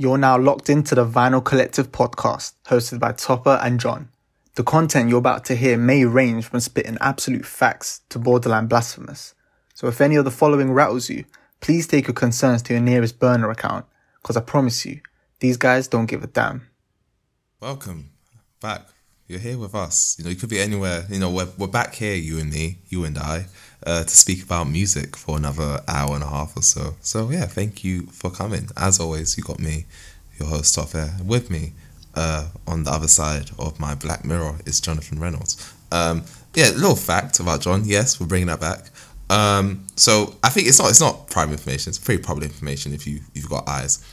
You're now locked into the Vinyl Collective podcast, hosted by Topper and John. The content you're about to hear may range from spitting absolute facts to borderline blasphemous. So if any of the following rattles you, please take your concerns to your nearest burner account, because I promise you, these guys don't give a damn. Welcome back. You're here with us. You know, you could be anywhere. You know, we're, we're back here, you and me, you and I, uh, to speak about music for another hour and a half or so. So, yeah, thank you for coming. As always, you got me, your host, off Air. With me uh, on the other side of my black mirror is Jonathan Reynolds. Um, yeah, little fact about John. Yes, we're bringing that back. Um, so I think it's not it's not private information. It's pretty public information if you you've got eyes.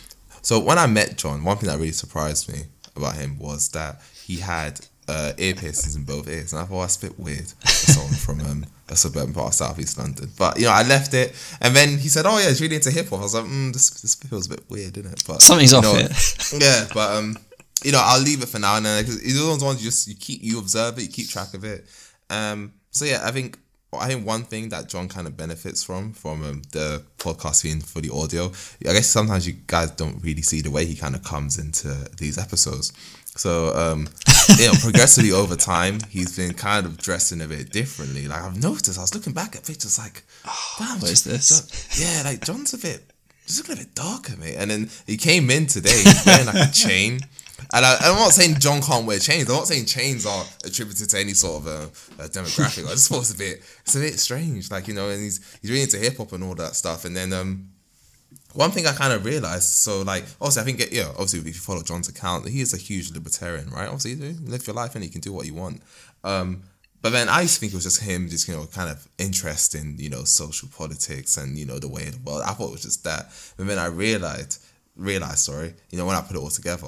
So when I met John, one thing that really surprised me about him was that he had uh, ear piercings in both ears, and I thought that's a bit weird for someone from um, a suburban part of Southeast London. But you know, I left it, and then he said, "Oh yeah, he's really into hip hop." I was like, mm, "This this feels a bit weird, isn't it?" But Something's off know, here. yeah, but um, you know, I'll leave it for now, and then because these are those ones you just you keep you observe it, you keep track of it. Um, so yeah, I think I think one thing that John kind of benefits from from um, the podcast being for the audio, I guess sometimes you guys don't really see the way he kind of comes into these episodes. So um, you know, progressively over time, he's been kind of dressing a bit differently. Like I've noticed, I was looking back at pictures, like, damn, what is this? John- yeah, like John's a bit, just looking a bit darker, mate. And then he came in today, he's wearing like a chain. And I, I'm not saying John can't wear chains. I'm not saying chains are attributed to any sort of uh, uh, demographic. I just thought it's a bit, it's a bit strange. Like you know, and he's he's really into hip hop and all that stuff. And then um, one thing I kind of realized, so like, obviously, I think, yeah, obviously, if you follow John's account, he is a huge libertarian, right? Obviously, you live your life and you can do what you want. Um, but then I used to think it was just him, just, you know, kind of interest in, you know, social politics and, you know, the way of the world. I thought it was just that. But then I realized, realized, sorry, you know, when I put it all together,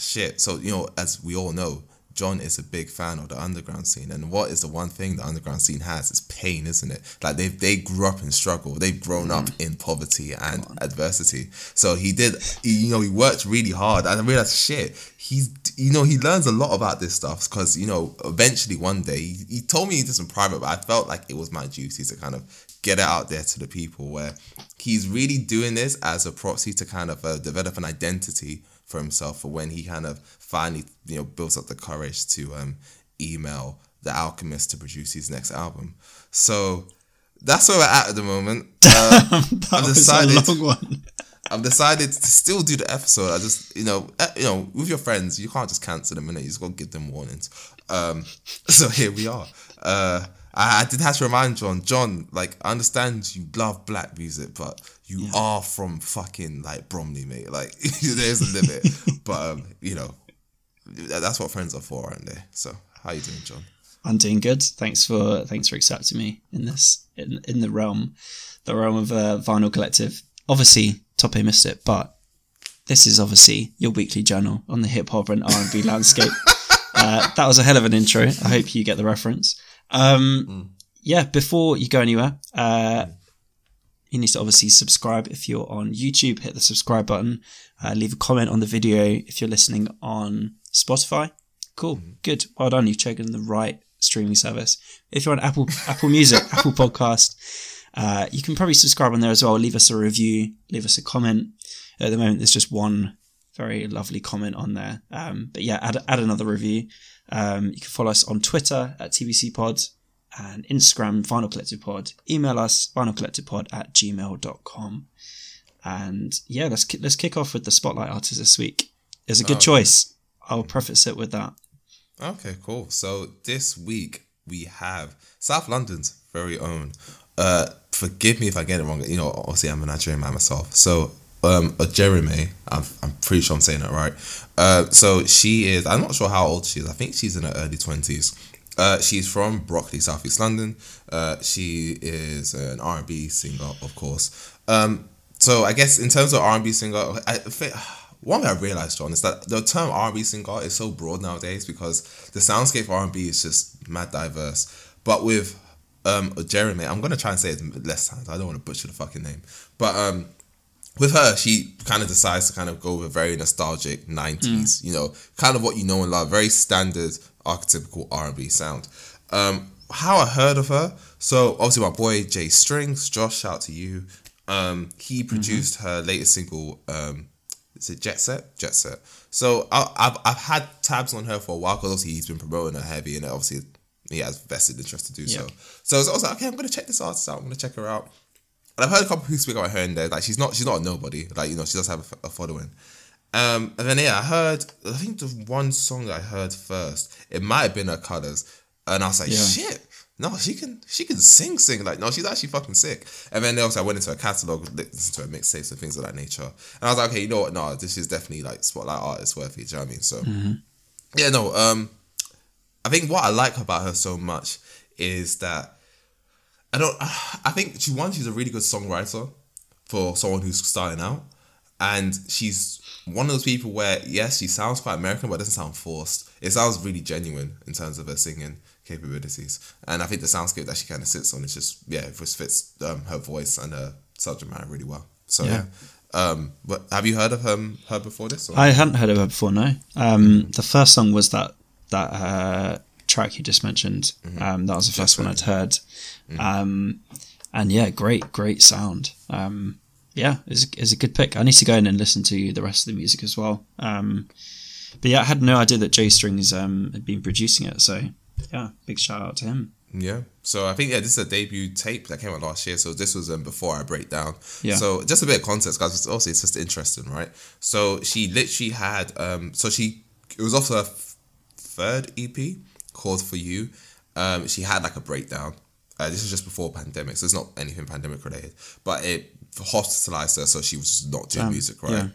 shit. So, you know, as we all know, John is a big fan of the underground scene, and what is the one thing the underground scene has? It's pain, isn't it? Like they they grew up in struggle, they've grown up in poverty and adversity. So he did, he, you know, he worked really hard, and I realized, shit, he's, you know, he learns a lot about this stuff because you know, eventually one day he, he told me this some private, but I felt like it was my duty to kind of get it out there to the people where he's really doing this as a proxy to kind of uh, develop an identity for himself for when he kind of finally you know builds up the courage to um, email the alchemist to produce his next album so that's where we're at at the moment uh, that I've was decided- a long one. I've decided to still do the episode. I just, you know, eh, you know, with your friends, you can't just cancel them, and you just got to give them warnings. Um, so here we are. Uh, I, I did have to remind John, John, like, I understand you love black music, but you are from fucking like Bromley, mate. Like, there's a limit. but um, you know, that's what friends are for, aren't they? So, how you doing, John? I'm doing good. Thanks for thanks for accepting me in this in, in the realm, the realm of uh, vinyl collective. Obviously, Top A missed it, but this is obviously your weekly journal on the hip hop and R and B landscape. Uh, that was a hell of an intro. I hope you get the reference. Um, Yeah, before you go anywhere, uh, you need to obviously subscribe if you're on YouTube. Hit the subscribe button. Uh, leave a comment on the video if you're listening on Spotify. Cool, good. Well done. You've chosen the right streaming service. If you're on Apple Apple Music, Apple Podcast, uh, you can probably subscribe on there as well. Leave us a review. Leave us a comment. At the moment, there's just one very lovely comment on there. Um, but yeah, add, add another review. Um, you can follow us on Twitter at TBC Pod and Instagram, Vinyl Collective Pod. Email us, vinylcollectivepod at gmail.com. And yeah, let's, let's kick off with the Spotlight Artist this week. It's a good choice. I'll preface it with that. Okay, cool. So this week we have South London's very own. Uh, forgive me if I get it wrong. You know, obviously I'm a Nigerian man myself. So um, Ojerime, I'm, I'm pretty sure I'm saying it right. Uh, so she is. I'm not sure how old she is. I think she's in her early twenties. Uh, she's from Brockley, Southeast London. Uh, she is an R&B singer, of course. Um, so I guess in terms of R&B singer, I think one thing I realized, John, is that the term R&B singer is so broad nowadays because the soundscape R&B is just mad diverse. But with um, Ojerime, I'm gonna try and say it less times. I don't want to butcher the fucking name, but um, with her, she kind of decides to kind of go with a very nostalgic '90s, you know, kind of what you know and love, very standard, archetypical R&B sound. Um, how I heard of her, so obviously my boy Jay Strings, Josh, shout out to you. Um, he produced her latest single, um, Is it Jet Set? Jet Set. So I, I've I've had tabs on her for a while because obviously he's been promoting her heavy, and obviously he has vested interest to do so. So I was, I was like, okay, I'm gonna check this artist out. I'm gonna check her out. And I've heard a couple people speak about her in there. Like she's not she's not a nobody. Like you know she does have a, a following. Um, and then yeah, I heard. I think the one song I heard first, it might have been her colors, and I was like, Yeah. shit. No, she can she can sing sing like no, she's actually fucking sick. And then also I went into her catalog, listened to her mixtapes and things of that nature, and I was like, okay, you know what? No, this is definitely like spotlight artist worthy. Do you know what I mean? So yeah, no. Um, I think what I like about her so much is that I don't. I think she one, she's a really good songwriter for someone who's starting out, and she's one of those people where yes, she sounds quite American, but it doesn't sound forced. It sounds really genuine in terms of her singing capabilities, and I think the soundscape that she kind of sits on is just yeah, it just fits um, her voice and her subject matter really well. So yeah. Um, but have you heard of um, her before this? Or? I hadn't heard of her before. No. Um, the first song was that that uh, track you just mentioned. Um, that was the first one I'd heard. Um, and yeah, great, great sound. Um, yeah, it's, it's a good pick. I need to go in and listen to the rest of the music as well. Um, but yeah, I had no idea that J Strings um, had been producing it. So yeah, big shout out to him. Yeah. So I think yeah, this is a debut tape that came out last year. So this was um, before I break down. Yeah. So just a bit of context, guys. It's also it's just interesting, right? So she literally had um. So she it was off her f- third EP called For You. Um, she had like a breakdown. Uh, this is just before pandemic, so it's not anything pandemic related. But it hospitalized her, so she was not doing music, right? yeah.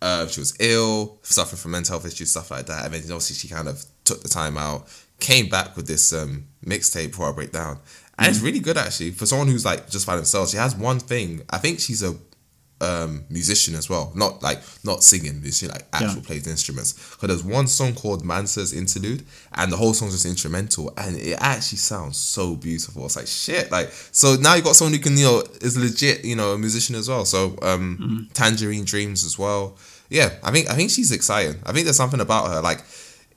Uh, she was ill, suffering from mental health issues, stuff like that. And then obviously she kind of took the time out, came back with this um, mixtape before I break down. And it's really good actually for someone who's like just by themselves. She has one thing. I think she's a um, musician as well, not like not singing, she like actual Yeah. plays instruments. Because there's one song called Mansa's Interlude, and the whole song's just instrumental, and it actually sounds so beautiful. It's like shit. Like so now you got someone who can you know is legit you know a musician as well. So um, Tangerine Dreams as well. Yeah, I think I think she's exciting. I think there's something about her like.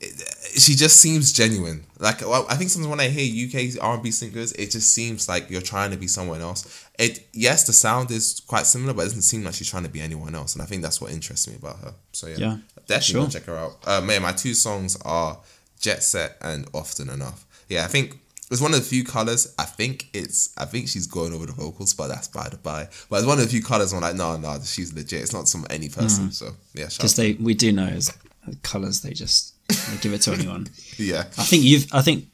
it- She just seems genuine. Like I think sometimes when I hear UK R and B singers, it just seems like you're trying to be someone else. It yes, the sound is quite similar, but it doesn't seem like she's trying to be anyone else, and I think that's what interests me about her. So yeah, Yeah, definitely sure. check her out. Uh, man, my two songs are Jet Set and Often Enough. Yeah, I think it's one of the few colors. I think it's. I think she's going over the vocals, but that's by the by. But it's one of the few colors. I'm like, no, no, she's legit. It's not some any person. So yeah, Because they we do know as colors they just they give it to anyone. yeah. I think you've. I think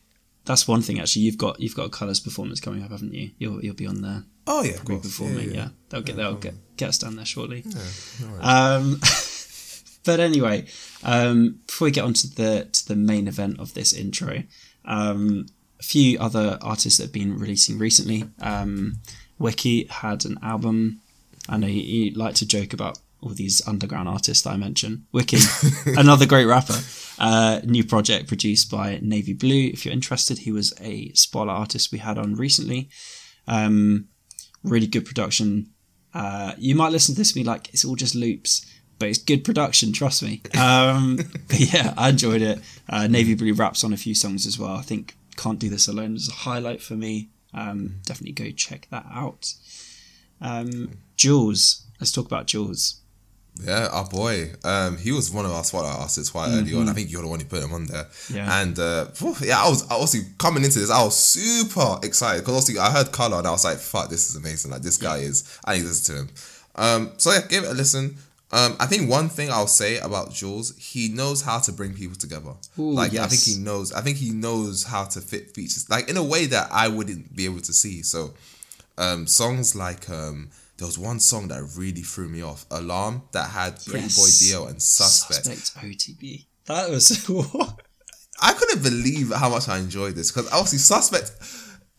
that's one thing. Actually, you've got you've got a colours performance coming up, haven't you? You'll you'll be on there Oh yeah, of course. performing. Yeah, they'll get they'll get get us down there shortly. um, but anyway, um, before we get on to the to the main event of this intro, um, a few other artists that have been releasing recently. Um, Wiki had an album. I know you, you like to joke about all these underground artists that I mentioned. Wiki, another great rapper. Uh, new project produced by Navy Blue. If you're interested, he was a spoiler artist we had on recently. Um, really good production. Uh, you might listen to this and be like, it's all just loops, but it's good production, trust me. Um, yeah, I enjoyed it. Uh, Navy Blue raps on a few songs as well. I think Can't Do This Alone is a highlight for me. Um, definitely go check that out. Um, Juls, let's talk about Juls. Yeah, our boy. Um, he was one of our spotlight artists quite early on. I think you're the one who put him on there. Yeah. And uh, yeah, I was obviously coming into this. I was super excited because obviously I heard color and I was like, "Fuck, this is amazing! Like this guy is." I need to listen to him. Um, so yeah, give it a listen. Um, I think one thing I'll say about Juls, he knows how to bring people together. Ooh, like I think he knows. I think he knows how to fit features, like in a way that I wouldn't be able to see. So, um, songs like um, there was one song that really threw me off. Alarm that had Pretty Yes. Boy Dio and Suspect. Suspect OFB. That was? I couldn't believe how much I enjoyed this because obviously Suspect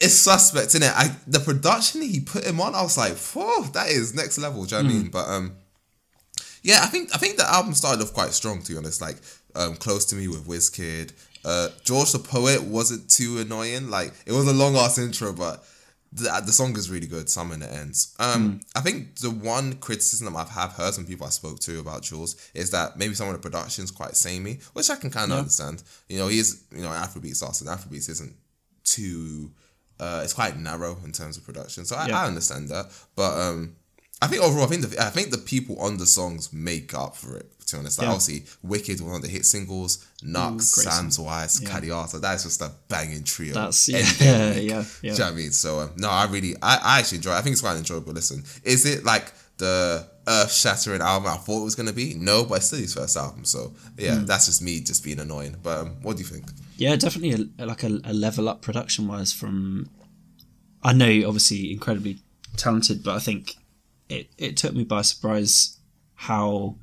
is Suspect in it. I the production he put him on, I was like, whoa, that is next level. Do you know what I mean? But um, yeah, I think I think the album started off quite strong. To be honest, like um, close to me with Wizkid. Uh, George the Poet wasn't too annoying. Like it was a long ass intro, but the, the song is really good. Some and it ends. Um, I think the one criticism I've have heard some people I spoke to about Juls is that maybe some of the production's quite samey, which I can kind of understand. You know, he's you know Afrobeats artist. and Afrobeats isn't too. Uh, it's quite narrow in terms of production, so I, Yeah. I understand that. But um, I think overall, I think the I think the people on the songs make up for it. To be honest, like Yeah. obviously, "Wicked" was one of the hit singles. Knucks, great Sam's Wise, Yeah. Cadiata. That's just a banging trio. That's yeah, Any day of the yeah, yeah, Do you know what I mean? So um, no, I really, I, I actually enjoy. it. I think it's quite enjoyable listen. Is it like the earth shattering album I thought it was gonna be? No, but it's still his first album. So yeah, Hmm. that's just me just being annoying. But um, what do you think? Yeah, definitely a, like a, a level up production wise from. I know obviously incredibly talented, but I think it, it took me by surprise how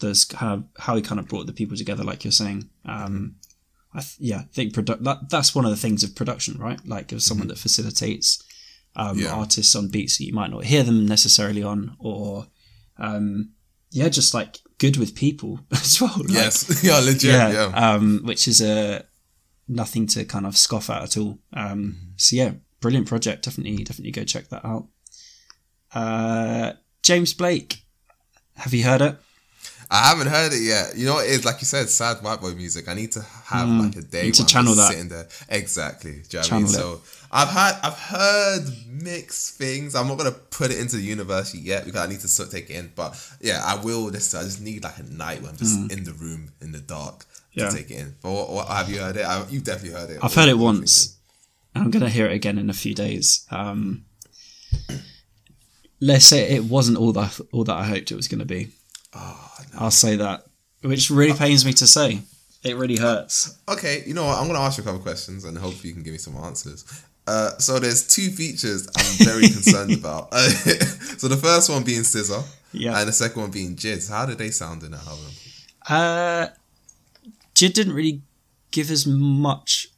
kind of how he kind of brought the people together, like you're saying. Um, I th- yeah, I think produ- that that's one of the things of production, right? Like as someone that facilitates um, Yeah. artists on beats that you might not hear them necessarily on, or um, yeah, just like good with people as well. Like, yes, yeah, legit. yeah, Yeah, Um, which is a nothing to kind of scoff at at all. Um, so yeah, brilliant project. Definitely, definitely go check that out. Uh, James Blake, have you heard it? I haven't heard it yet. You know what it is? Like you said, sad white boy music. I need to have like a day. To channel that. sitting there. Exactly. Do you know what I mean? it. So I've had I've heard mixed things. I'm not gonna put it into the university yet because I need to sort of take it in. But yeah, I will listen. I just need like a night when I'm just in the room in the dark to Hmm. Take it in. But what, what have you heard it? I, you've definitely heard it. I've heard it once. I'm gonna hear it again in a few days. Um, let's say it wasn't all that all that I hoped it was going to be. Oh, I'll say that, which really pains me to say. It really hurts. Okay, you know what? I'm gonna ask you a couple questions and hopefully you can give me some answers. Uh, so there's two features I'm very concerned about. Uh, so the first one being SZA, Yeah. and the second one being Jids. How did they sound in that album? Uh, JID didn't really give as much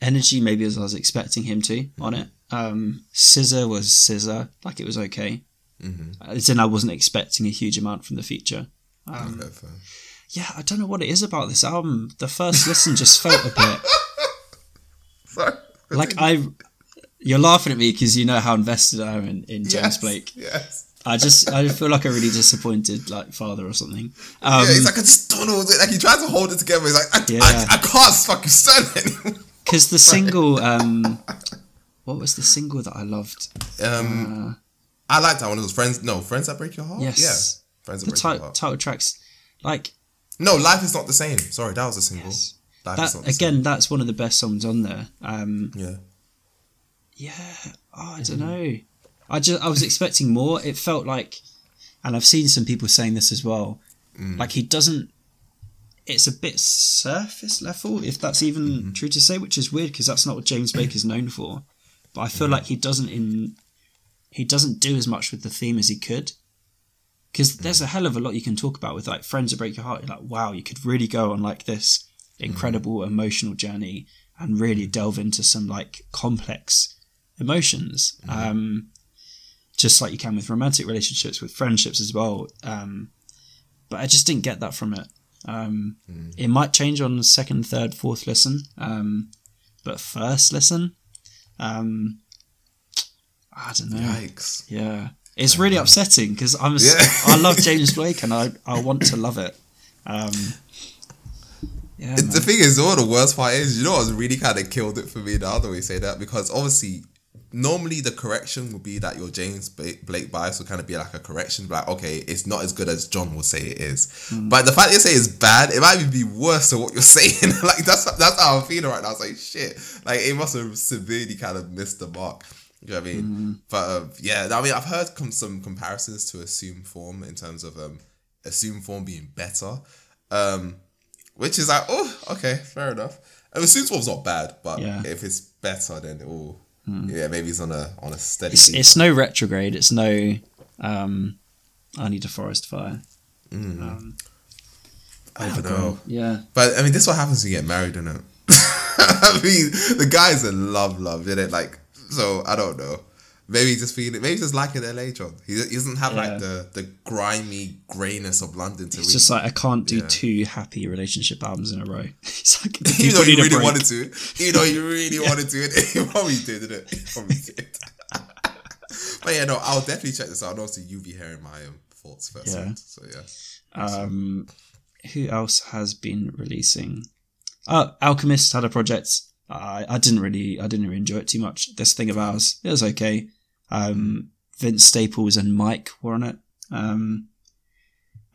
energy, maybe as I was expecting him to on it. Um, SZA was SZA, like it was okay. Mm-hmm. As in, I wasn't expecting a huge amount from the feature. Um, Okay, yeah, I don't know what it is about this album. The first listen just felt a bit Sorry. like I. You're laughing at me because you know how invested I am in, in James Yes, Blake. Yes. I just I feel like a really disappointed like father or something. Um, yeah, he's like, I just don't know. Like he tries to hold it together. He's like, I, Yeah. I, I can't fucking stand it. Because the single, um, what was the single that I loved? Um, I like that one. It was friends. No, friends that break your heart. Yes. Yeah, friends that The break your ti- heart. title tracks, like no, life is not the same. Sorry, that was a single. Yes. That is not the again. That's one of the best songs on there. Um, Yeah. yeah, oh, I don't know. I just I was expecting more. It felt like, and I've seen some people saying this as well. Mm. Like he doesn't. It's a bit surface level, if that's even Mm-hmm. true to say, which is weird because that's not what James Blake's known for. But I feel like he doesn't in. He doesn't do as much with the theme as he could. Because there's a hell of a lot you can talk about with like friends that break your heart. You're like, wow, you could really go on like this incredible emotional journey and really delve into some like complex emotions. Um, just like you can with romantic relationships, with friendships as well. Um, but I just didn't get that from it. Um, It might change on the second, third, fourth listen, um, but first listen, um, I don't know. Yikes. Yeah, it's really upsetting because I'm s- Yeah. I love James Blake and I I want to love it. Um, yeah, The thing is, all the worst part is, you know, what's really kind of killed it for me. The other way say that because obviously, normally the correction would be that your James Blake bias would kind of be like a correction, like okay, it's not as good as John would say it is. But the fact you say it's bad, it might even be worse than what you're saying. like that's that's how I'm feeling right now. It's like shit. Like it must have severely kind of missed the mark. You know what I mean? But um, yeah, I mean, I've heard com- some comparisons to Assume Form in terms of um, Assume Form being better. Um, which is like, oh, okay, fair enough. I mean, Assume Form's not bad, but Yeah. if it's better, then it will. Yeah, maybe it's on a on a steady. it's, it's no retrograde. It's no. Um, I need a forest fire. Um, I don't know. yeah, But I mean, this is what happens when you get married, isn't it? I mean, the guy's in love, love, isn't it? Like, so I don't know. Maybe he's just feeling. Maybe he's just liking LA, John. He, he doesn't have Yeah. like the the grimy grayness of London to it's read. just like I can't do Yeah. two happy relationship albums in a row. it's like even people though he need a really break. wanted to, even though he really wanted to, he probably did, didn't it? He probably did. but yeah, no, I'll definitely check this out. And also, you'll be hearing my um, thoughts first. Yeah. So yeah. Um, who else has been releasing? Uh, Alchemist had a project. I I didn't really I didn't really enjoy it too much. This thing of ours, it was okay. Um, Vince Staples and Mike were on it. Um,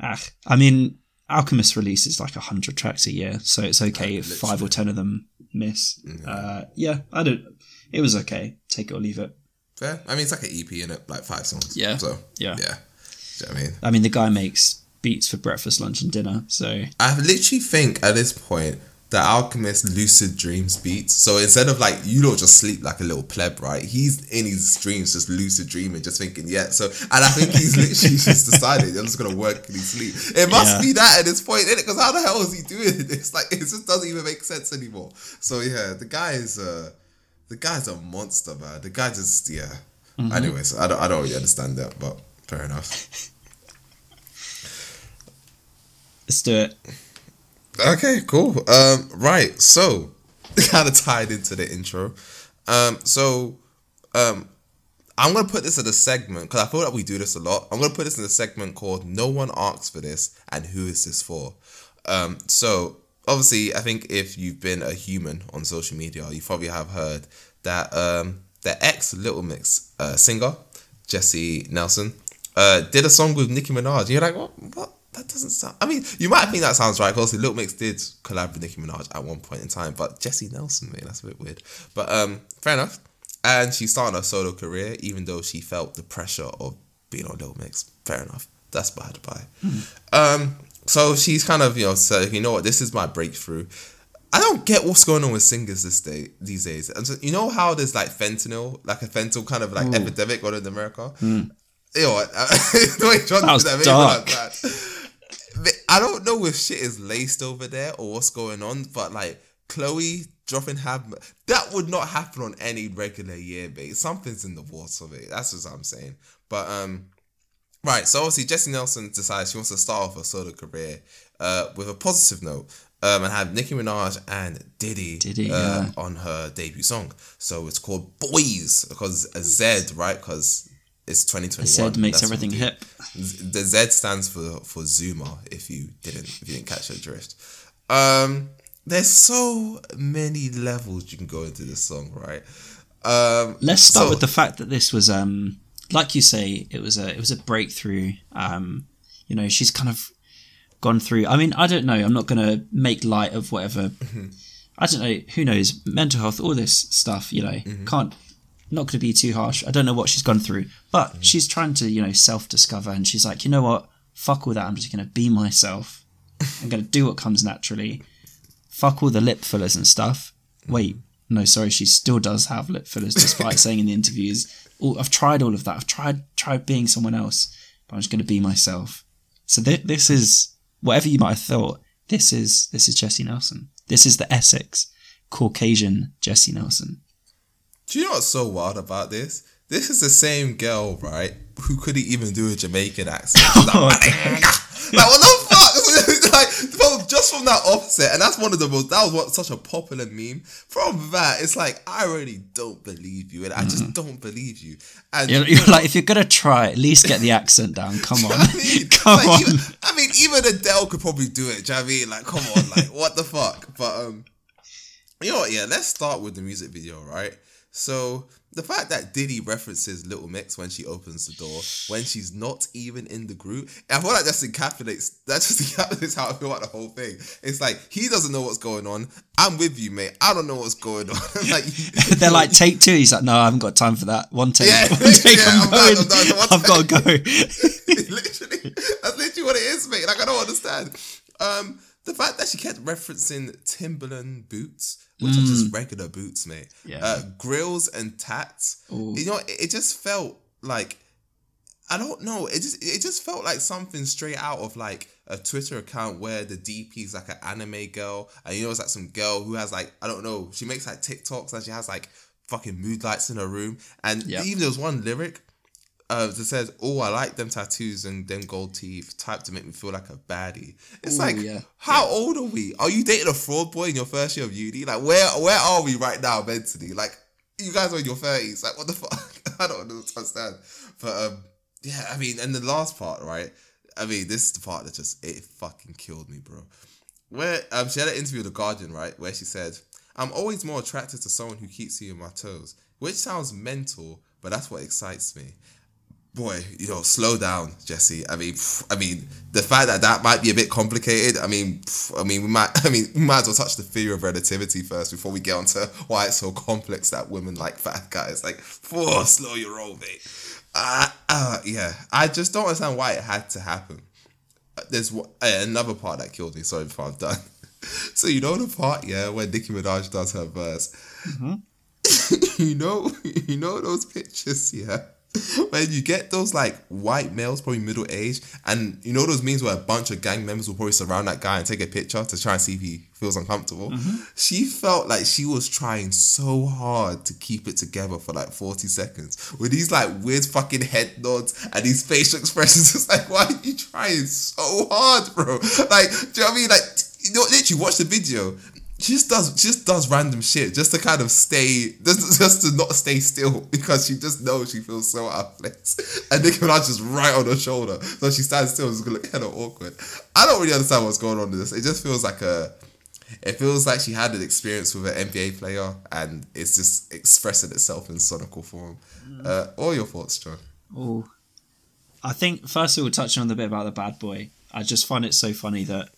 ah, I mean, Alchemist releases like hundred tracks a year, so it's okay if five or ten of them miss. Uh, yeah, I don't. It was okay. Take it or leave it. Fair. I mean, it's like an EP in it, like five songs. Yeah. So Yeah. yeah. Do you know what I mean? I mean, the guy makes beats for breakfast, lunch, and dinner. So I literally think at this point the Alchemist lucid dreams beats. So instead of like you don't just sleep like a little pleb, right? He's in his dreams just lucid dreaming, just thinking, yeah. So and I think he's literally just decided I'm just gonna work in his sleep. It must Yeah. be that at this point, in it, Because how the hell is he doing it? It's like it just doesn't even make sense anymore. So yeah, the guy is uh the guy's a monster, man. The guy just yeah. Anyways, I don't I don't really understand that, but fair enough. let's do it. Okay, cool. Um, right, so kind of tied into the intro. Um, so um, I'm gonna put this in a segment because I feel like we do this a lot. I'm gonna put this in a segment called "No one asks for this" and "Who is this for?" Um, so obviously, I think if you've been a human on social media, you probably have heard that um, the ex Little Mix uh, singer Jesy Nelson uh, did a song with Nicki Minaj. You're like, what? What? That doesn't sound. I mean, you might think that sounds right. Because Little Mix did collab with Nicki Minaj at one point in time, but Jesy Nelson, man, that's a bit weird. But um, fair enough. And she started her solo career, even though she felt the pressure of being on Little Mix. Fair enough. That's by the by. Um, so she's kind of you know said, you know what, this is my breakthrough. I don't get what's going on with singers this day these days. And so, you know how there's like fentanyl, like a fentanyl kind of like epidemic going on in America. You know what? the way John That was did made me dark. man. I don't know if shit is laced over there or what's going on, but like Chloe dropping have that would not happen on any regular year, mate. Something's in the water, mate. That's what I'm saying. But um, right. So obviously, Jesy Nelson decides she wants to start off her solo career uh with a positive note. Um, and have Nicki Minaj and Diddy, Diddy, um, yeah. on her debut song. So it's called Boys because a Z, right? Because it's 2021. Said makes That's everything hip. The Z stands for for Zuma. If you didn't, if you didn't catch that drift, um, there's so many levels you can go into this song, right? Um, Let's start so- with the fact that this was, um, like you say, it was a it was a breakthrough. Um, you know, she's kind of gone through. I mean, I don't know. I'm not going to make light of whatever. I don't know. Who knows? Mental health, all this stuff. You know, can't. Not going to be too harsh. I don't know what she's gone through, but mm-hmm. she's trying to, you know, self-discover, and she's like, you know what? Fuck all that. I'm just going to be myself. I'm going to do what comes naturally. Fuck all the lip fillers and stuff. Mm-hmm. Wait, no, sorry, she still does have lip fillers, despite saying in the interviews, oh, "I've tried all of that. I've tried tried being someone else, but I'm just going to be myself." So th- this is whatever you might have thought. This is this is Jesy Nelson. This is the Essex Caucasian Jesy Nelson. Do you know what's so wild about this? This is the same girl, right, who couldn't even do a Jamaican accent. She's like, like, what the fuck? like, from, just from that offset, and that's one of the most. That was what such a popular meme. From that, it's like I really don't believe you, and I just don't believe you. And You're, you're like, if you're gonna try, at least get the accent down. Come on, I mean, come like, on. Even, I mean, even Adele could probably do it. Do you know what I mean? Like, come on, like, what the fuck? But um, you know what? Yeah, let's start with the music video, right? So the fact that Diddy references Little Mix when she opens the door, when she's not even in the group, I feel like that just encapsulates that just encapsulates how I feel about the whole thing. It's like he doesn't know what's going on. I'm with you, mate. I don't know what's going on. like They're like, take two. He's like, no, I haven't got time for that. One take, Yeah, one take. yeah, I'm, I'm done, going. I'm done. One I've got to go. literally, that's literally what it is, mate. Like I don't understand. Um, the fact that she kept referencing Timberland boots, which are just regular boots, mate. Yeah. Uh, grills and tats. You know, it, it just felt like I don't know. It just it just felt like something straight out of like a Twitter account where the DP is like an anime girl, and you know it's like some girl who has like I don't know. She makes like TikToks and she has like fucking mood lights in her room, and Yep. even there was one lyric uh, that says, "Oh, I like them tattoos and them gold teeth, type to make me feel like a baddie." It's Ooh, like, yeah. how old are we? Are you dating a fraud boy in your first year of uni? Like, where where are we right now mentally? Like, you guys are in your thirties. Like, what the fuck? I don't understand. But um, yeah, I mean, and the last part, right? I mean, this is the part that just it fucking killed me, bro. Where um, she had an interview with the Guardian, right? Where she said, "I'm always more attracted to someone who keeps you on my toes," which sounds mental, but that's what excites me. Boy, you know, slow down, Jesy. I mean, I mean, the fact that that might be a bit complicated. I mean, pff, I mean, we might, I mean, we might as well touch the theory of relativity first before we get onto why it's so complex that women like fat guys. Like, whoa, slow your roll, mate. Uh, uh, yeah, I just don't understand why it had to happen. Uh, There's uh, another part that killed me. Sorry before I'm done. So you know the part, yeah, where Nicki Minaj does her verse. you know, you know those pictures, yeah. When you get those like white males, probably middle age, and you know those memes where a bunch of gang members will probably surround that guy and take a picture to try and see if he feels uncomfortable. Mm-hmm. She felt like she was trying so hard to keep it together for like 40 seconds with these like weird fucking head nods and these facial expressions. It's like, why are you trying so hard, bro? Like, do you know what I mean? Like, you know, literally watch the video. She just does just does random shit just to kind of stay just, just to not stay still because she just knows she feels so out of place. And Nicki Minaj just right on her shoulder. So she stands still and look kind of awkward. I don't really understand what's going on in this. It just feels like a it feels like she had an experience with an NBA player and it's just expressing itself in sonical form. Uh, all your thoughts, John? Oh, I think first of all, touching on the bit about the bad boy, I just find it so funny that,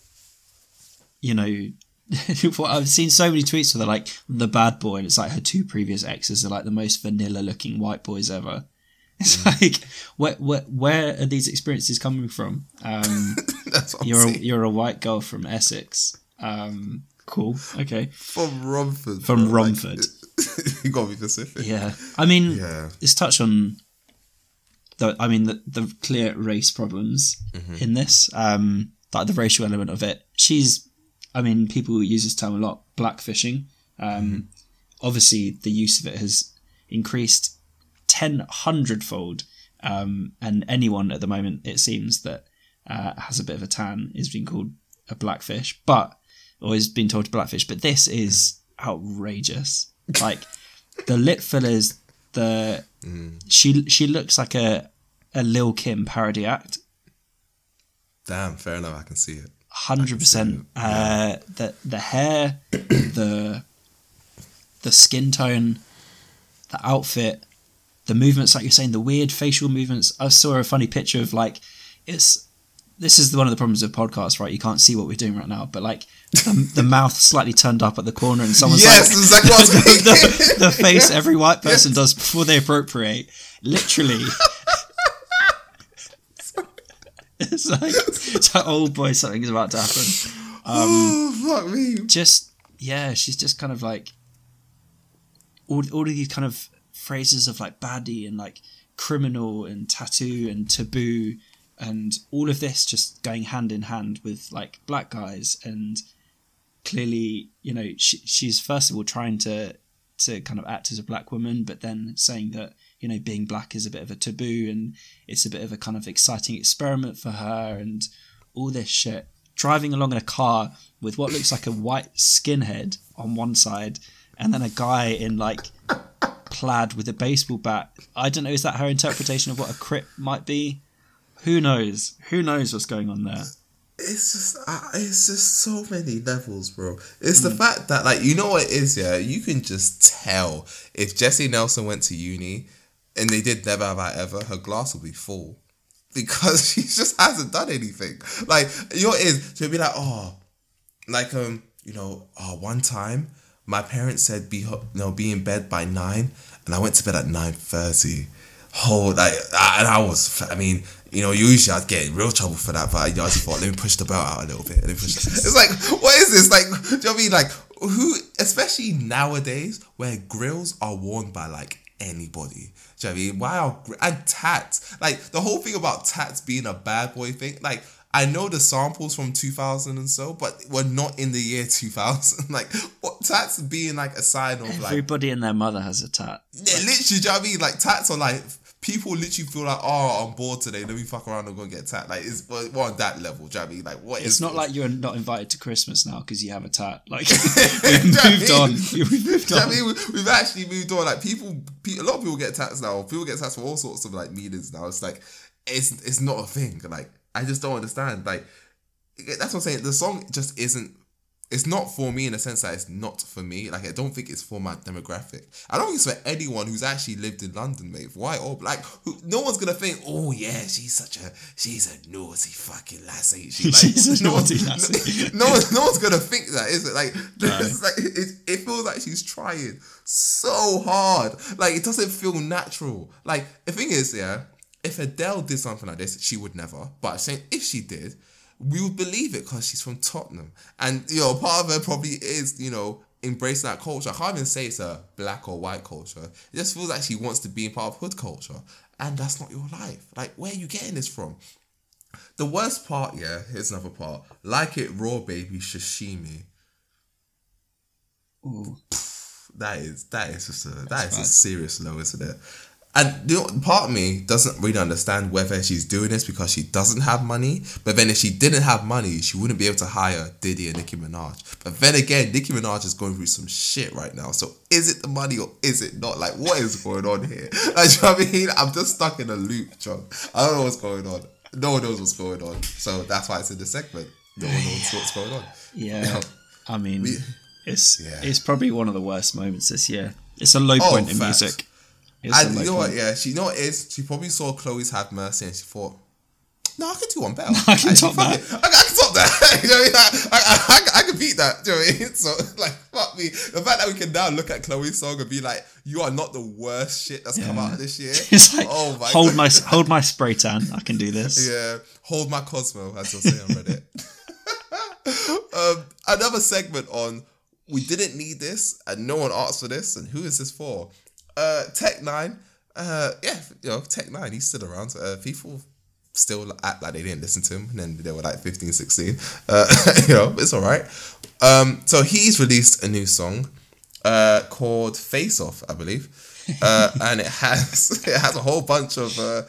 you know, I've seen so many tweets where they're like the bad boy, and it's like her two previous exes are like the most vanilla looking white boys ever. It's like where where where are these experiences coming from? Um, That's what I'm you're a, you're a white girl from Essex. Um, cool. Okay. From Romford. From bro. Like, Romford. you gotta be specific. Yeah. I mean, Yeah. let's touch on the I mean the, the clear race problems in this. Um like the racial element of it. She's I mean, people use this term a lot, blackfishing. Um obviously the use of it has increased ten hundredfold. Um and anyone at the moment it seems that uh, has a bit of a tan is being called a blackfish, but or is being told to blackfish. But this is outrageous. Like the lip fillers, the she she looks like a a Lil Kim parody act. Damn, fair enough. I can see it. Hundred percent. Uh, the the hair, the the skin tone, the outfit, the movements, like you're saying, the weird facial movements. I saw a funny picture of like it's. This is one of the problems of podcasts, right? You can't see what we're doing right now, but like the, the mouth slightly turned up at the corner, and someone's Yes, like, exactly what I was the, the, the face every white person does before they appropriate. Literally. it's like it's like old boy something's about to happen. Um, oh, fuck me. Just yeah, she's just kind of like all all of these kind of phrases of like baddie and like criminal and tattoo and taboo and all of this just going hand in hand with like black guys and clearly you know she, she's first of all trying to to kind of act as a black woman but then saying that you know being black is a bit of a taboo and it's a bit of a kind of exciting experiment for her and all this shit. Driving along in a car with what looks like a white skinhead on one side and then a guy in like plaid with a baseball bat. I don't know is that her interpretation of what a crip might be? Who knows? Who knows what's going on there? It's just, uh, it's just so many levels, bro. It's the fact that, like, you know what it is, yeah. You can just tell if Jesy Nelson went to uni, and they did never have I ever, her glass will be full because she just hasn't done anything. Like, your is? She'll be like, oh, like um, you know, oh, one time my parents said be ho- no be in bed by nine, and I went to bed at nine thirty. Oh, like, I- and I was, I mean, you know, usually I'd get in real trouble for that, but I, you know, I just thought, let me push the belt out a little bit. Let me push the- It's like, what is this? Like, do you know what I mean? Like, who, especially nowadays, where grills are worn by like anybody. Do you know what I mean? Why are gr- and tats? Like the whole thing about tats being a bad boy thing. Like I know the samples from 2000 and so, but we're not in the year 2000. like what tats being like a sign of like everybody and their mother has a tat yeah, literally, do you know what I mean? Like tats are like people literally feel like, oh, I'm bored today. Let me fuck around and go and get a tat. Like it's we're on that level. Do you know what I mean? Like what is it's not this? like you're not invited to christmas now because you have a tat like we've moved on we've moved Do you know on I mean? We- We've actually moved on. Like people, pe- a lot of people get tats now. People get tats for all sorts of like meanings now. It's like it's it's not a thing. Like I just don't understand. Like that's what I'm saying. The song just isn't it's not for me in the sense that it's not for me. Like I don't think it's for my demographic. I don't think it's for anyone who's actually lived in London, mate. White oh, or black. Who, no one's gonna think, oh yeah, she's such a she's a naughty fucking lass, ain't she? Like, She's a no naughty lassie. No, one, no one's gonna think that, is it? Like, it's like it, it feels like she's trying so hard. Like it doesn't feel natural. Like the thing is, yeah, if Adele did something like this, she would never. But if she did, we would believe it because she's from Tottenham, and you know, part of her probably is, you know, embracing that culture. I can't even say it's a black or white culture. It just feels like she wants to be part of hood culture, and that's not your life. Like, where are you getting this from? The worst part, yeah, here's another part. Like it raw, baby, sashimi. Ooh. That is that is just a that is a serious low, isn't it? And you know, part of me doesn't really understand whether she's doing this because she doesn't have money. But then if she didn't have money, she wouldn't be able to hire Diddy and Nicki Minaj. But then again, Nicki Minaj is going through some shit right now. So is it the money or is it not? Like, what is going on here? Like, you know what I mean? I'm just stuck in a loop, John. I don't know what's going on. No one knows what's going on. So that's why it's in the segment. No one knows what's going on. Yeah. I mean, it's Yeah. it's probably one of the worst moments this year. It's a low Oh, point in music. It's And low you know what? Yeah, she you know what is. She probably saw Chloe's Have Mercy and she thought, "No, I can do one better. I can top that." I, I can top that. you know what I mean? I, I, I, I can beat that. Do you know what I mean? So like, fuck me. The fact that we can now look at Chloe's song and be like, "You are not the worst shit that's come Yeah. out this year." It's like oh my hold God. my hold my spray tan. I can do this. Yeah, hold my Cosmo, as you'll say on Reddit. um, another segment on we didn't need this and no one asked for this and who is this for? Uh, Tech N9ne. Uh, yeah, you know Tech N9ne. He's still around. Uh, people still act like they didn't listen to him, and then they were like 15, 16. Uh, you know, it's all right. Um, so he's released a new song uh, called Face Off, I believe, uh, and it has it has a whole bunch of uh,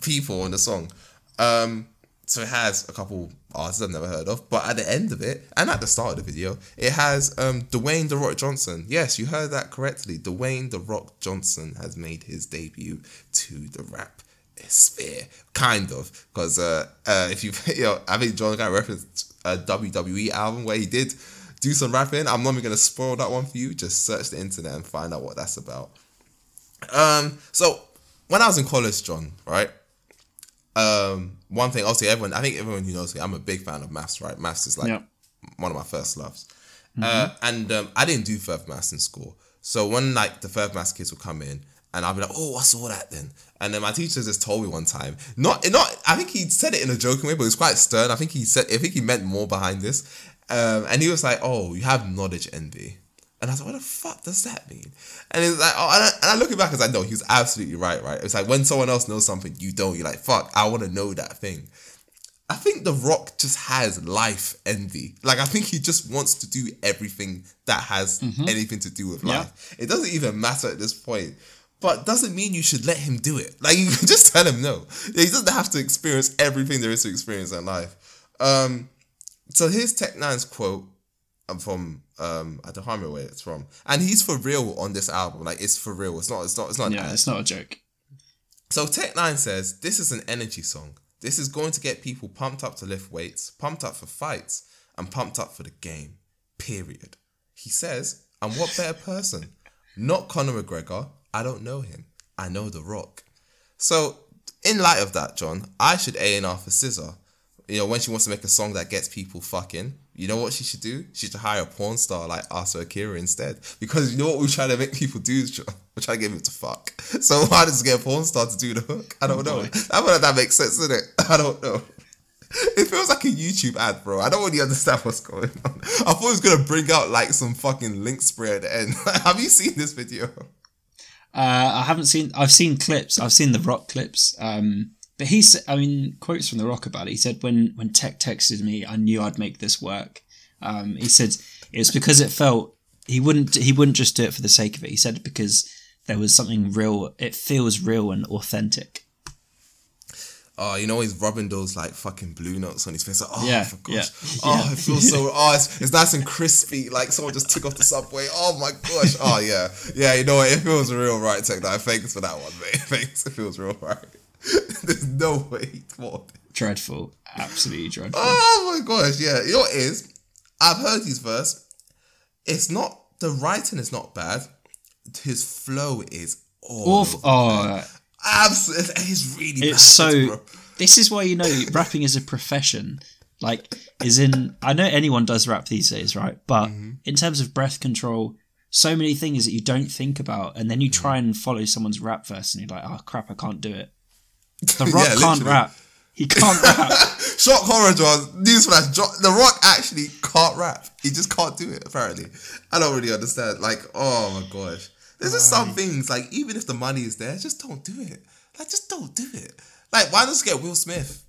people on the song. Um, so it has a couple artists I've never heard of, but at the end of it, and at the start of the video, it has um, Dwayne the Rock Johnson. Yes, you heard that correctly. Dwayne the Rock Johnson has made his debut to the rap sphere, kind of, because uh, uh, if you you know, I think John got referenced a WWE album where he did do some rapping. I'm not even gonna spoil that one for you. Just search the internet and find out what that's about. Um, so when I was in college, John, right? Um, one thing, obviously, everyone, I think everyone who knows me, I'm a big fan of maths, right? Maths is like Yeah. one of my first loves. Uh, and um, I didn't do further maths in school. So when like the further maths kids would come in, and I'll be like, "Oh, what's all that then?" And then my teacher just told me one time, not not, I think he said it in a joking way, but it was quite stern. I think he said, I think he meant more behind this. Um, and he was like, "Oh, you have knowledge envy." And I was like, what the fuck does that mean? And it's like, oh, and I, and I look it back as I know he was absolutely right, right? It's like when someone else knows something you don't, you're like, fuck, I want to know that thing. I think The Rock just has life envy. Like I think he just wants to do everything that has anything to do with Yeah. life. It doesn't even matter at this point. But doesn't mean you should let him do it. Like you can just tell him no. He doesn't have to experience everything there is to experience in life. Um, so here's Tech N9ne's quote um, from um I don't remember where it's from. And he's for real on this album. Like it's for real. It's not it's not it's not Yeah, it's not a joke. So Tech N9ne says this is an energy song. This is going to get people pumped up to lift weights, pumped up for fights, and pumped up for the game. Period. He says, and what better person? Not Conor McGregor. I don't know him. I know The Rock. So, in light of that, John, I should A and R for SZA. You know, when she wants to make a song that gets people fucking, you know what she should do? She should hire a porn star like Asa Akira instead. Because you know what we're trying to make people do? We're trying to get them to fuck. So why does it get a porn star to do the hook? I don't know. boy. I feel like that makes sense, doesn't it? I don't know. It feels like a YouTube ad, bro. I don't really understand what's going on. I thought it was gonna bring out like some fucking Lynx spray at the end. Have you seen this video? Uh, I haven't seen. I've seen clips. I've seen the Rock clips. Um, but he said, I mean, quotes from the Rock about it. He said, "When when Tech texted me, I knew I'd make this work." Um, he said it's because it felt he wouldn't. He wouldn't just do it for the sake of it. He said because there was something real. It feels real and authentic. Oh, you know he's rubbing those like fucking blue notes on his face. Like, oh, Yeah, for gosh. yeah, Oh, yeah. it feels so. Oh, it's, it's nice and crispy. Like someone just took off the subway. Oh my gosh. Oh yeah, yeah. You know what? It feels real right. Tech that. Thanks for that one, mate. Thanks. It feels real right. There's no way he thought. Dreadful. Absolutely dreadful. Oh my gosh, yeah. You know what it is? I've heard his verse. It's not the writing is not bad. His flow is Awful. Oh, Absolutely, it's really. it's so. bro. This is why you know rapping is a profession. Like, is in. I know anyone does rap these days, right? But Mm-hmm. in terms of breath control, so many things that you don't think about, and then you try Mm-hmm. and follow someone's rap verse, and you're like, oh crap, I can't do it. The Rock Yeah, can't rap. He can't rap. Shock horror, John. Newsflash: Jo- The Rock actually can't rap. He just can't do it. Apparently, I don't really understand. Like, oh my gosh, there's just some things like even if the money is there, just don't do it. Like, just don't do it. Like, why not just get Will Smith?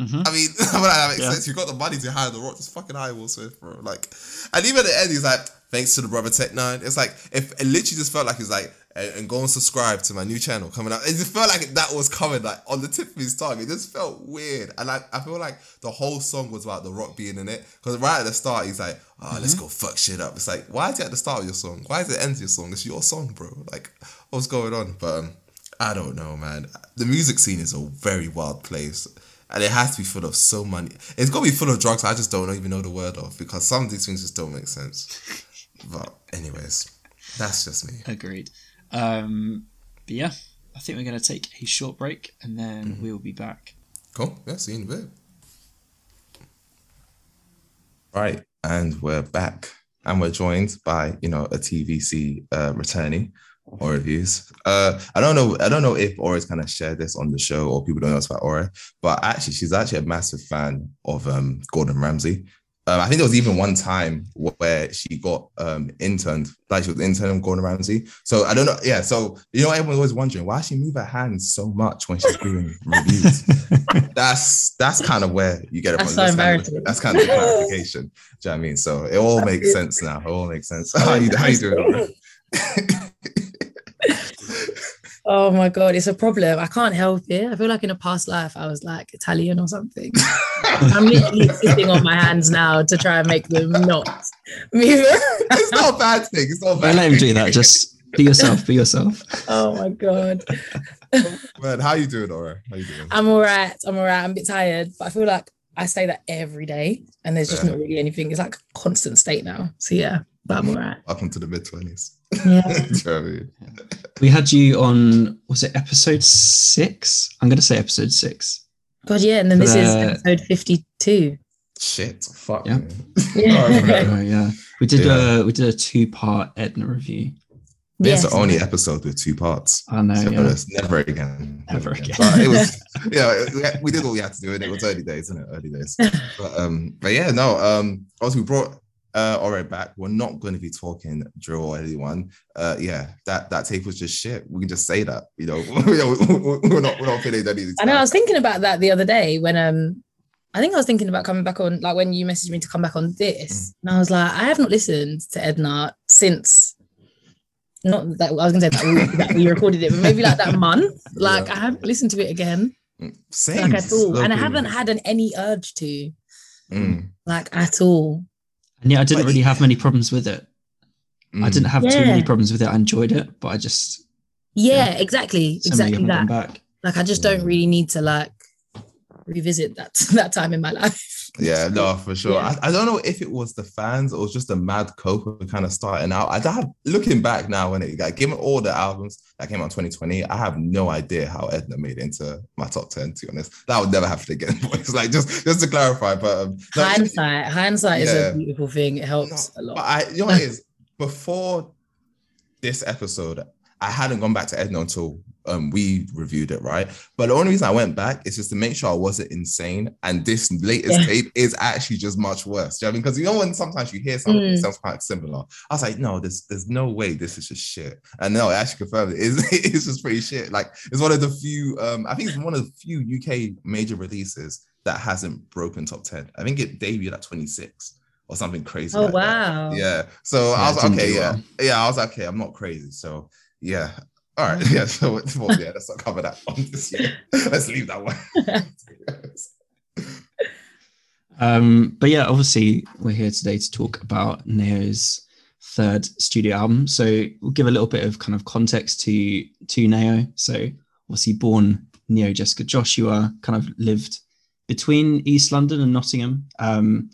Mhm. I mean, that makes Yeah. sense. You got the money to hire the Rock. Just fucking hire Will Smith, bro. Like, and even at the end, he's like, "Thanks to the brother Tech N9ne. It's like if it literally just felt like he's like, and, and go and subscribe to my new channel coming out. It just felt like that was coming like on the tip of his tongue. It just felt weird, and like I feel like the whole song was about the Rock being in it because right at the start he's like, "Oh, let's go fuck shit up." It's like, why is it at the start of your song? Why is it end of your song? It's your song, bro. Like, what's going on? But um, I don't know, man. The music scene is a very wild place. And it has to be full of so many. It's got to be full of drugs I just don't even know the word of because some of these things just don't make sense. But, anyways, that's just me. Agreed. Um, but yeah, I think we're going to take a short break, and then Mm-hmm. we will be back. Cool. Yeah, see you in a bit. Right. And we're back. And we're joined by, you know, a TVC uh, returnee Oreviews. Uh, I don't know. I don't know if Ore's kind of shared this on the show or people don't know about Ore, but actually, she's actually a massive fan of um, Gordon Ramsay. Um, I think there was even one time where she got um, interned, like she was intern with Gordon Ramsay. So I don't know. Yeah. So you know, everyone's always wondering why she move her hands so much when she's doing reviews. that's that's kind of where you get it That's from. so kind of- that's kind of the clarification. Do you know what I mean? So it all makes sense now. It all makes sense. How you how you doing? Ore? Oh my god, it's a problem. I can't help it. I feel like in a past life I was like Italian or something. I'm literally sitting on my hands now to try and make them not move. it's not a bad thing. It's not a Don't bad let him do that. Just be yourself. Be yourself. oh my god. Man, how you doing, Ore? How you doing? I'm all right. I'm all right. I'm a bit tired, but I feel like I say that every day and there's just Yeah. not really anything. It's like a constant state now. So yeah, but I'm all right. Welcome to the mid twenties. Yeah. You know I mean? We had you on. Was it episode six? I'm going to say episode six. God, yeah. And then this is Uh, episode 52. Shit. Fuck. Yeah. man. Yeah. Oh yeah, we did Yeah. a we did a two part Edna review. It's Yes. the only episode with two parts. I know. So Yeah. it's never again. Never again. But it was, you know, we- we did what we had to do, and it was early days, isn't it? Early days. But um, but yeah, no. Um, also we brought uh back. We're not going to be talking drill or anyone. Uh, yeah, that that tape was just shit. We can just say that. You know, we're not we're not feeling any. I know. I was thinking about that the other day when um, I think I was thinking about coming back on like when you messaged me to come back on this, and I was like, I have not listened to Edna since. Not that I was gonna say that we, that we recorded it, but maybe like that month. Like Yeah. I haven't listened to it again, Same. like at all, and I haven't had an, any urge to, Mm, like at all. And yeah, I didn't But- really have many problems with it. I mm. didn't have too many problems with it. I enjoyed it, but I just Yeah, exactly, so exactly that. back. Like I just don't really need to like revisit that that time in my life. Yeah, no, for sure. Yeah. I, I don't know if it was the fans or it was just the mad cope kind of starting out. I have looking back now when it like given all the albums that came out in 2020, I have no idea how Edna made it into my top 10, to be honest. That would never happen again. It's like just just to clarify, but um, no, hindsight, hindsight is a beautiful thing. It helps a lot. but. I you know what is before this episode, I hadn't gone back to Edna until um we reviewed it, right? But the only reason I went back is just to make sure I wasn't insane. And this latest Yeah. tape is actually just much worse. Do you know I mean? Because you know when sometimes you hear something that Mm. sounds quite similar. I was like, no, there's there's no way this is just shit. And no, it actually confirmed it is it's just pretty shit. Like it's one of the few um I think it's one of the few UK major releases that hasn't broken top 10. I think it debuted at 26 or something crazy. oh like that. wow. Yeah. So Yeah, I was didn't okay. Yeah. well. Yeah. I was okay. I'm not crazy. So yeah. All right. Yeah. So well, yeah, let's not cover that one this year. Let's leave that one. Um, but yeah, obviously we're here today to talk about NAO's third studio album. So we'll give a little bit of kind of context to to NAO. So obviously born Neo Jessica Joshua, kind of lived between East London and Nottingham. Um,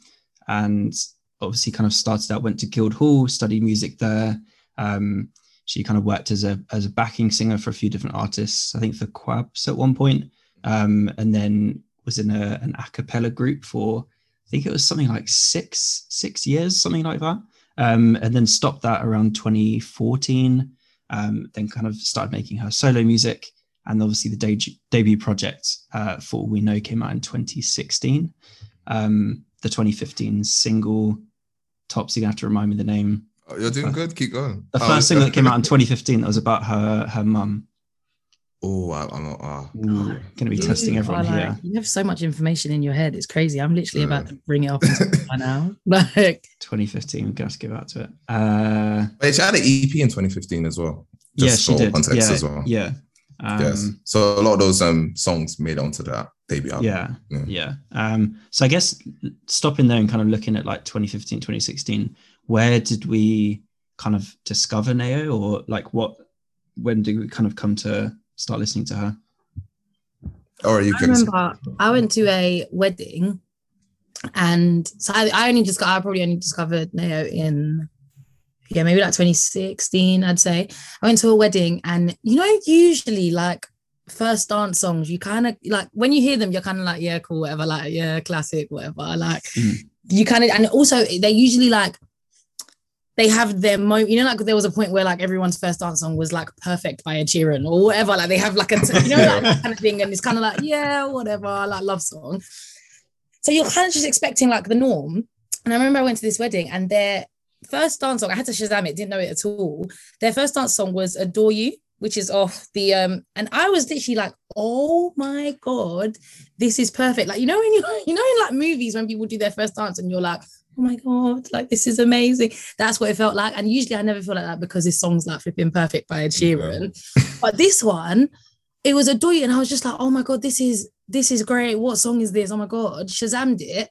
and obviously kind of started out, went to Guildhall, studied music there. Um, she kind of worked as a as a backing singer for a few different artists. I think for Kwabs at one point, um, and then was in a, an a cappella group for I think it was something like six six years, something like that. Um, and then stopped that around 2014. Um, then kind of started making her solo music, and obviously the de- debut project uh, for We Know came out in 2016. Um, the 2015 single, Tops, you're have to remind me the name. Oh, you're doing good. Keep going. The Oh, first thing that came out in 2015 that was about her her mum. Oh, I, I'm not. Uh, Going to be You testing everyone like- here. You have so much information in your head. It's crazy. I'm literally Yeah. about to bring it up by now. Like, 2015. We're going to have to give out to it. Uh, wait, she had an EP in 2015 as well. yeah, Just she for did. Context yeah, as well. yeah. Um, yes. So a lot of those um songs made onto that debut album. Yeah, Yeah. yeah. Um, so I guess stopping there and kind of looking at like 2015, 2016, where did we kind of discover NAO or like what, when did we kind of come to start listening to her? Or you I can. remember I went to a wedding, and so I, I only just got I probably only discovered NAO in yeah maybe like 2016 I'd say. I went to a wedding, and you know usually like first dance songs you kind of like when you hear them you're kind of like yeah cool whatever like yeah classic whatever like Mm. you kind of and also they're usually like they have their moment. you know like there was a point where like everyone's first dance song was like perfect by Ed Sheeran or whatever like they have like a you know like that kind of thing and it's kind of like yeah whatever like love song. So you're kind of just expecting like the norm. And I remember I went to this wedding and their first dance song I had to Shazam it didn't know it at all. Their first dance song was Adore You which is off the um and I was literally like oh my god this is perfect. Like you know when you you know in like movies when people do their first dance and you're like oh my god like this is amazing that's what it felt like and usually I never feel like that because this song's like flipping perfect by Ed Sheeran but this one it was a You and I was just like oh my god this is this is great what song is this oh my god Shazammed it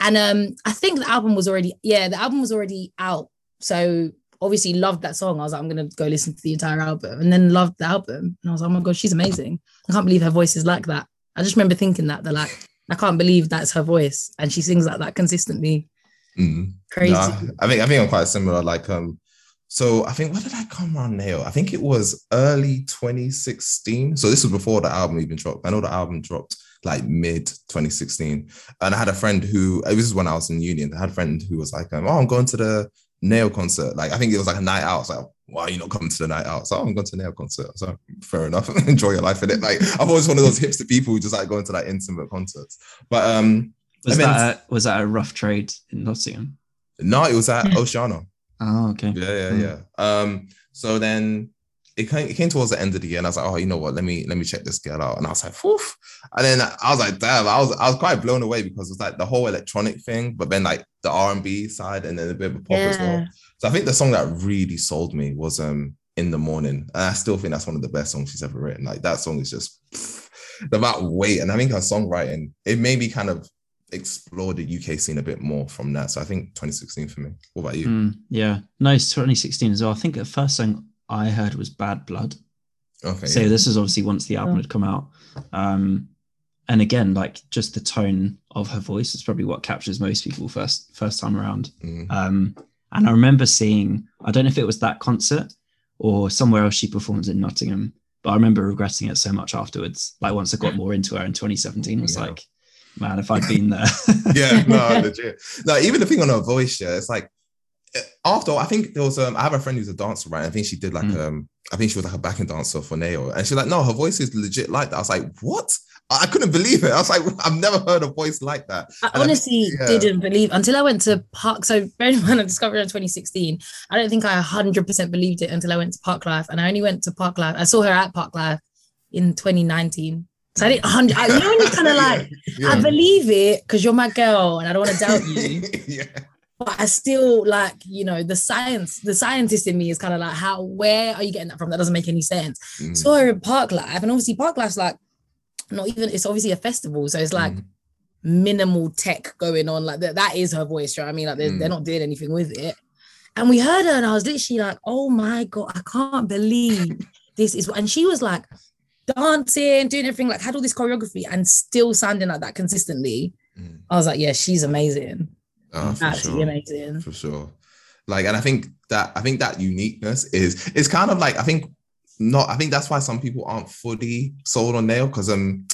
and um I think the album was already yeah the album was already out so obviously loved that song. I was like, I'm gonna go listen to the entire album, and then loved the album. And I was like, oh my god, she's amazing. I can't believe her voice is like that. I just remember thinking that they're like, I can't believe that's her voice, and she sings like that consistently. Mm. Crazy. Nah, I think I think I'm quite similar. Like um, so I think when did I come around NAO? I think it was early 2016. So this was before the album even dropped. I know the album dropped like mid 2016, and I had a friend who this is when I was in union. I had a friend who was like, um, "Oh, I'm going to the NAO concert." Like I think it was like a night out. I was like, "Why are you not coming to the night out?" So I'm going to the NAO concert. So fair enough. Enjoy your life in it. Like I'm always one of those hipster people who just like going to like intimate concerts. But um, Was I mean- that a, was that a rough trade in Nottingham? no, it was at Hmm. Oceana. Oh, okay. Yeah, yeah, Mm. yeah. Um, so then it came, it came towards the end of the year, and I was like, oh, you know what? Let me let me check this girl out. And I was like, Oof. And then I was like, damn, I was I was quite blown away because it was like the whole electronic thing, but then like the R and B side, and then a bit of a pop as well. So I think the song that really sold me was um in the morning, and I still think that's one of the best songs she's ever written. Like that song is just the amount of weight, and I think her songwriting it made me kind of explore the UK scene a bit more from that. So I think 2016 for me. What about you? Mm, yeah. No, it's 2016 as well. I think the first thing I heard was Bad Blood. Okay. So yeah. this is obviously once the album Oh. had come out. Um, and again, like just the tone of her voice is probably what captures most people first first time around. Mm. Um, and I remember seeing, I don't know if it was that concert or somewhere else she performs in Nottingham, but I remember regretting it so much afterwards. Like once I got more into her in 2017, I was Yeah. like, man, if I'd been there. yeah, no, legit. No, even the thing on her voice, yeah, it's like eh, after I think there was um I have a friend who's a dancer, right? I think she did like Mm. um I think she was like a backing dancer for NAO, and she's like, no, her voice is legit like that. I was like, what? I I couldn't believe it. I was like, I've never heard a voice like that. I And I- honestly yeah. didn't believe until I went to Park. So, bearing in mind, I discovered it in 2016. I don't think I 100% believed it until I went to Parklife. And I only went to Parklife. I saw her at Parklife in 2019. So, I didn't 100. I, you know, when you're kind of like, I believe it because you're my girl and I don't want to doubt you. yeah. but I still like, you know, the science, the scientist in me is kind of like, how, where are you getting that from? That doesn't make any sense. Mm. Her in Parklife, and obviously Parklife's like, not even, it's obviously a festival. So it's like Mm. minimal tech going on. Like that, that is her voice. You know what I mean? Like they're, Mm. they're not doing anything with it. And we heard her, and I was literally like, oh my God, I can't believe this is, and she was like dancing, doing everything, like had all this choreography and still sounding like that consistently. Mm. I was like, yeah, she's amazing. Oh, for absolutely sure. amazing. for sure. Like, and I think that I think that uniqueness is it's kind of like I think not. I think that's why some people aren't fully sold on NAO because um.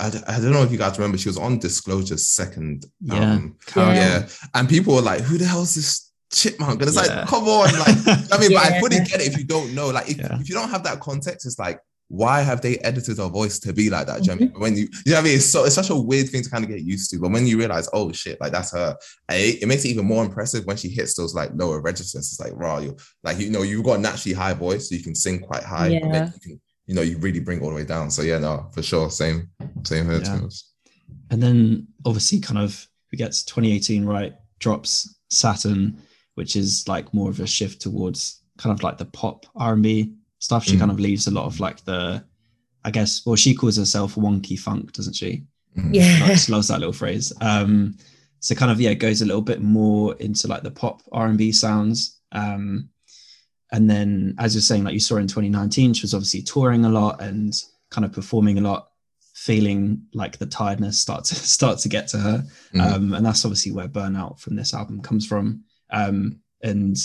I, d- I don't know if you guys remember, she was on Disclosure's second Yeah. album. Caracal. Yeah. And people were like, who the hell is this chipmunk? And it's Yeah. like, come on. Like, I mean, but I Yeah. fully get it if you don't know. Like, if, Yeah. if you don't have that context, it's like, why have they edited her voice to be like that? Do you know what I Mm-hmm. mean? When you, you know what I mean? It's so it's such a weird thing to kind of get used to. But when you realize, oh shit, like that's her, it, it makes it even more impressive when she hits those like lower registers. It's like, raw, you like you know, you've got a naturally high voice, so you can sing quite high, but Yeah. then you can, you know, you really bring it all the way down. So yeah, no, for sure. Same, same here Yeah. too. And then obviously, kind of, we get to 2018, right? Drops Saturn, which is like more of a shift towards kind of like the pop R&B stuff. She Mm. kind of leaves a lot of like the, I guess, well, she calls herself wonky funk, doesn't she? Mhm. Yeah. I just loves that little phrase. Um, so kind of yeah, goes a little bit more into like the pop R and B sounds. Um, and then as you're saying, like you saw in 2019, she was obviously touring a lot and kind of performing a lot, feeling like the tiredness start to start to get to her. Mhm. Um, and that's obviously where burnout from this album comes from. Um, and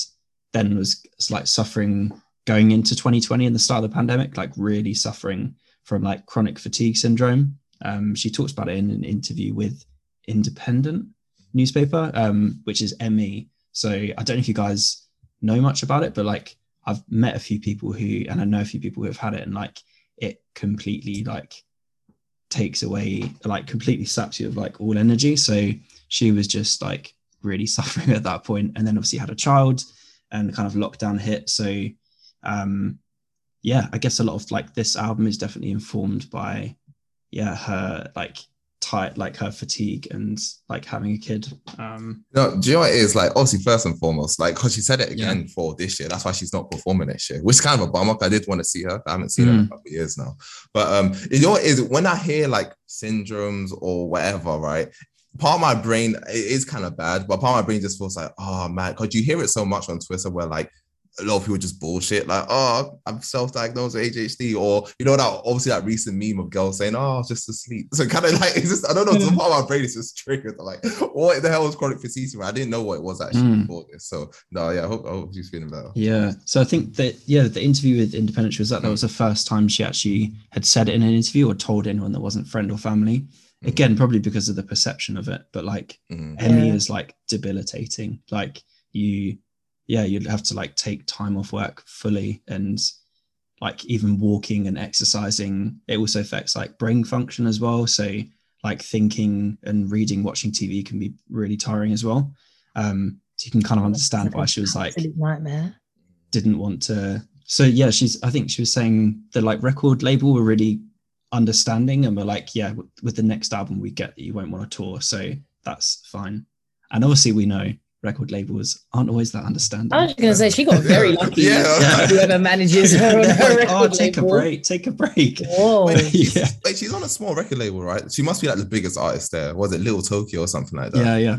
then was like suffering going into 2020 and the start of the pandemic, like really suffering from like chronic fatigue syndrome. Um, she talks about it in an interview with Independent newspaper, um, which is ME. So I don't know if you guys know much about it, but like I've met a few people who, and I know a few people who have had it, and like it completely like takes away, like completely saps you of like all energy. So she was just like really suffering at that point, and then obviously had a child, and kind of lockdown hit. So um, yeah, I guess a lot of like this album is definitely informed by yeah her like tight like her fatigue and like having a kid. Um, No, do you know what it is? Like, obviously, first and foremost, like, because she said it Yeah. again for this year. That's why she's not performing this year, which is kind of a bummer. I did want to see her. I haven't seen her in a Mm. couple of years now. But um, you know what it is? When I hear like syndromes or whatever, right? Part of my brain it is kind of bad, but part of my brain just feels like, oh man, because you hear it so much on Twitter where like a lot of people just bullshit, like, oh, I'm self-diagnosed with ADHD, or you know that obviously that recent meme of girls saying, oh, I was just asleep. So kind of like it's just I don't know, some part of my brain is just triggered. Like, what the hell was chronic fatigue? I didn't know what it was actually Mm. before this. So no, yeah, I hope I hope she's feeling better. Yeah. So I think that yeah, the interview with Independent was that that was the first time she actually had said it in an interview or told anyone that wasn't friend or family. Again, probably because of the perception of it, but like Mhm. ME Yeah. is like debilitating. Like you, yeah, you'd have to like take time off work fully and like even walking and exercising. It also affects like brain function as well. So like thinking and reading, watching TV can be really tiring as well. Um, so you can kind of understand why she was like nightmare. didn't want to so yeah she's i think she was saying the like record label were really understanding and were like yeah with the next album we get that you won't want to tour so that's fine and obviously we know record labels aren't always that understanding I was just gonna say she got very lucky. Yeah. Whoever manages her on her Like, record oh take label. a break take a break Whoa. Wait, yeah Wait, she's on a small record label, right? She must be like the biggest artist there. Was it Little Tokyo or something like that? yeah yeah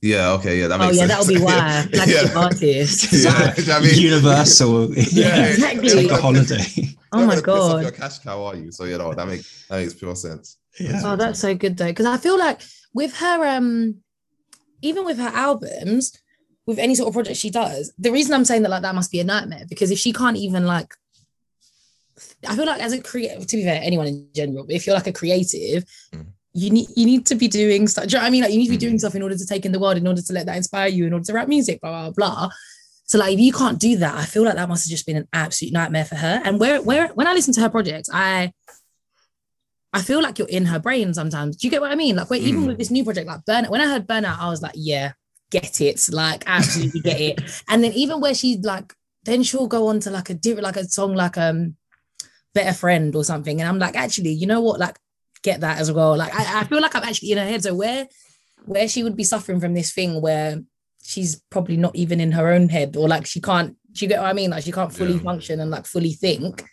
Yeah, okay, yeah, that makes Oh yeah, sense. that'll be why. Flagship yeah. artist. Yeah, do you know what I mean? universal Yeah, yeah, exactly. take a holiday Oh my not gonna piss off god. Your cash cow, are you? So you know that makes that makes pure sense. yeah Oh, that's so good though, because I feel like with her, um, even with her albums, with any sort of project she does, the reason I'm saying that like that must be a nightmare because if she can't even like, I feel like as a creative, to be fair, anyone in general, but if you're like a creative, Mm. you need you need to be doing stuff. Do you know what I mean? Like you need to be doing Mm. stuff in order to take in the world, in order to let that inspire you, in order to write music, blah blah blah. So like if you can't do that, I feel like that must have just been an absolute nightmare for her. And where where when I listen to her projects, I I feel like you're in her brain sometimes. Do you get what I mean? Like where even Mm. with this new project, like Burnout, when I heard Burnout, I was like, yeah, get it. Like absolutely get it. And then even where she like, then she'll go on to like a different, like a song like um Better Friend or something. And I'm like, actually, you know what? Like, get that as well. Like I, I feel like I'm actually in her head. So where where she would be suffering from this thing where she's probably not even in her own head, or like she can't, do you get what I mean? Like she can't fully Yeah. function and like fully think.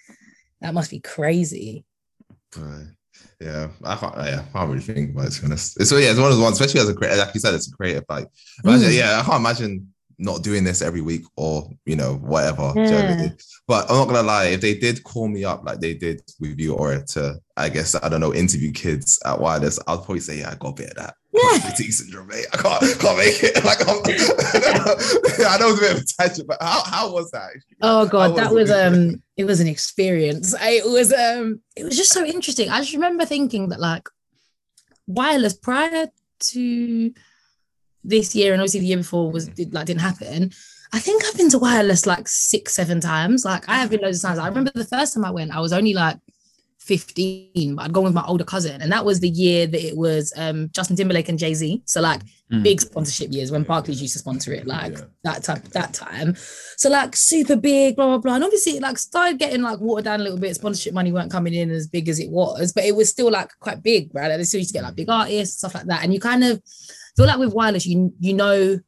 That must be crazy. Right. Yeah, I can't. Yeah, I can't really think about it. To be honest, so yeah, it's one of the ones, especially as a creator. Like you said, it's a creative. Like, imagine, Mm. yeah, I can't imagine not doing this every week or you know whatever. Do you know what I mean? But I'm not gonna lie, if they did call me up like they did with you or to I guess I don't know interview kids at wireless, I'll probably say yeah, I got a bit of that. Yeah. Syndrome, mate. I can't can't make it. Like I'm, I know it's a bit of a tangent, but how, how was that? Oh god, How that was was it? um it was an experience. It was um it was just so interesting. I just remember thinking that like wireless prior to this year and obviously the year before was did, like didn't happen. I think I've been to wireless like six, seven times. Like I have been loads of times. I remember the first time I went, I was only like 15, but I'd gone with my older cousin, and that was the year that it was um Justin Timberlake and Jay-Z. So like Mm. big sponsorship years when Barclays used to sponsor it, like Yeah. that time that time. So like super big, blah blah blah. And obviously it like started getting like watered down a little bit. Sponsorship money weren't coming in as big as it was, but it was still like quite big, right? Like, they still used to get like big artists, stuff like that. And you kind of feel like with wireless, you you know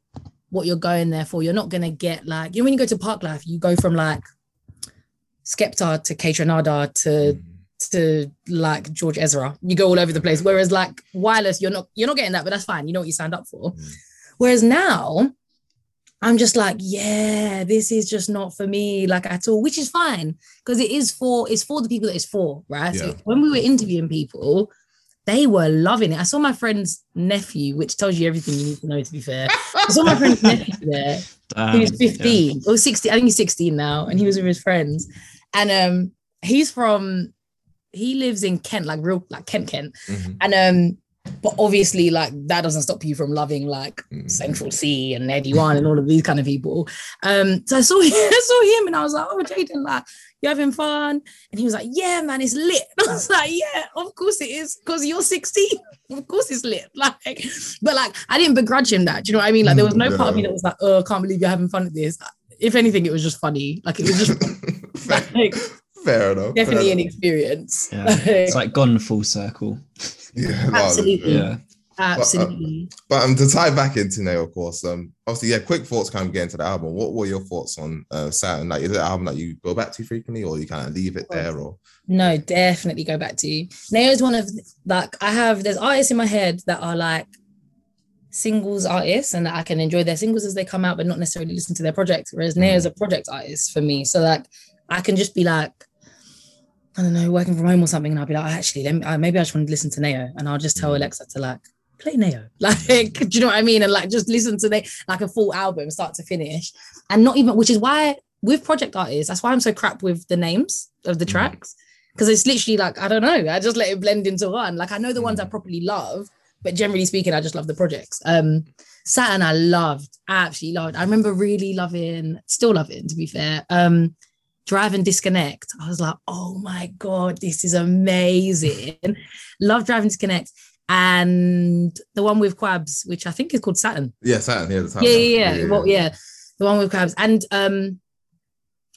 what you're going there for. You're not gonna get like, you know, when you go to Parklife, you go from like Skepta to Kaytranada to to like George Ezra. You go all over the place. Whereas like wireless, you're not you're not getting that, but that's fine. You know what you signed up for. Mm. Whereas now, I'm just like, yeah, this is just not for me, like at all, which is fine because it is for it's for the people that it's for, right? Yeah. So when we were interviewing people, they were loving it. I saw my friend's nephew, which tells you everything you need to know. To be fair, I saw my friend's nephew there he was Um, yeah. 15 or 16 i think he's 16 now and he was with his friends and um he's from he lives in kent like real like kent kent Mhm. and um but obviously like that doesn't stop you from loving like Mhm. Central Cee and Headie One and all of these kind of people um so i saw i saw him and i was like oh jaden like you having fun and he was like yeah man it's lit and i was like yeah of course it is because you're 16 of course it's lit like but like i didn't begrudge him that do you know what i mean like there was no part of me that was like oh i can't believe you're having fun at this if anything it was just funny like it was just fair, like fair enough. fair definitely an enough. experience Yeah. It's like gone full circle. Yeah, Absolutely. Yeah. absolutely But um, to tie back into NAO, of course, um, obviously, yeah, quick thoughts kind of get into the album. What were your thoughts on uh, Saturn? Like, is it an album that you go back to frequently, or you kind of leave it there, or No, definitely go back to NAO's one of like I have there's artists in my head that are like singles artists and I can enjoy their singles as they come out, but not necessarily listen to their projects. Whereas NAO's a project artist for me. So like I can just be like, I don't know, working from home or something, and I'll be like, actually, let me, uh, maybe I just want to listen to NAO, and I'll just tell Mm. Alexa to like play NAO, like, do you know what I mean? And like just listen to the like a full album, start to finish, and not even, which is why with project artists, that's why I'm so crap with the names of the Mm. tracks because it's literally like I don't know, I just let it blend into one. Like I know the ones I Mm. properly love, but generally speaking, I just love the projects. Um, Saturn, I loved, I absolutely loved. I remember really loving, still loving, to be fair. Um, Drive and Disconnect. I was like, oh my god, this is amazing. Love Drive and Disconnect, and the one with Kwabs, which I think is called Saturn. yeah, Saturn, yeah, the Saturn. Yeah, yeah, yeah. Well, yeah, the one with Kwabs and um,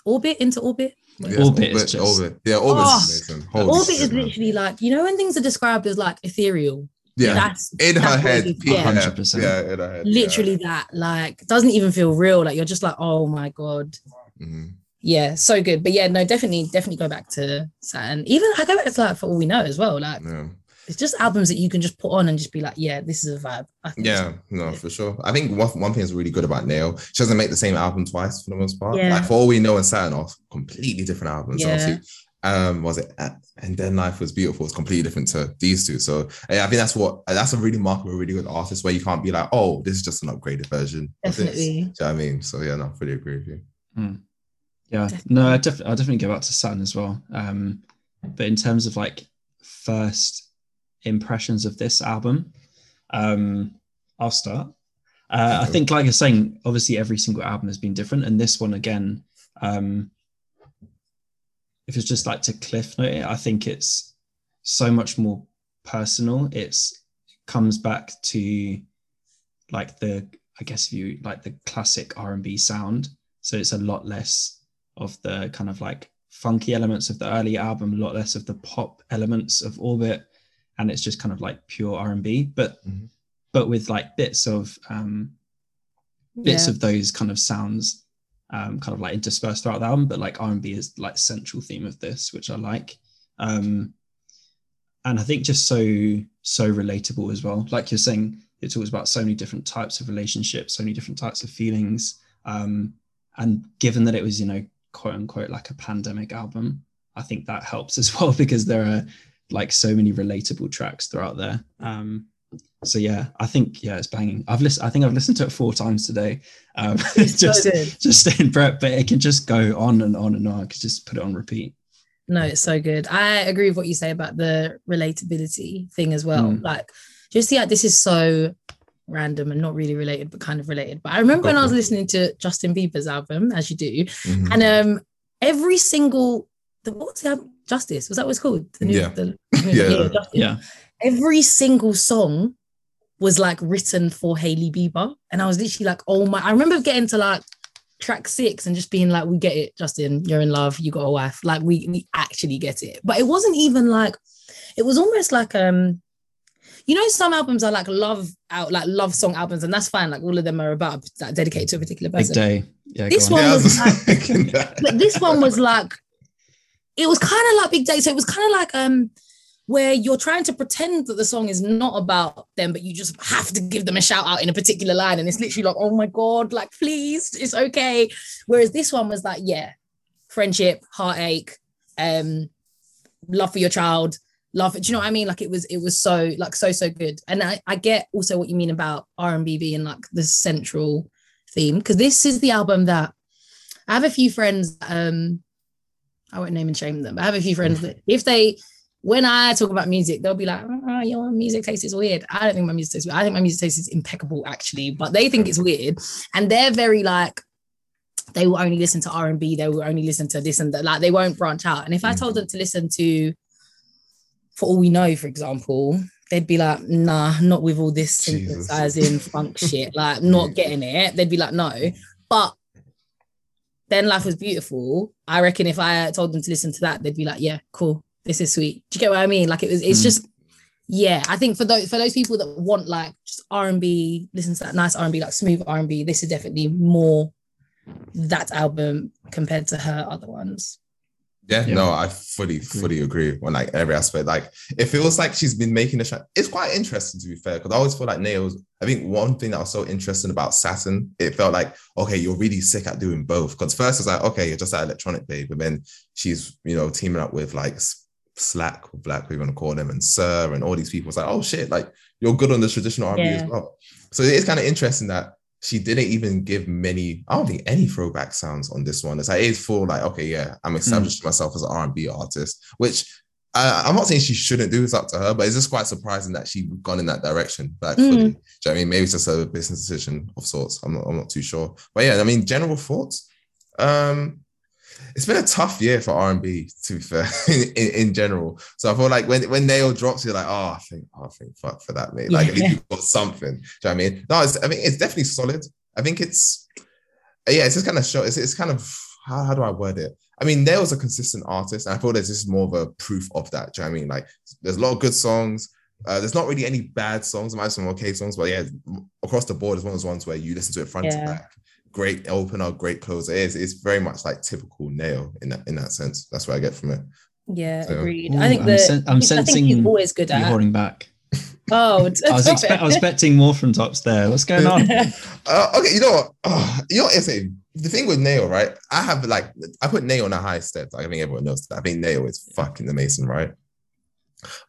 Orbit into Orbit. Yeah, Orbit is just- Orbit. Yeah, Orbit's Oh, amazing. Orbit shit, is man. literally like you know when things are described as like ethereal. yeah, that's in her that's what head, it is. Yeah. 100%. Yeah, in her head. literally that. Like doesn't even feel real. Like you're just like, oh my god. Yeah. Yeah, so good. But yeah, no, definitely, definitely go back to Saturn. Even I go back to like for all we know as well. Like yeah. it's just albums that you can just put on and just be like, yeah, this is a vibe. I think Yeah, no, for sure. I think one, one thing is really good about NAO. She doesn't make the same album twice for the most part. Yeah. Like for all we know, and Saturn are completely different albums. Yeah. Obviously, um, was it? Uh, and then Life was beautiful. It's completely different to these two. So yeah, I think that's what that's a really mark of a really good artist where you can't be like, oh, this is just an upgraded version. of. Definitely. Do you know what I mean? So yeah, no, I fully agree with you. Yeah, no, I def- I'll definitely go back to Saturn as well. Um, but in terms of like first impressions of this album, um, I'll start. Uh, I think, like you're saying, obviously every single album has been different, and this one again, um, if it's just like to cliff note it, I think it's so much more personal. It's comes back to like the, I guess if you like the classic R and B sound. So it's a lot less of the kind of like funky elements of the early album, a lot less of the pop elements of Orbit, and it's just kind of like pure R and B, but Mhm. but with like bits of um, bits Yeah. of those kind of sounds, um, kind of like interspersed throughout the album. But like R and B is like central theme of this, which I like, um, and I think just so so relatable as well. Like you're saying, it talks about so many different types of relationships, so many different types of feelings. Um, and given that it was, you know, quote unquote, like a pandemic album, I think that helps as well because there are like so many relatable tracks throughout there. Um, so yeah, I think yeah, it's banging. I've listened. I think I've listened to it four times today. Um, just so just in prep, but it can just go on and on and on. I could just put it on repeat. No, it's so good. I agree with what you say about the relatability thing as well. Mm. Like, just yeah, this is so random and not really related, but kind of related. But I remember when I was listening to Justin Bieber's album, as you do, Mhm. and um, every single the what's the album? Justice was that what it's called? The Yeah. the, Yeah. Justice. Yeah, Every single song was like written for Hailey Bieber, and I was literally like, oh my! I remember getting to like track six and just being like, we get it, Justin, you're in love, you got a wife, like we we actually get it. But it wasn't even like, it was almost like um. You know, some albums are like love out, like love song albums, and that's fine. Like all of them are about like dedicated to a particular person. big day. Yeah, This on. one Yeah, was was just but this one was like it was kind of like big day so it was kind of like um where you're trying to pretend that the song is not about them but you just have to give them a shout out in a particular line and it's literally like oh my god like please it's okay whereas this one was like yeah friendship heartache um love for your child love it. do you know what i mean like it was it was so like so so good and i, I get also what you mean about r&b being like the central theme because this is the album that I have a few friends. Um, I won't name and shame them. But I have a few friends that if they, when I talk about music, they'll be like, "Oh, your music taste is weird." I don't think my music taste. Weird. I think my music taste is impeccable, actually. But they think it's weird, and they're very like, they will only listen to R and B. They will only listen to this and that. Like they won't branch out. And if I told them to listen to, for all we know, for example, they'd be like, "Nah, not with all this synthesizing funk shit. Like, not getting it." They'd be like, "No," but then life was beautiful. I reckon if I told them to listen to that, they'd be like, "Yeah, cool, this is sweet." Do you get what I mean? Like it was. It's Mm. just, yeah. I think for those for those people that want like just R and B, listen to that nice R and B, like smooth R and B. This is definitely more that album compared to her other ones. Yeah, Yeah. no, I fully, fully agree on like every aspect. Like it feels like she's been making a shine. It's quite interesting to be fair, because I always feel like NAO's. I think one thing that was so interesting about Saturn, it felt like, okay, you're really sick at doing both. Because first it's like, okay, you're just that electronic babe, but then she's, you know, teaming up with like Slack or Black, we're gonna call them, and Sir and all these people. It's like, oh shit, like you're good on the traditional R&B Yeah. as well. So it is kind of interesting that she didn't even give many, I don't think any throwback sounds on this one. It's like it's full like, okay, yeah, I'm establishing myself as an R&B artist, which uh, I'm not saying she shouldn't do, it's up to her, but it's just quite surprising that she gone in that direction. Like, Mm. you know what I mean? Maybe it's just a business decision of sorts. I'm not, I'm not too sure. But yeah, I mean, general thoughts. Um, it's been a tough year for R&B, to be fair, in, in, in general. So I feel like when when NAO drops, you're like, oh, I think, oh, I think, fuck for that, mate. Like at Yeah. least you've got something. Do you know what I mean? No, it's, I mean, it's definitely solid. I think it's, yeah, it's just kind of show. It's, it's kind of how, how do I word it? I mean, NAO's a consistent artist, and I feel there's just more of a proof of that. Do you know what I mean? Like, there's a lot of good songs. Uh, there's not really any bad songs. There might be some okay songs, but yeah, across the board, it's one of those ones where you listen to it front Yeah. to back. Great opener, great closer. It's, it's very much like typical NAO in that in that sense. That's what I get from it. Yeah, So- agreed. Ooh, I think I'm the sen- I'm which I think sensing he's always good You at. holding back. Oh, I was, expect- I was expecting more from Tops there. What's going on? Uh, okay, you know what? Oh, you know what? It's the thing with NAO, right? I have like I put NAO on a high step. Like, I think everyone knows that. I think NAO is fucking amazing, right?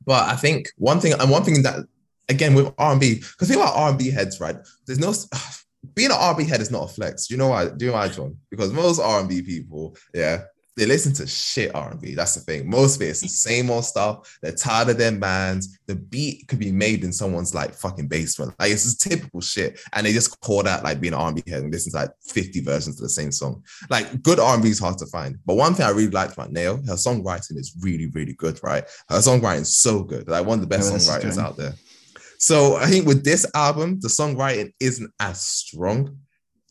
But I think one thing and one thing that again with R and B, because think about R and B heads, right? There's no being an R and B head is not a flex. Do you know why? Do you know why, John? Because most R and B people, yeah, they listen to shit R and B. That's the thing. Most of it is the same old stuff. They're tired of their bands. The beat could be made in someone's like fucking basement. Like it's just typical shit, and they just call that like being an R&B head and listen to like 50 versions of the same song. Like good R&B is hard to find. But one thing I really liked about NAO, her songwriting is really, really good, right? Her songwriting is so good. Like one of the best Yeah, songwriters out there. So I think with this album, the songwriting isn't as strong.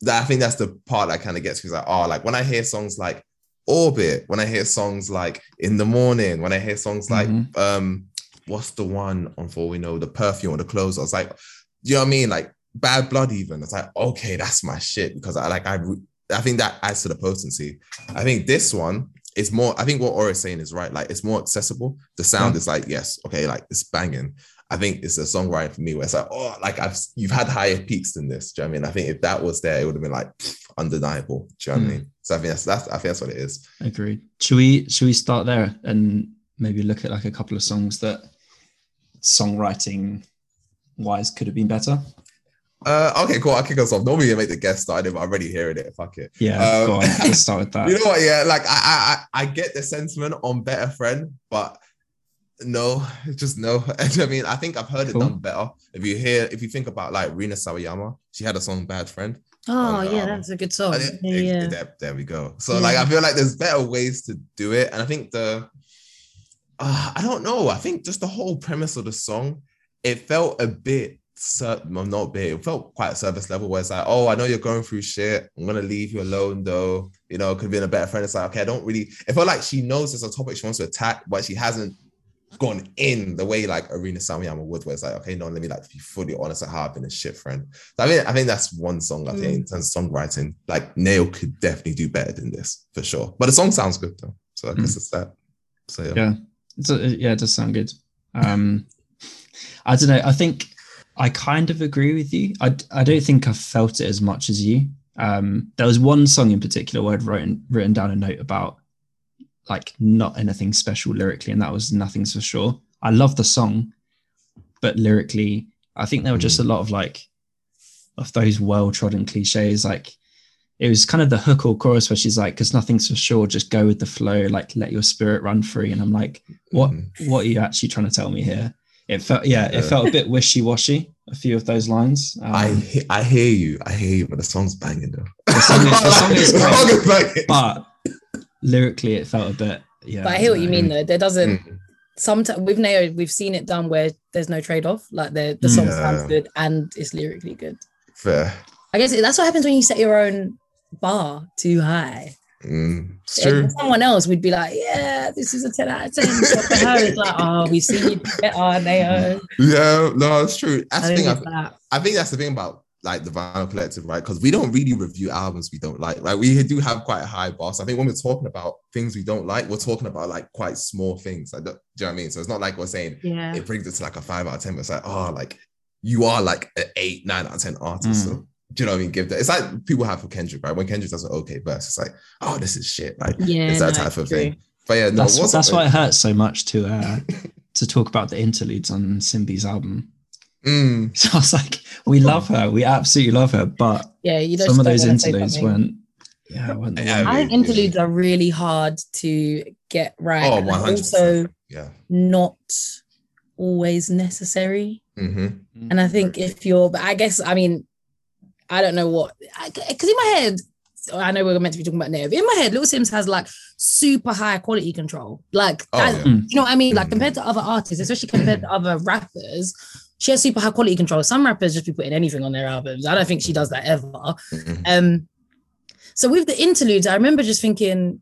That I think that's the part that kind of gets me like, oh, like when I hear songs like Orbit, when I hear songs like In the Morning, when I hear songs like Mhm. um, what's the one on For We Know, the perfume or the clothes? I was like, Do you know what I mean? Like Bad Blood, even. It's like, okay, that's my shit because I like I I think that adds to the potency. I think this one is more. I think what Ore is saying is right. Like it's more accessible. The sound Yeah. is like yes, okay, like it's banging. I think it's a songwriting for me where it's like, oh, like I've you've had higher peaks than this. Do you know what I mean? I think if that was there, it would have been like pff, undeniable. Do you know what I Mm. mean? So I think that's that's I think that's what it is. Agreed. Should we should we start there and maybe look at like a couple of songs that songwriting wise could have been better? Uh, okay, cool. I'll kick us off. Normally you make the guest started, but I'm already hearing it. Fuck it. Yeah, Um, go on. Let's start with that. You know what? Yeah, like I, I I get the sentiment on Better Friend, but no, just no. I mean, I think I've heard it done better. If you hear, if you think about like Rina Sawayama, she had a song "Bad Friend." Oh on yeah, album. that's a good song. It- Yeah, it- yeah. There, there we go. So Yeah. like, I feel like there's better ways to do it, and I think the, uh, I don't know. I think just the whole premise of the song, it felt a bit. Sur- well, not a bit. It felt quite service level, where it's like, oh, I know you're going through shit. I'm gonna leave you alone, though. You know, could have been a better friend. It's like, okay, I don't really. It felt like she knows there's a topic she wants to attack, but she hasn't gone in the way like Arena Sawayama would, where it's like, okay, no, let me like be fully honest at how I've been a shit friend. So I mean, I think that's one song. I think in terms of songwriting, like NAO could definitely do better than this for sure. But the song sounds good though, so I guess it's that. So yeah, Yeah. It's a, yeah, it does sound good. Um, I don't know. I think I kind of agree with you. I, I don't think I felt it as much as you. Um, there was one song in particular where I'd written, written down a note about like not anything special lyrically, and that was Nothing's for Sure. I love the song, but lyrically, I think there were just a lot of like, of those well trodden cliches. Like, it was kind of the hook or chorus where she's like, because nothing's for sure, just go with the flow, like let your spirit run free. And I'm like, what Mhm. what are you actually trying to tell me here? It felt yeah, it felt a bit wishy washy. A few of those lines. Um, I he- I hear you, I hear you, but the song's banging though. The song is- the song is great. banging. but lyrically, it felt a bit yeah. But I hear what you mean though. There doesn't Mm. sometimes with NAO, we've seen it done where there's no trade off. Like the the song Yeah. sounds good and it's lyrically good. Fair. I guess that's what happens when you set your own bar too high. Mm, it's If true. someone else would be like, "Yeah, this is a ten out of 10. But for her, it's like, "Oh, we've seen you do better, NAO." Yeah, no, it's true. That's I the thing. I. I think that's the thing about like the Vinyl Collective, right? Because we don't really review albums we don't like. Like we do have quite a high bar. So I think when we're talking about things we don't like, we're talking about like quite small things. Like, do you know what I mean? So it's not like we're saying Yeah. it brings it to like a five out of ten. But it's like, oh, like you are like an eight, nine out of ten artist. Mm. So do you know what I mean? Give that. It's like people have for Kendrick, right? When Kendrick does an okay verse, it's like, oh, this is shit. Like Yeah, it's that no, type of true. thing. But yeah, no, that's what's that's why it hurts so much to uh to talk about the interludes on Simbi's album. Mm, So I was like, we love her, we absolutely love her, but Yeah, you don't some of those interludes weren't. Yeah, weren't Yeah. I think interludes are really hard to get right. oh, and 100 also yeah. not always necessary. hmm And I think if you're, but I guess, I mean, I don't know what, because in my head, I know we're meant to be talking about NAO. In my head, Little Simz has like super high quality control. Like, Oh, that- yeah. You know what I mean? Like, Mhm. compared to other artists, especially compared to other rappers, she has super high quality control. Some rappers just be putting anything on their albums. I don't think she does that ever. Mhm. Um, so with the interludes, I remember just thinking,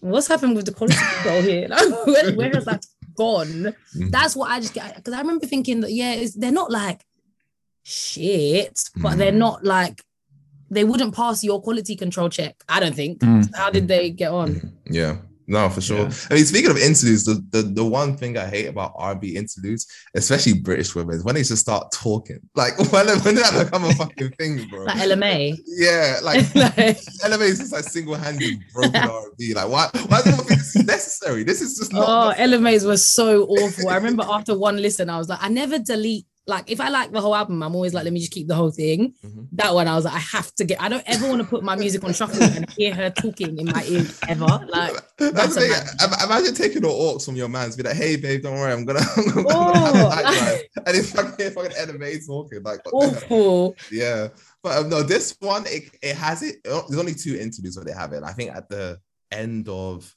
what's happened with the quality control here? Like, where, where has that gone? Mhm. That's what I just get because I remember thinking that yeah, they're not like shit, but Mm. they're not like they wouldn't pass your quality control check. I don't think. Mm. How did they get on? Yeah. No, for sure. Yeah. I mean, speaking of interludes, the, the the one thing I hate about R&B interludes, especially British women, is when they just start talking. Like when when did that become a fucking thing, bro? Like Ella Mai. yeah, like Like, Elevate is just like single-handed broken R&B. Like why? Why do you think this is necessary? This is just not. oh, Ella Mai's were so awful. I remember after one listen, I was like, I never delete. Like, if I like the whole album, I'm always like, let me just keep the whole thing. Mhm. That one, I was like, I have to get. I don't ever want to put my music on shuffle and hear her talking in my ear ever. Like, That's thing. Imagine taking your aux from your man's, be like, "Hey, babe, don't worry, I'm gonna, I'm gonna Oh, have a night like- drive." And it's fucking fucking anime talking, like, the awful. Yeah, but um, no, this one it, it has it. There's only two interviews where they have it. I think at the end of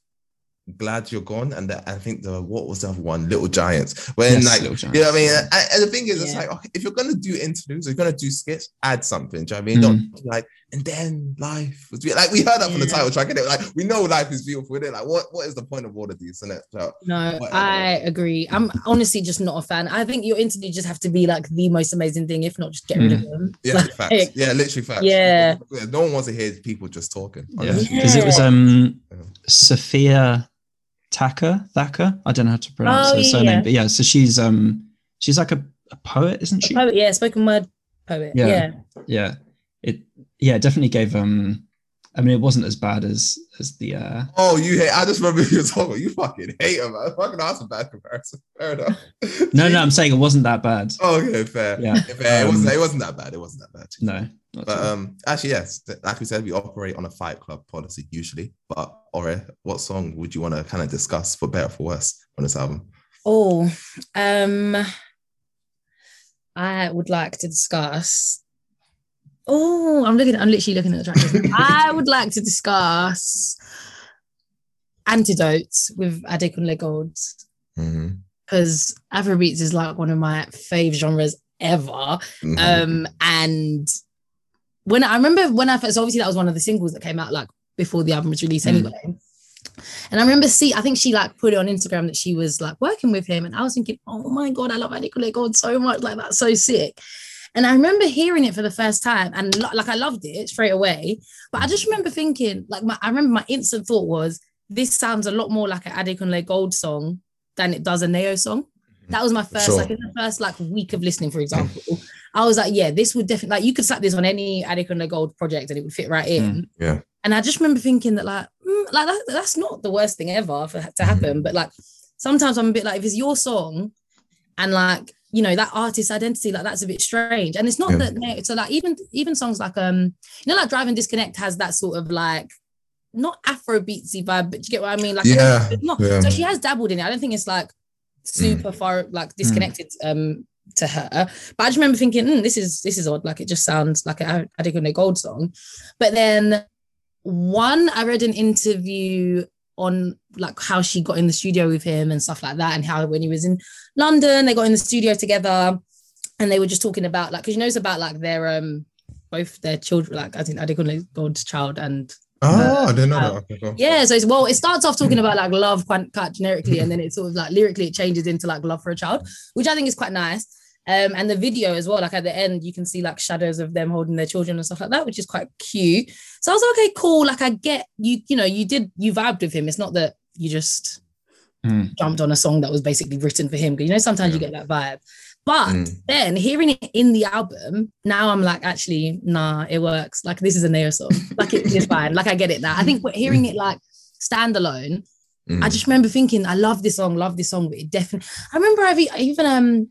Glad You're Gone, and the, I think the what was the other one, Little Giants. When Yes, like, Little you know what I mean? And, and the thing is, it's like okay, if you're gonna do interviews, you're gonna do skits, add something. Do you know what I mean? Mm. Don't like and then life was be- like we heard that from the title track. And it, like we know life is beautiful. Is it? Like what what is the point of all of these? Isn't it? So, No, Whatever. I agree. I'm honestly just not a fan. I think your interview just have to be like the most amazing thing. If not, just get rid of them. yeah, Like, facts. Yeah, literally facts. Yeah. no one wants to hear people just talking. Yeah, honestly. because it was um Yeah. Sophia Thakur Thakur. I don't know how to pronounce Oh, her yeah, surname, yeah. but yeah. So she's um she's like a, a poet, isn't she? Poet, yeah, spoken word poet. Yeah. Yeah. Yeah, it yeah definitely gave um. I mean, it wasn't as bad as as the uh Oh, you hate. I just remember you were talking. about- You fucking hate him. Man. Fucking that's a bad comparison. Fair enough. no no I'm saying it wasn't that bad. Oh, okay, fair. Yeah. fair. it Um, wasn't. It wasn't that bad. It wasn't that bad. No, But at um, actually, yes. Like we said, we operate on a Fight Club policy usually. But Ore, what song would you want to kind of discuss for better or for worse on this album? Oh, um, I would like to discuss. Oh, I'm looking. I'm literally looking at the track. I would like to discuss antidotes with Adekunle Gold Mm-hmm. because Afrobeats is like one of my fave genres ever. Mm-hmm. Um, and when I remember when I first, so obviously that was one of the singles that came out like before the album was released Mm. anyway. And I remember see, I think she like put it on Instagram that she was like working with him, and I was thinking, oh my god, I love Adekunle Gold so much, like that's so sick. And I remember hearing it for the first time, and lo- like I loved it straight away. But I just remember thinking, like my, I remember my instant thought was, this sounds a lot more like an Adekunle Gold song than it does a NAO song. Mm-hmm. That was my first, Sure. like in the first like week of listening, for example. I was like, yeah, this would definitely like you could slap this on any Adekunle Gold project and it would fit right in. Mm, yeah. And I just remember thinking that like, mm, like that, that's not the worst thing ever for to mm-hmm. happen. But like sometimes I'm a bit like, if it's your song and like, you know, that artist identity, like that's a bit strange. And it's not Yeah. that so like even even songs like um, you know, like Drive and Disconnect has that sort of like not Afro beatsy vibe, but you get what I mean? Like Yeah, not yeah. so she has dabbled in it. I don't think it's like super far like disconnected um to her. But I just remember thinking, "Hmm, this is this is odd. Like it just sounds like a Adekunle Gold song. But then one, I read an interview on like how she got in the studio with him and stuff like that, and how when he was in London, they got in the studio together, and they were just talking about like because you know it's about like their um both their children, like I think Adekunle Gold's child and Oh, I didn't know uh, that. Okay, yeah, so it's well, it starts off talking about like love quite, quite generically, and then it sort of like lyrically it changes into like love for a child, which I think is quite nice. Um, and the video as well, like at the end, you can see like shadows of them holding their children and stuff like that, which is quite cute. So I was like, okay, cool. Like I get you, you know, you did you vibed with him. It's not that you just Mm. jumped on a song that was basically written for him. Because you know, sometimes you get that vibe. But Mm. then hearing it in the album, now I'm like, actually, nah, it works. Like this is a NAO song. Like it is fine. Like I get it now. I think hearing it like standalone, Mm. I just remember thinking, I love this song, love this song, but it definitely. I remember I've even um,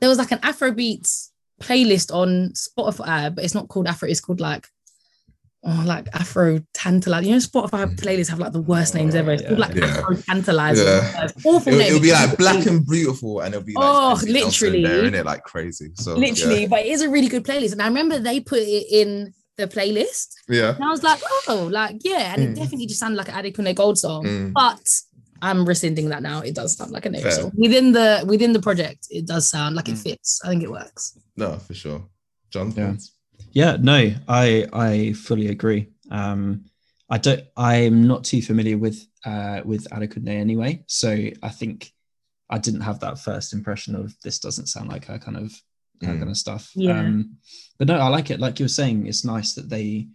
there was like an Afrobeats playlist on Spotify, but it's not called Afro. It's called like, oh, like Afro Tantalize. You know, Spotify playlists have like the worst names ever. It's called like Yeah. Afro Tantalize. Yeah. Awful It'll, name. it'll be like black and beautiful, and it'll be like Oh, literally. there in it like crazy. So literally, but it is a really good playlist. And I remember they put it in the playlist, yeah, and I was like, oh, like yeah, and Mm. it definitely just sounded like an Adekunle Gold song. Mm. But I'm rescinding that now. It does sound like a NAO Fair. song within the within the project. It does sound like it Mm. fits. I think it works. no, for sure. John, Yeah. Yeah, no, I I fully agree. Um, I don't. I'm not too familiar with uh, with Adekunle anyway, so I think I didn't have that first impression of this doesn't sound like her kind of her Mm. kind of stuff. Yeah. Um, but no, I like it. Like you were saying, it's nice that they,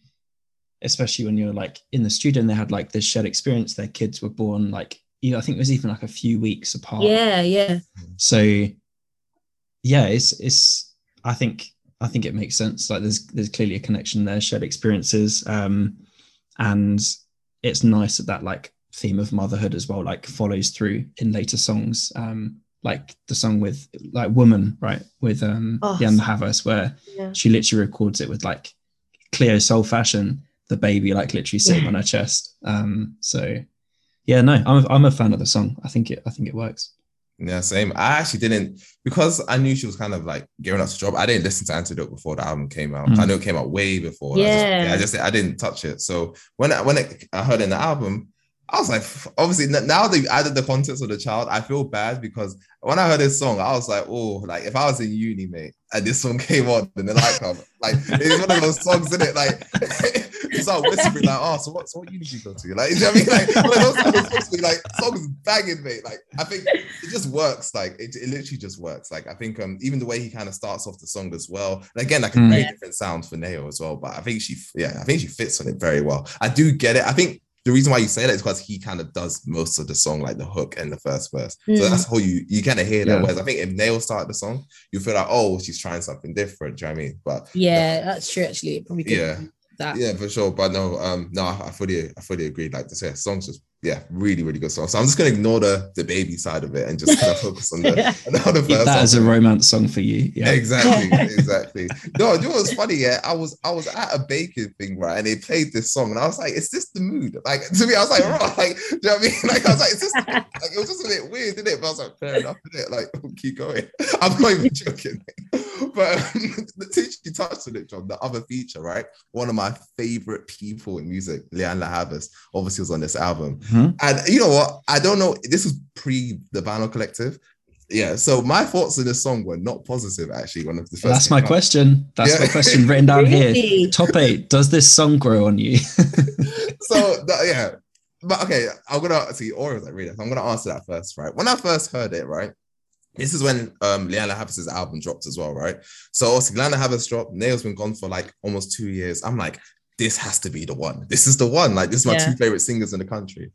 especially when you're like in the studio and they had like this shared experience. Their kids were born like you know, I think it was even like a few weeks apart. Yeah, yeah. So yeah, it's it's I think I think it makes sense. Like there's there's clearly a connection there, shared experiences. Um and it's nice that that like theme of motherhood as well, like follows through in later songs. Um like the song with like Woman, right? With um Oh, Jan Havas, where Yeah. she literally records it with like Cleo Sol fashion, the baby like literally sitting Yeah. on her chest. Um so yeah, no, I'm a, I'm a fan of the song. I think it I think it works. Yeah, same. I actually didn't because I knew she was kind of like gearing up to drop. I didn't listen to Antidote before the album came out. Mm. I know it came out way before. I just, Yeah. I just I didn't touch it. So when I, when it, I heard in the album, I was like, obviously now they've added the context of the child. I feel bad because when I heard this song, I was like, oh, like if I was in uni, mate, and this song came on in the nightclub, like it's one of those songs, isn't it? Like you start whispering like, oh, so what, so what uni do you go to? Like, you know what I mean? Like of those songs, like songs banging, mate. Like I think it just works. Like it, it literally just works. Like I think um even the way he kind of starts off the song as well. And again, like a Mm. very Yeah. different sound for NAO as well. But I think she, yeah, I think she fits on it very well. I do get it. I think the reason why you say that is because he kind of does most of the song, like the hook and the first verse. Mm. So that's how you you kind of hear that. Yeah. Whereas I think if NAO started the song, you feel like, oh, she's trying something different. Do you know what I mean? But Yeah, that's true. Actually, it probably could Yeah. That. yeah, for sure. But no, um, no, I, I fully, I fully agree. Like to say, song's just yeah, really, really good song. So I'm just gonna ignore the the baby side of it and just kind of focus on the, on the first that as a romance song for you. Yeah. Exactly, exactly. No, you know what's funny? Yeah, I was I was at a baking thing, right? And they played this song, and I was like, "Is this the mood?" Like to me, I was like, "Right," like, do you know what I mean? Like I was like, "Is this?" Like it was just a bit weird, didn't it? But I was like, "Fair enough, didn't it?" Like, keep going. I'm not even joking. But um, the teacher you touched on it, John. The other feature, right? One of my favorite people in music, Lianne La Havas, obviously was on this album. Mhm. And you know what? I don't know. This was pre the Vinyl Collective. Yeah. So my thoughts on this song were not positive actually One of the first. That's my out. question. That's Yeah. my question written down here. Top eight. Does this song grow on you? So yeah. But okay, I'm gonna see or was like read it. I'm gonna answer that first, right? When I first heard it, right? This is when um Lianne La Havas' album dropped as well, right? So obviously Lianne La Havas dropped, NAO's been gone for like almost two years. I'm like, this has to be the one. This is the one. Like, this is my Yeah. two favorite singers in the country.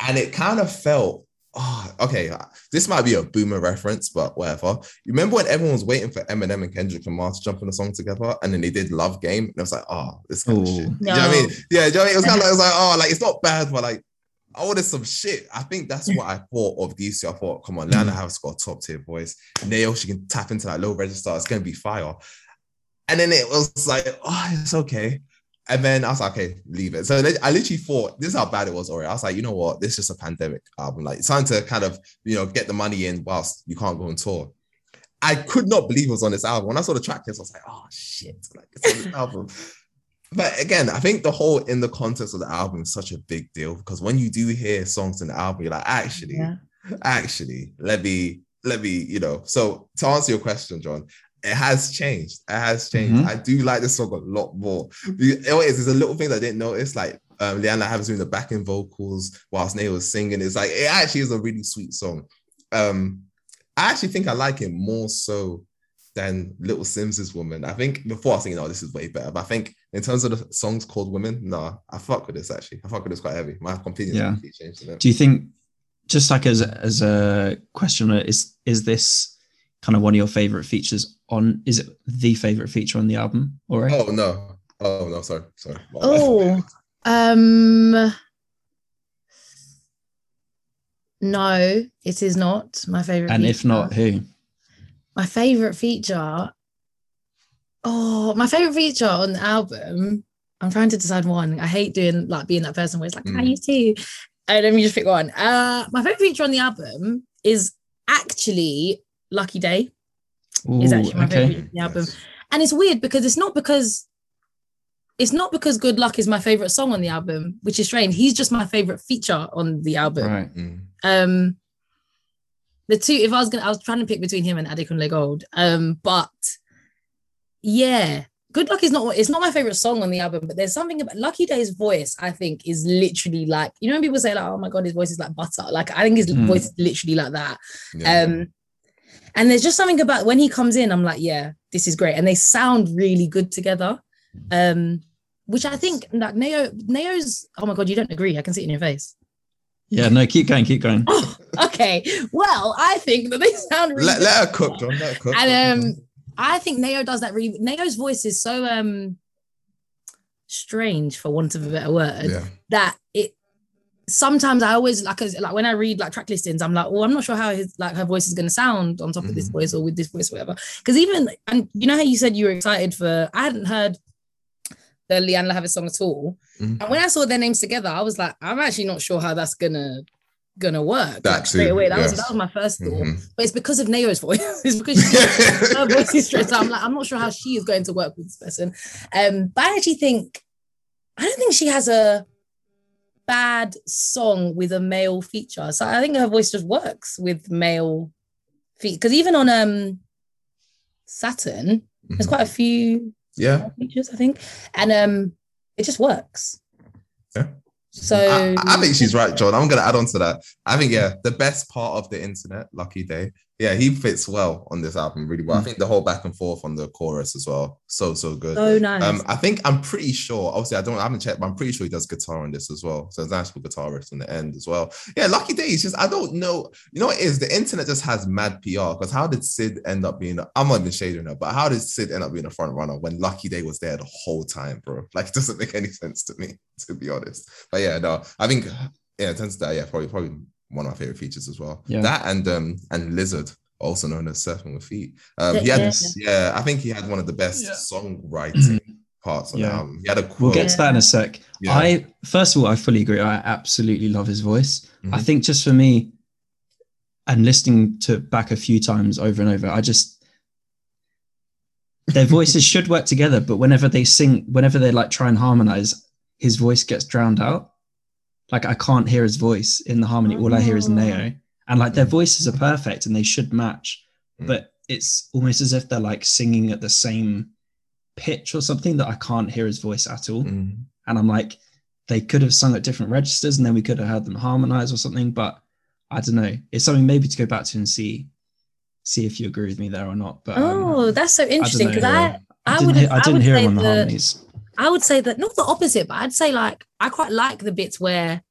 And it kind of felt, oh, okay, uh, this might be a boomer reference, but whatever. You remember when everyone was waiting for Eminem and Kendrick Lamar to jump on a song together, and then they did Love Game, and it was like, oh, this kind of Ooh. shit. You know what I mean? Yeah, do you know what I mean? It was kind of like, it was like, oh, like it's not bad, but like, oh, there's some shit. I think that's what I thought of DC. I thought, come on, La Havas got a top tier voice. NAO, she can tap into that low register. It's gonna be fire. And then it was like, oh, it's okay. And then I was like, okay, leave it. So I literally thought, this is how bad it was already. I was like, you know what? This is just a pandemic album. Like, it's time to kind of, you know, get the money in whilst you can't go on tour. I could not believe it was on this album. When I saw the track list, I was like, oh shit, like it's on this album. But again, I think the whole in the context of the album is such a big deal because when you do hear songs in the album, you're like, actually, Yeah. actually, let me, let me, you know. So to answer your question, John, it has changed. It has changed. Mhm. I do like this song a lot more. Is, there's a little thing I didn't notice, like um, Lianne La Havas doing the backing vocals whilst NAO was singing. It's like it actually is a really sweet song. Um, I actually think I like it more so than Little Simz's Woman. I think before I was thinking, oh, this is way better. But I think in terms of the songs called Women, no, I fuck with this actually. I fuck with this quite heavy. My opinion Yeah. completely changed. Do you think, just like as as a question, is is this kind of one of your favorite features on? Is it the favorite feature on the album? All right. Oh no. Oh no, sorry, sorry. Oh, um, no, it is not my favorite. and if not, who? my favorite feature. Oh, my favorite feature on the album. I'm trying to decide one. I hate doing like being that person where it's like I Mm. used to. Uh, let me just pick one. Uh, my favorite feature on the album is actually Lucky Daye. Is actually my okay. favorite the album. And it's weird because it's not because it's not because Good Luck is my favorite song on the album, which is strange. He's just my favorite feature on the album. Right. Mm. Um the two, if I was gonna I was trying to pick between him and Adekunle Gold. Um, but yeah, Good Luck is not it's not my favorite song on the album, but there's something about Lucky Daye's voice, I think, is literally like, you know, when people say, like, oh my god, his voice is like butter. Like I think his Mm. voice is literally like that. Yeah. Um, and there's just something about when he comes in, I'm like, yeah, this is great. And they sound really good together. Um, which I think like NAO, NAO's, oh my god, you don't agree. I can see it in your face. Yeah. No. Keep going. Keep going. Oh, okay. Well, I think that they sound really let, good. let her cook, John. Let her cook. And um, I think NAO does that really. NAO's voice is so um strange, for want of a better word, yeah. that it sometimes I always like like when I read like track listings, I'm like, well, I'm not sure how his like her voice is gonna sound on top of this Mhm. voice or with this voice, or whatever. Because even and you know how you said you were excited for I hadn't heard the Lianne La Havas song at all. Mhm. And when I saw their names together, I was like, I'm actually not sure how that's gonna gonna work. That like, straight away. That was that was my first thought. Mhm. But it's because of NAO's voice. it's because she, her voice is straight. So I'm like, I'm not sure how she is going to work with this person. Um, but I actually think I don't think she has a bad song with a male feature. So I think her voice just works with male feet. Because even on um Saturn, there's Mhm. quite a few Yeah. features, I think. And um it just works. Yeah. So I, I think she's right, John. I'm gonna add on to that. I think yeah, the best part of the internet, Lucky Daye. Yeah, he fits well on this album really well. I Mm. think the whole back and forth on the chorus as well, so so good. So nice. Um, I think I'm pretty sure. Obviously, I don't. I haven't checked, but I'm pretty sure he does guitar on this as well. So it's nice for guitarist in the end as well. Yeah, Lucky Daye's. Just I don't know. You know what it is? The internet just has mad PR. Because how did Syd end up being? I'm not even shading her, but how did Syd end up being a front runner when Lucky Daye was there the whole time, bro? Like, it doesn't make any sense to me, to be honest. But yeah, no, I think yeah, it turns out yeah, probably probably one of my favorite features as well. Yeah. That and um and Lizard. Also known as serpentwithfeet. Um, he had, Yeah. yeah, I think he had one of the best Yeah. songwriting parts on the Yeah. album. He had a quote. We'll get to that in a sec. Yeah. I first of all, I fully agree. I absolutely love his voice. I Mhm. think just for me, and listening to back a few times over and over, I just their voices should work together, but whenever they sing, whenever they like try and harmonize, his voice gets drowned out. Like I can't hear his voice in the harmony. All I hear is Oh. NAO, and like their voices are perfect and they should match, Mm. but it's almost as if they're like singing at the same pitch or something that I can't hear his voice at all. Mhm. And I'm like, they could have sung at different registers and then we could have heard them harmonize or something. But I don't know. It's something maybe to go back to and see see if you agree with me there or not. But um, oh, that's so interesting because I, I, didn't would hear, I didn't hear him on the that- harmonies. I would say that not the opposite, but I'd say like I quite like the bits where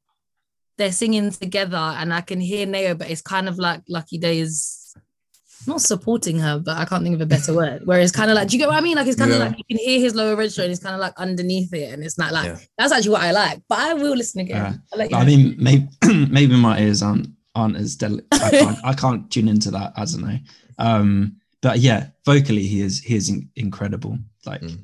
they're singing together and I can hear NAO, but it's kind of like Lucky Daye is not supporting her, but I can't think of a better word. Where it's kind of like, do you get what I mean? Like it's kind of like you can hear his lower register and it's kind of like underneath it, and it's not like Yeah. that's actually what I like. But I will listen again. Yeah. I'll let you I mean, maybe maybe my ears aren't aren't as delicate. I can't I can't tune into that. I don't know. Um, but yeah, vocally he is he is in- incredible. Like, Mm.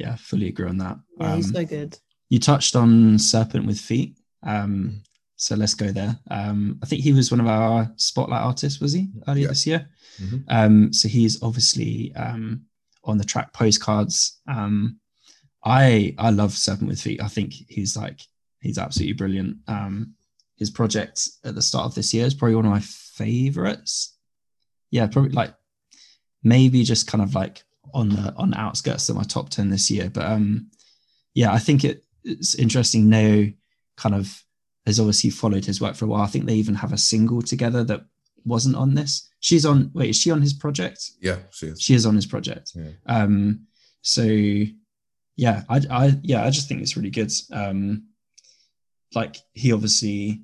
Yeah, fully agree on that. yeah, he's Um, so good. you touched on serpentwithfeet. Um, so let's go there. Um, I think he was one of our spotlight artists, was he earlier Yeah. this year? Mhm. Um, so he's obviously um, on the track postcards. Um, I I love serpentwithfeet. I think he's like he's absolutely brilliant. Um, his project at the start of this year is probably one of my favorites. Yeah, probably like maybe just kind of like on the on the outskirts of my top 10 this year. But um yeah, I think it, it's interesting. NAO kind of has obviously followed his work for a while. I think they even have a single together that wasn't on this. She's on wait, is she on his project? Yeah, she is. She is on his project. Yeah. Um so yeah, I I yeah, I just think it's really good. Um like he obviously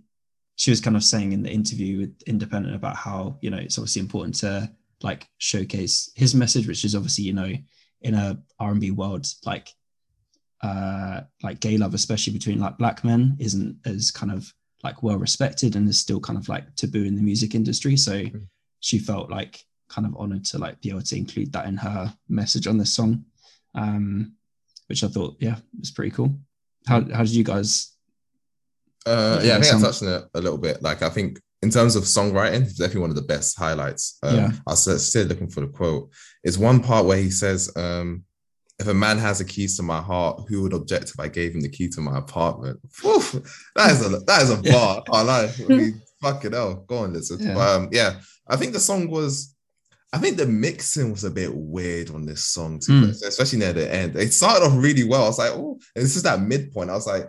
she was kind of saying in the interview with Independent about how, you know, it's obviously important to like showcase his message, which is obviously, you know, in a R&B world, like uh like gay love, especially between like black men, isn't as kind of like well respected and is still kind of like taboo in the music industry. So Mm. she felt like kind of honored to like be able to include that in her message on this song. Um, which I thought, yeah, was pretty cool. How how did you guys Uh, Yeah, I think some- I touched on it a little bit. Like, I think in terms of songwriting, it's definitely one of the best highlights. Um, Yeah. I was still looking for the quote. It's one part where he says, um, "If a man has the keys to my heart, who would object if I gave him the key to my apartment?" Whew, that is a that is a Yeah. bar. I lie. I mean, fucking hell. Go on, listen. Yeah. But, um, yeah, I think the song was. I think the mixing was a bit weird on this song, to be Mm. especially near the end. It started off really well. I was like, oh, and this is that midpoint. I was like,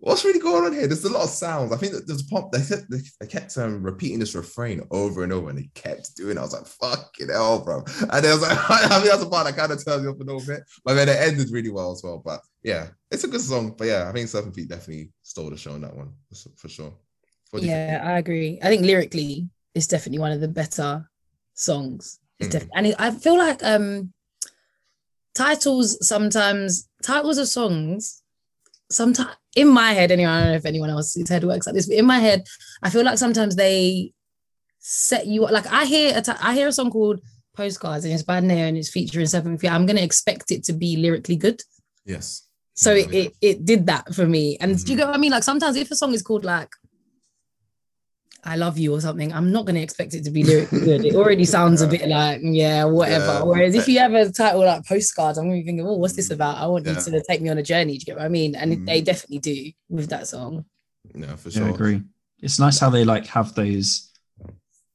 what's really going on here? There's a lot of sounds. I think that there's a pump. They kept, they, they kept um, repeating this refrain over and over, and they kept doing. it. I was like, "Fucking hell, bro!" And I was like, I mean, that's a part that kind of turns me up a little bit. But then it ended really well as well. But yeah, it's a good song. But yeah, I think Surfing Feet definitely stole the show on that one for- sure. What do you think? Yeah, I agree. I think lyrically, it's definitely one of the better songs. It's Mm. definitely, and it, I feel like um titles sometimes titles of songs. Sometimes in my head, anyway, I don't know if anyone else's head works like this, but in my head, I feel like sometimes they set you up. Like I hear a I hear a song called Postcards and it's by NAO and it's featuring Seven Feet. I'm gonna expect it to be lyrically good. Yes. So Yeah, it, it it did that for me. And do you Mhm. get what I mean? Like sometimes if a song is called like I love you or something, I'm not gonna expect it to be lyrically good. It already sounds a bit like, yeah, whatever. Yeah. Whereas if you have a title like postcards, I'm gonna be thinking, oh, what's this about? I want Yeah. you to take me on a journey. Do you get what I mean? And they Mhm. definitely do with that song. Yeah, for Yeah, sure. I agree. It's nice how they like have those.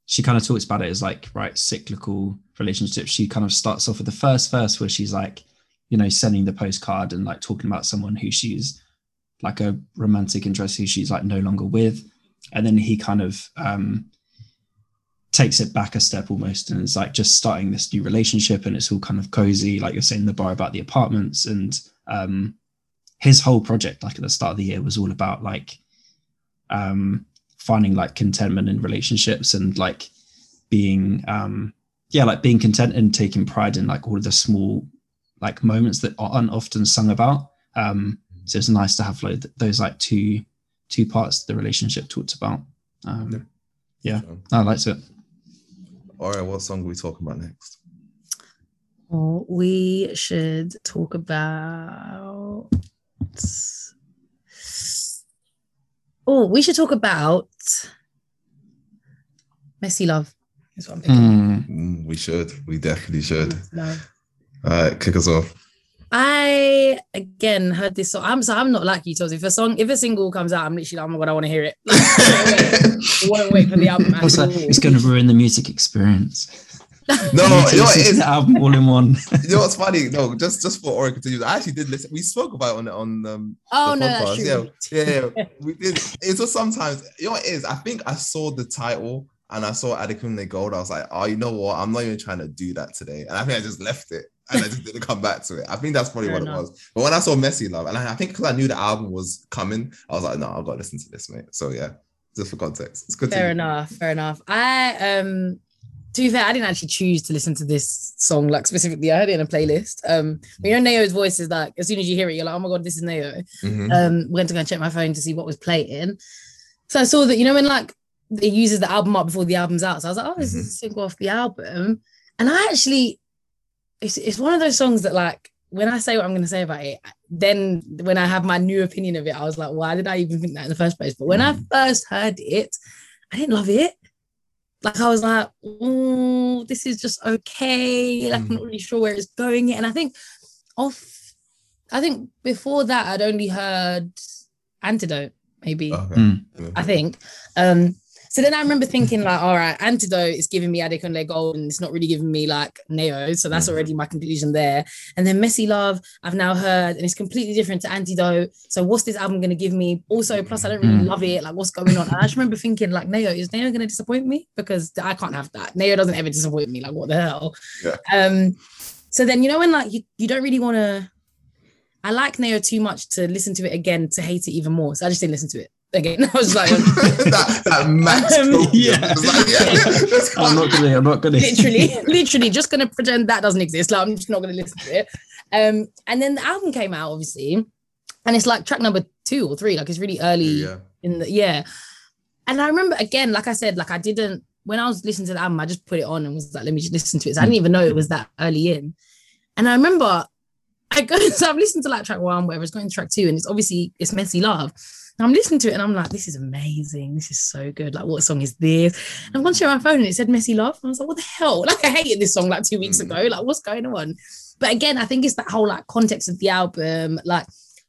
She kind of talks about it as like right cyclical relationships. She kind of starts off with the first verse where she's like, you know, sending the postcard and like talking about someone who she's like a romantic interest who she's like no longer with, and then he kind of um takes it back a step almost and it's like just starting this new relationship and it's all kind of cozy like you're saying the bar about the apartments. And um his whole project like at the start of the year was all about like um finding like contentment in relationships and like being um yeah like being content and taking pride in like all of the small like moments that aren't often sung about. Um so it's nice to have like those like two two parts of the relationship talked about um yeah Sure. i liked it All right, what song are we talking about next? Oh, we should talk about. Oh, we should talk about messy love. Is what I'm thinking. Mm. Mm, we should. We definitely should. Love. All right, kick us off. I again heard this song. I'm so I'm not like you, Toz. If a song, if a single comes out, I'm literally like, oh my god, I want to hear it. I won't wait for the album. Also, it's going to ruin the music experience. No, You you know need to what listen it to is? the album all in one. You know what's funny? No, just just for Ore continues. I actually did listen. We spoke about it on on um oh the no, that's podcast. true. Yeah, yeah, yeah. we did. It's just sometimes you know what it is. I think I saw the title and I saw Adekunle Gold. I was like, oh, you know what? I'm not even trying to do that today. And I think I just left it and I just didn't come back to it. I think that's probably Fair what enough. it was. But when I saw Messy Love, and I, I think because I knew the album was coming, I was like, no, I've got to listen to this, mate. So yeah, just for context, it's good. Fair enough. Fair enough. I um to be fair, I didn't actually choose to listen to this song like specifically. I heard it in a playlist. Um, but you know, NAO's voice is like as soon as you hear it, you're like, oh my god, this is NAO. Mhm. Um, went to go and check my phone to see what was playing. So I saw that you know when like it uses the album up before the album's out. So I was like, oh, this is a single off the album. And I actually, it's it's one of those songs that like when I say what I'm going to say about it, then when I have my new opinion of it, I was like, why did I even think that in the first place? But when I first heard it, I didn't love it. Like I was like, oh, this is just okay. Like I'm not really sure where it's going. yet. And I think off, I think before that I'd only heard Antidote, maybe. Okay. Mm. I think. Um, so then I remember thinking like, all right, Antidote is giving me Adekunle Gold and it's not really giving me like NAO. So that's already my conclusion there. And then Messy Love, I've now heard, and it's completely different to Antidote. So what's this album going to give me? Also, plus I don't really Mm. love it. Like what's going on? And I just remember thinking like, NAO, is NAO going to disappoint me? Because I can't have that. NAO doesn't ever disappoint me. Like what the hell? Yeah. Um, so then, you know, when like you, you don't really want to, I like NAO too much to listen to it again to hate it even more. So I just didn't listen to it again. I was like, that that max. Um, yeah. Like, yeah, let's I'm not gonna. I'm not gonna. literally, literally just gonna pretend that doesn't exist. Like I'm just not gonna listen to it. Um, and then the album came out, obviously, and it's like track number two or three, like it's really early yeah. in the yeah. And I remember again, like I said, like I didn't when I was listening to the album, I just put it on and was like, let me just listen to it. So I didn't even know it was that early in. And I remember I go, so I've listened to like track one, whatever, it's going to track two, and it's obviously it's messy love. And I'm listening to it and I'm like, this is amazing. This is so good. Like, what song is this? And I've gone to my phone and it said Messy Love. And I was like, what the hell? Like, I hated this song like two weeks Mm. ago. Like, what's going on? But again, I think it's that whole like context of the album. Like,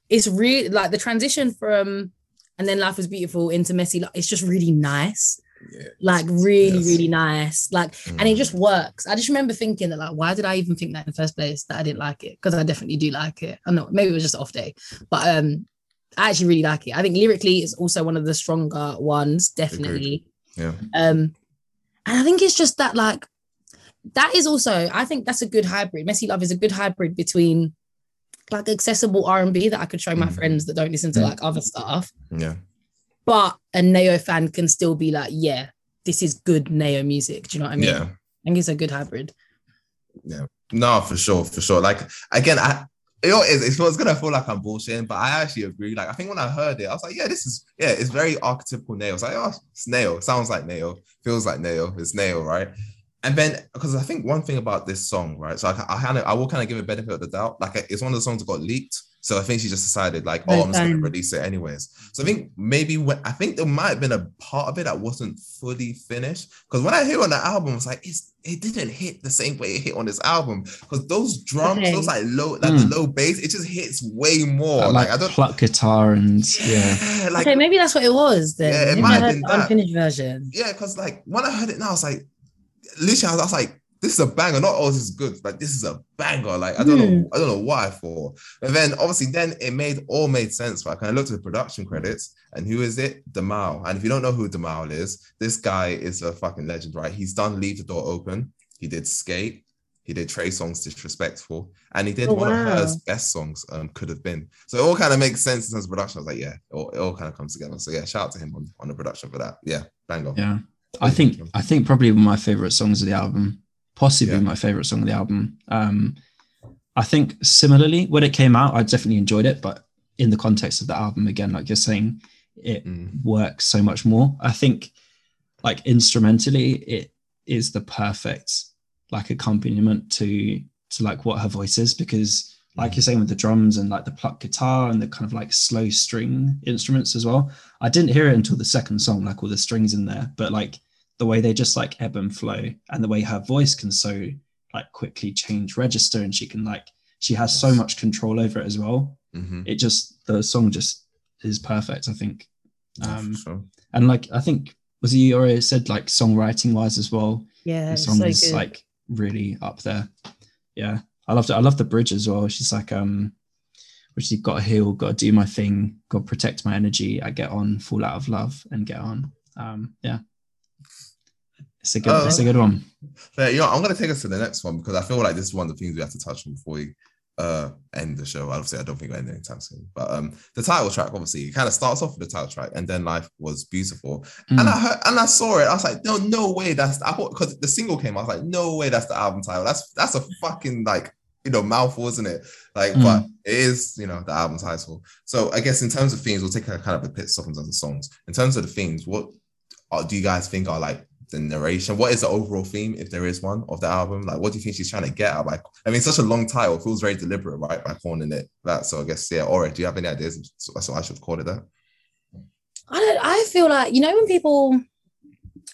it's really like the transition from and then Life was Beautiful into Messy Love. It's just really nice. Yeah. Like, really, Yes. really nice. Like, and Mm. it just works. I just remember thinking that, like, why did I even think that in the first place that I didn't like it? Because I definitely do like it. I know maybe it was just off day, but um, I actually really like it. I think lyrically it's also one of the stronger ones, definitely. Yeah. Um, and I think it's just that like that is also I think that's a good hybrid. Messy Love is a good hybrid between like accessible R and B that I could show my Mhm. friends that don't listen to Mm. like other stuff, Yeah. but a NAO fan can still be like, yeah, this is good NAO music. Do you know what I mean? Yeah. I think it's a good hybrid. Yeah. No, for sure, for sure. Like again, I you know, it's, it's, it's gonna feel like I'm bullshitting, but I actually agree. Like I think when I heard it, I was like, yeah, this is yeah, it's very archetypical NAO. It's like, oh, it's NAO. Sounds like NAO. Feels like NAO. It's NAO, right? And then because I think one thing about this song, right? So I, I kind of I will kind of give it benefit of the doubt. Like it's one of the songs that got leaked. So I think she just decided, like, oh, I'm just gonna release it anyways. So I think maybe when I think there might have been a part of it that wasn't fully finished. Because when I hear on the album, it's like it's it didn't hit the same way it hit on this album. Because those drums, Okay. those like low, like Mm. the low bass, it just hits way more. That, like, like, I don't pluck guitar and yeah. yeah, like okay, maybe that's what it was then. Yeah, it maybe might I have heard been the that. unfinished version. yeah, because like when I heard it now, I was like, literally, I was, I was like, this is a banger. Not all this is good. Like this is a banger. Like I don't Hmm. know, I don't know what I thought. But then obviously then it made all made sense. Like I looked at the production credits and who is it? D'Mile. And if you don't know who D'Mile is, this guy is a fucking legend, right? He's done Leave the Door Open. He did Skate. He did Trey Songz Disrespectful, and he did Oh, one of wow. H.E.R.'s best songs, um, Could Have Been. So it all kind of makes sense in terms of production. I was like, yeah, it all, it all kind of comes together. So yeah, shout out to him on, on the production for that. Yeah, banger. Yeah. I think I think probably one of my favorite songs of the album, possibly Yeah. my favorite song of the album. Um, I think similarly when it came out, I definitely enjoyed it, but in the context of the album, again, like you're saying, it Mm. works so much more. I think, like instrumentally, it is the perfect like accompaniment to to like what her voice is because like you're saying with the drums and like the plucked guitar and the kind of like slow string instruments as well. I didn't hear it until the second song, like all the strings in there, but like the way they just like ebb and flow and the way her voice can so like quickly change register and she can like she has so much control over it as well. Mhm. It just the song just is perfect, I think. Um, sure. And like I think was he already said like songwriting wise as well. Yeah, the it's song so is good. like really up there. Yeah. I loved it. I love the bridge as well. She's like, um, which you got to heal, got to do my thing, got to protect my energy. I get on, fall out of love, and get on. Um, yeah, it's a good, Uh, it's a good one. But you know, I'm gonna take us to the next one because I feel like this is one of the things we have to touch on before we uh end the show. Obviously, I don't think we're ending anytime soon. But um the title track, obviously, it kind of starts off with the title track, and then life was beautiful. And Mm. I heard and I saw it. I was like, no, no way. That's I thought because the single came. I was like, no way. That's the album title. That's that's a fucking like you know mouthful, isn't it? Like, Mm. but it is you know the album title. So I guess in terms of themes, we'll take a kind of a pit stop in terms of songs. In terms of the themes, what uh, do you guys think are like the narration? What is the overall theme, if there is one, of the album? Like, what do you think she's trying to get at? Like, I mean, such a long title feels very deliberate, right? By calling it that. So I guess yeah. Ore, do you have any ideas? So I should call it that. I don't. I feel like you know when people.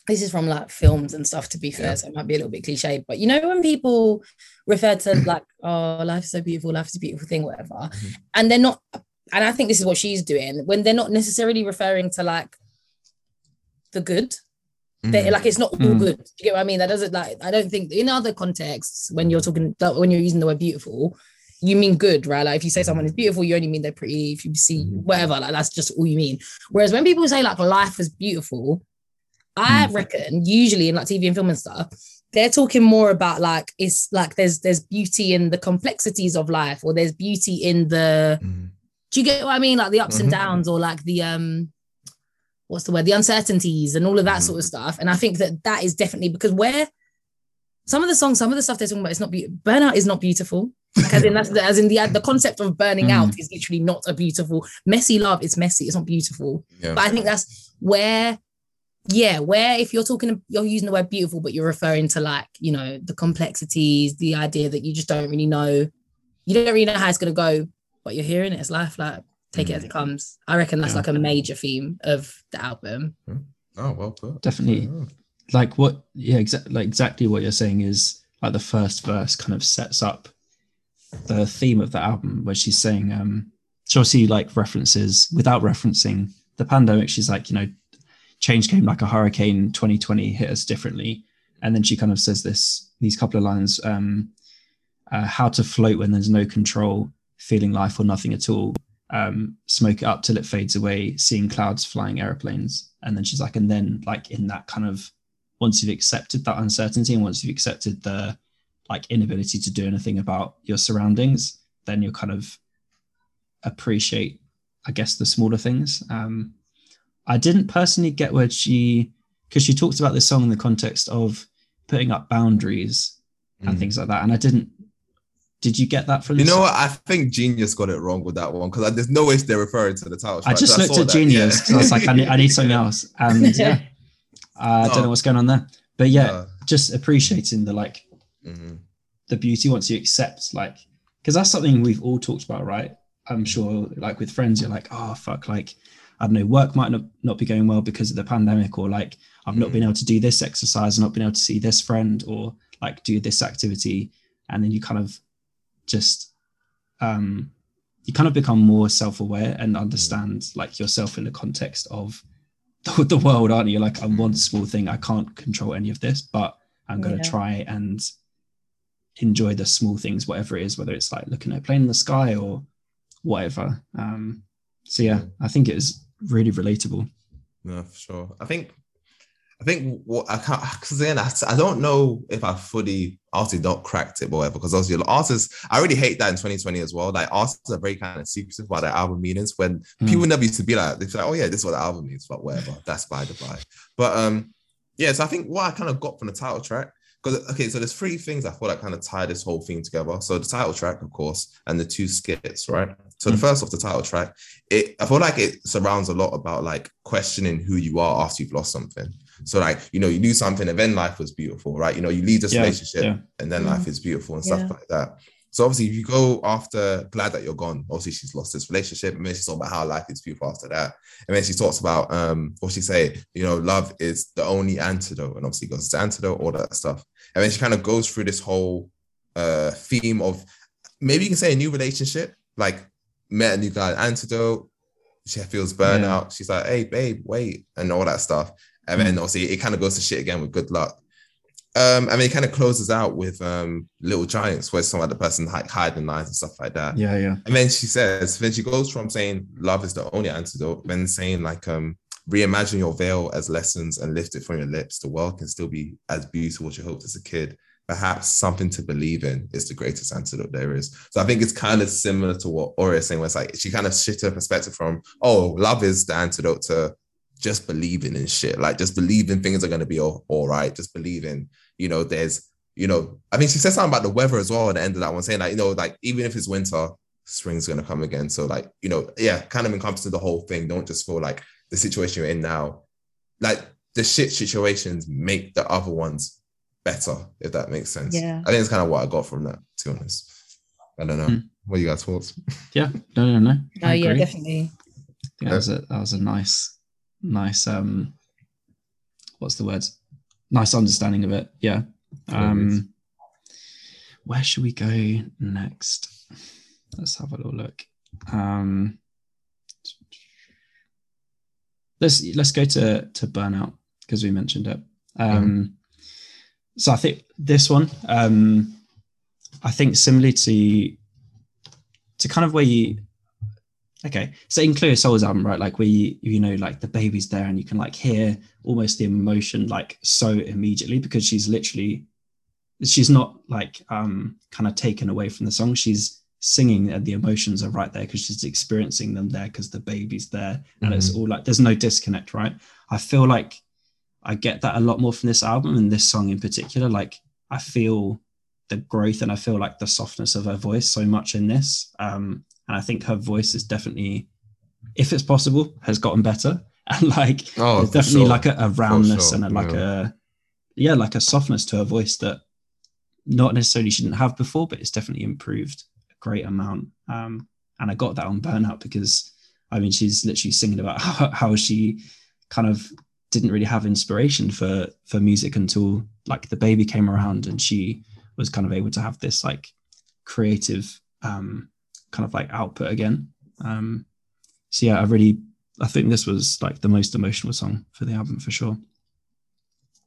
This is from like films and stuff. To be fair, Yeah. so it might be a little bit cliche, but you know when people refer to like, "Oh, life's so beautiful, life's a beautiful thing," whatever, Mhm. and they're not. And I think this is what she's doing when they're not necessarily referring to like the good. Mhm. like it's not all Mm. good. Do you get what I mean? That doesn't like I don't think in other contexts when you're talking when you're using the word beautiful, you mean good, right? Like if you say someone is beautiful, you only mean they're pretty. If you see Mhm. whatever, like that's just all you mean. Whereas when people say like life is beautiful, I reckon usually in like TV and film and stuff, they're talking more about like it's like there's there's beauty in the complexities of life, or there's beauty in the Mhm. do you get what I mean? Like the ups and Mhm. downs, or like the um, what's the word? The uncertainties and all of that Mhm. sort of stuff. And I think that that is definitely because where some of the songs, some of the stuff they're talking about, it's not beautiful. Burnout is not beautiful. Like, as in that's the, as in the the concept of burning Mm. out is literally not a beautiful messy love. It's messy. It's not beautiful. Yeah. But I think that's where, yeah, where if you're talking, you're using the word beautiful, but you're referring to like, you know, the complexities, the idea that you just don't really know, you don't really know how it's going to go, but you're hearing it. It's life. Like, take it as it comes. I reckon that's Yeah. like a major theme of the album. Oh well put. Definitely. Yeah. like what yeah exactly like exactly what you're saying is like the first verse kind of sets up the theme of the album where she's saying um she obviously like references without referencing the pandemic she's like you know change came like a hurricane 2020 hit us differently and then she kind of says this these couple of lines um uh, how to float when there's no control feeling life or nothing at all um smoke it up till it fades away seeing clouds flying airplanes and then she's like and then like in that kind of once you've accepted that uncertainty and once you've accepted the like inability to do anything about your surroundings then you'll kind of appreciate i guess the smaller things. Um i didn't personally get where she because she talked about this song in the context of putting up boundaries and Mhm. things like that. And i didn't did you get that from You know what? I think Genius got it wrong with that one because there's no way they're referring to the title. I just looked saw at that, Genius yeah. I was like, I need, I need something else, and yeah, I don't Oh. know what's going on there. But yeah, Uh, just appreciating the like mhm. the beauty once you accept like because that's something we've all talked about, right? I'm sure, like with friends, you're like, oh fuck, like I don't know, work might not, not be going well because of the pandemic, or like I've not Mm. been able to do this exercise, not been able to see this friend, or like do this activity, and then you kind of just um you kind of become more self-aware and understand like yourself in the context of the, the world aren't you like i'm one Mm. small thing i can't control any of this but i'm going to Yeah. try and enjoy the small things, whatever it is, whether it's like looking at a plane in the sky or whatever. Um, so yeah, I think it was really relatable. No, for sure. I think, I think what I can't because again, I, I don't know if I fully obviously not cracked it, or whatever. Because obviously, artists, I really hate that in 2020 as well. Like artists are very kind of secretive about their album meanings. When Mm. people never used to be like, they're like, oh yeah, this is what the album means, but whatever. That's by the by. But um, yeah. So I think what I kind of got from the title track. Because okay, so there's three things I thought that kind of tie this whole thing together. So the title track, of course, and the two skits, right? So the Mm. first off the title track, it I feel like it surrounds a lot about like questioning who you are after you've lost something. So like you know you lose something and then life was beautiful, right? You know you leave this Yeah, relationship yeah. and then Mm. life is beautiful and Yeah. stuff like that. So obviously if you go after glad that you're gone, obviously she's lost this relationship and then she's talking about how life is beautiful after that. And then she talks about um what she say, you know, love is the only antidote and obviously goes to antidote, all that stuff. And then she kind of goes through this whole uh theme of maybe you can say a new relationship, like met a new guy, antidote. She feels burnout. She's like, hey, babe, wait, and all that stuff. And then obviously it kind of goes to shit again with good luck. Um, and then it kind of closes out with um Little Giants, where some other person like hiding lines and stuff like that. Yeah, yeah. And then she says, then she goes from saying love is the only antidote, then saying like um reimagine your veil as lessons and lift it from your lips. The world can still be as beautiful as you hoped as a kid. Perhaps something to believe in is the greatest antidote there is. So I think it's kind of similar to what Ore is saying, where it's like she kind of shifted her perspective from, oh, love is the antidote to just believing in shit. Like just believing things are gonna be all, all right. Just believing, you know, there's, you know, I mean, she said something about the weather as well at the end of that one, saying like, you know, like even if it's winter, spring's gonna come again. So like, you know, yeah, kind of encompassing the whole thing. Don't just feel like the situation you're in now, like the shit situations make the other ones better, if that makes sense. Yeah. I think it's kind of what I got from that, to be honest. I don't know. Hmm. What do you guys thoughts? Yeah. No, no, no. No, I yeah, definitely. That was a that was a nice, nice um, what's the word? Nice understanding of it. Yeah. Um, where should we go next? Let's have a little look. Um, let's let's go to to burnout because we mentioned it. Um, So I think this one, um, I think similarly to to kind of where you okay. So in Cleo Sol's album right like where you you know like the baby's there and you can like hear almost the emotion like so immediately because she's literally she's not like um kind of taken away from the song. She's singing and the emotions are right there because she's experiencing them there because the baby's there and it's all like there's no disconnect right? I feel like i get that a lot more from this album and this song in particular. Like i feel the growth and i feel like the softness of her voice so much in this. Um and I think her voice is definitely, if it's possible, has gotten better. And like, Oh, there's definitely sure. like a, a roundness sure, and a, like yeah. a, yeah, like a softness to her voice that not necessarily she didn't have before, but it's definitely improved a great amount. Um, and I got that on Burnout because, I mean, she's literally singing about how, how she kind of didn't really have inspiration for for music until like the baby came around and she was kind of able to have this like creative um kind of like output again. Um, so yeah, I really, I think this was like the most emotional song for the album for sure.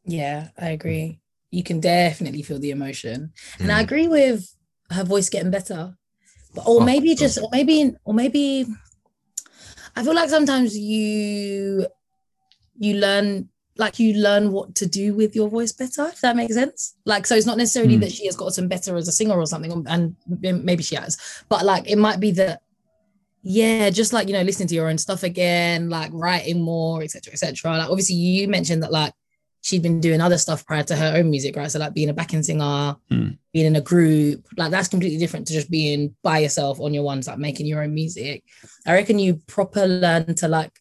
Yeah, I agree. You can definitely feel the emotion. And I Mm. agree with her voice getting better. But or Oh, maybe just or maybe or maybe I feel like sometimes you you learn like you learn what to do with your voice better, if that makes sense. Like so it's not necessarily Hmm. that she has gotten better as a singer or something, and maybe she has, but like it might be that yeah, just like you know, listening to your own stuff again, like writing more, etc. etc. Like obviously you mentioned that like she'd been doing other stuff prior to her own music, right? So like being a backing singer, Hmm. being in a group, like that's completely different to just being by yourself on your ones, like making your own music. I reckon you proper learn to like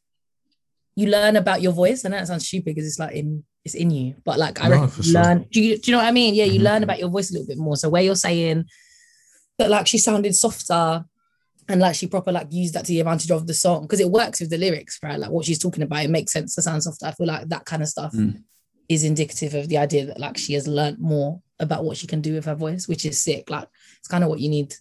you learn about your voice, and that sounds stupid because it's like in it's in you, but like I No, sure. learn. Do you, do you know what I mean? Yeah, you Mhm. learn about your voice a little bit more. So where you're saying that like she sounded softer and like she proper like used that to the advantage of the song because it works with the lyrics, right? Like what she's talking about, it makes sense to sound softer. I feel like that kind of stuff Mm. is indicative of the idea that like she has learned more about what she can do with her voice, which is sick. Like it's kind of what you need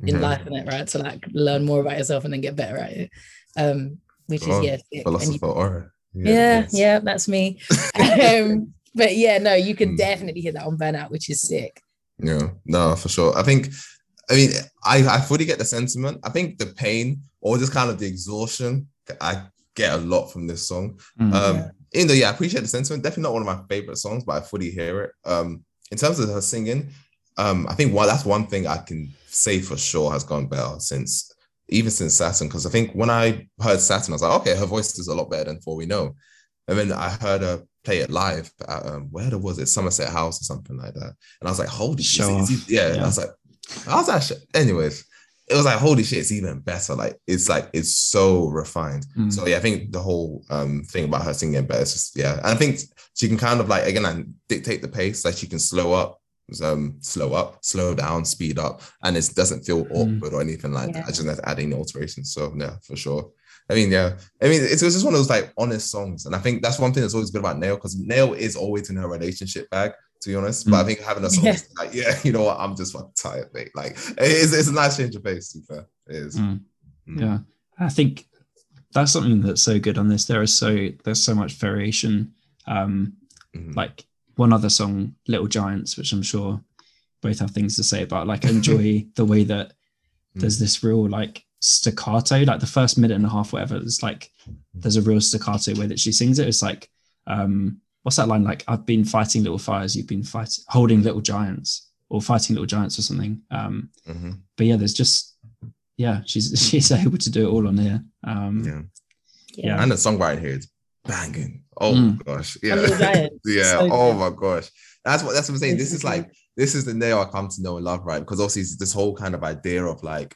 in Yeah. life, isn't it? Right? To like learn more about yourself and then get better at it. Um, which is Oh, yeah, sick. And you- Philosopher Ore. yeah, yes. yeah, that's me. um, but yeah, no, you can Mm. definitely hear that on burnout, which is sick. Yeah, no, for sure. I think, I mean, I, I fully get the sentiment. I think the pain or just kind of the exhaustion, I get a lot from this song. Mm. Um, Yeah. even though, yeah, I appreciate the sentiment. Definitely not one of my favorite songs, but I fully hear it. Um, in terms of her singing, um, I think one that's one thing I can say for sure has gone better since even since Saturn. Because I think when I heard Saturn, I was like, okay, her voice is a lot better than For We Know. And then I heard her play it live at um, where the- was it, Somerset House or something like that. And I was like, holy shit, Show is he- yeah. Yeah. I was like, I was actually, anyways, it was like, holy shit, it's even better. Like, it's like, it's so refined. Mm. So yeah, I think the whole um thing about her singing better is just, yeah. And I think she can kind of like, again, like, dictate the pace. Like, she can slow up, um, slow up, slow down, speed up, and it doesn't feel Mm. awkward or anything like that. I just have to add any alterations. So yeah, for sure. I mean, yeah. I mean, it's, it's just one of those like honest songs, and I think that's one thing that's always good about NAO because NAO is always in her relationship bag, to be honest. But I think having a song Yeah. like, yeah, you know what, I'm just fucking tired, mate. Like, it's, it's a nice change of pace. To be fair, it is. Mm. Mm. Yeah, I think that's something that's so good on this. There is so there's so much variation. Um, Mhm. like one other song, Little Giants, which I'm sure both have things to say about. Like, I enjoy the way that Mm. there's this real like staccato, like the first minute and a half, whatever. It's like there's a real staccato way that she sings it. It's like, um, what's that line? Like, I've been fighting little fires, you've been fighting, holding little giants, or fighting little giants or something. Um, Mhm. but yeah, there's just yeah, she's she's able to do it all on here. Um, Yeah. Yeah. And the songwriting here is banging. Oh Mm. my gosh. Yeah. Yeah. so oh my gosh. That's what that's what I'm saying. This is like this is the NAO I come to know and love, right? Because obviously it's this whole kind of idea of like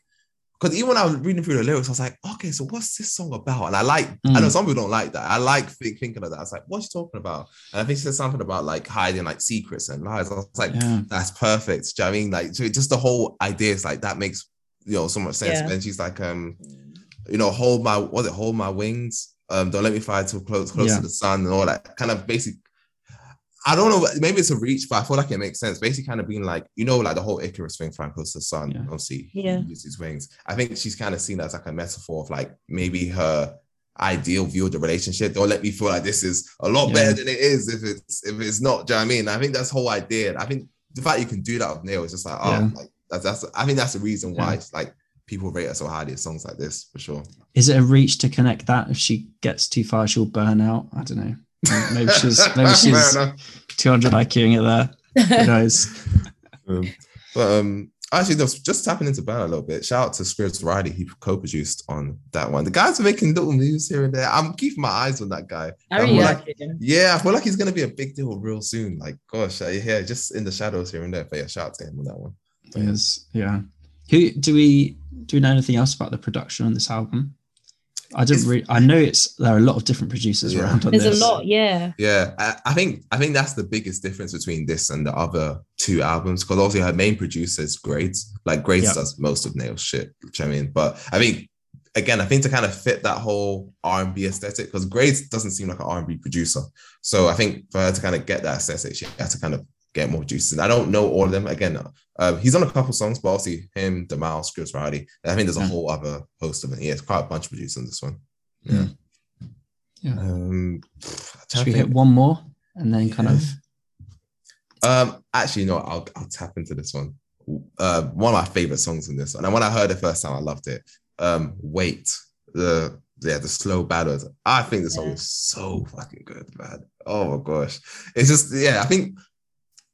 because even when I was reading through the lyrics, I was like, okay, so what's this song about? And I like, I know Mm. some people don't like that. I like think, thinking of that. I was like, what's she talking about? And I think she said something about like hiding like secrets and lies. I was like, yeah, that's perfect. Do you know what I mean? Like so just the whole idea is like that makes you know so much sense. Yeah. And she's like, um, you know, hold my was it hold my wings? Um, don't let me fly too close, close Yeah. to the sun and all that kind of basic. I don't know, maybe it's a reach, but I feel like it makes sense. Basically, kind of being like, you know, like the whole Icarus thing, flying close to the sun. Yeah. Obviously, Yeah. he uses his wings. I think she's kind of seen that as like a metaphor of like maybe her ideal view of the relationship. Don't let me feel like this is a lot Yeah. better than it is if it's if it's not. Do you know what I mean? I think that's the whole idea. I think the fact you can do that with NAO is just like, oh, Yeah. like that's that's. I think that's the reason why Yeah. like people rate her so highly. Songs like this for sure. is it a reach to connect that? If she gets too far, she'll burn out. I don't know. Maybe she's maybe she's 200 IQing it there. Who knows? Um, but um, actually, no, just tapping into Burn a little bit. Shout out to Scribz Riley, he co-produced on that one. The guys are making little moves here and there. I'm keeping my eyes on that guy. I I really feel like it. Yeah, I feel like he's gonna be a big deal real soon. Like, gosh, uh, yeah, just in the shadows here and there. But yeah, shout out to him on that one. Yes, yeah. Who do we do we know anything else about the production on this album? I don't It's- really. I know it's there are a lot of different producers Yeah. around on There's this. a lot, yeah. Yeah, I, I think I think that's the biggest difference between this and the other two albums. Because obviously her main producer is Grades. Like Grades Yeah. does most of NAO's shit, which I mean. But I think again, I think to kind of fit that whole R and B aesthetic, because Grades doesn't seem like an R and B producer. So I think for her to kind of get that aesthetic, she has to kind of get more producers. And I don't know all of them. Again, uh, he's on a couple songs, but obviously him, D'Mile, Scribz Riley. I think there's a Yeah. whole other host of it. Yeah, it's quite a bunch of producers on this one. Yeah. Yeah. Um, Should we hit one more and then kind of Um, actually, no, I'll I'll tap into this one. Uh, one of my favorite songs in this one, and when I heard it first time, I loved it. Um, wait, the yeah, the slow ballads. I think the song Yeah. is so fucking good, man. Oh my gosh, it's just yeah. I think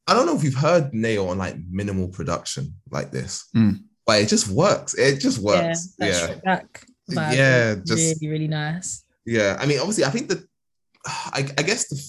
I don't know if you've heard NAO on like minimal production like this, Mm. but it just works. It just works. that Yeah, strip back Yeah, just- really, really nice. yeah. I mean, obviously, I think that I, I guess the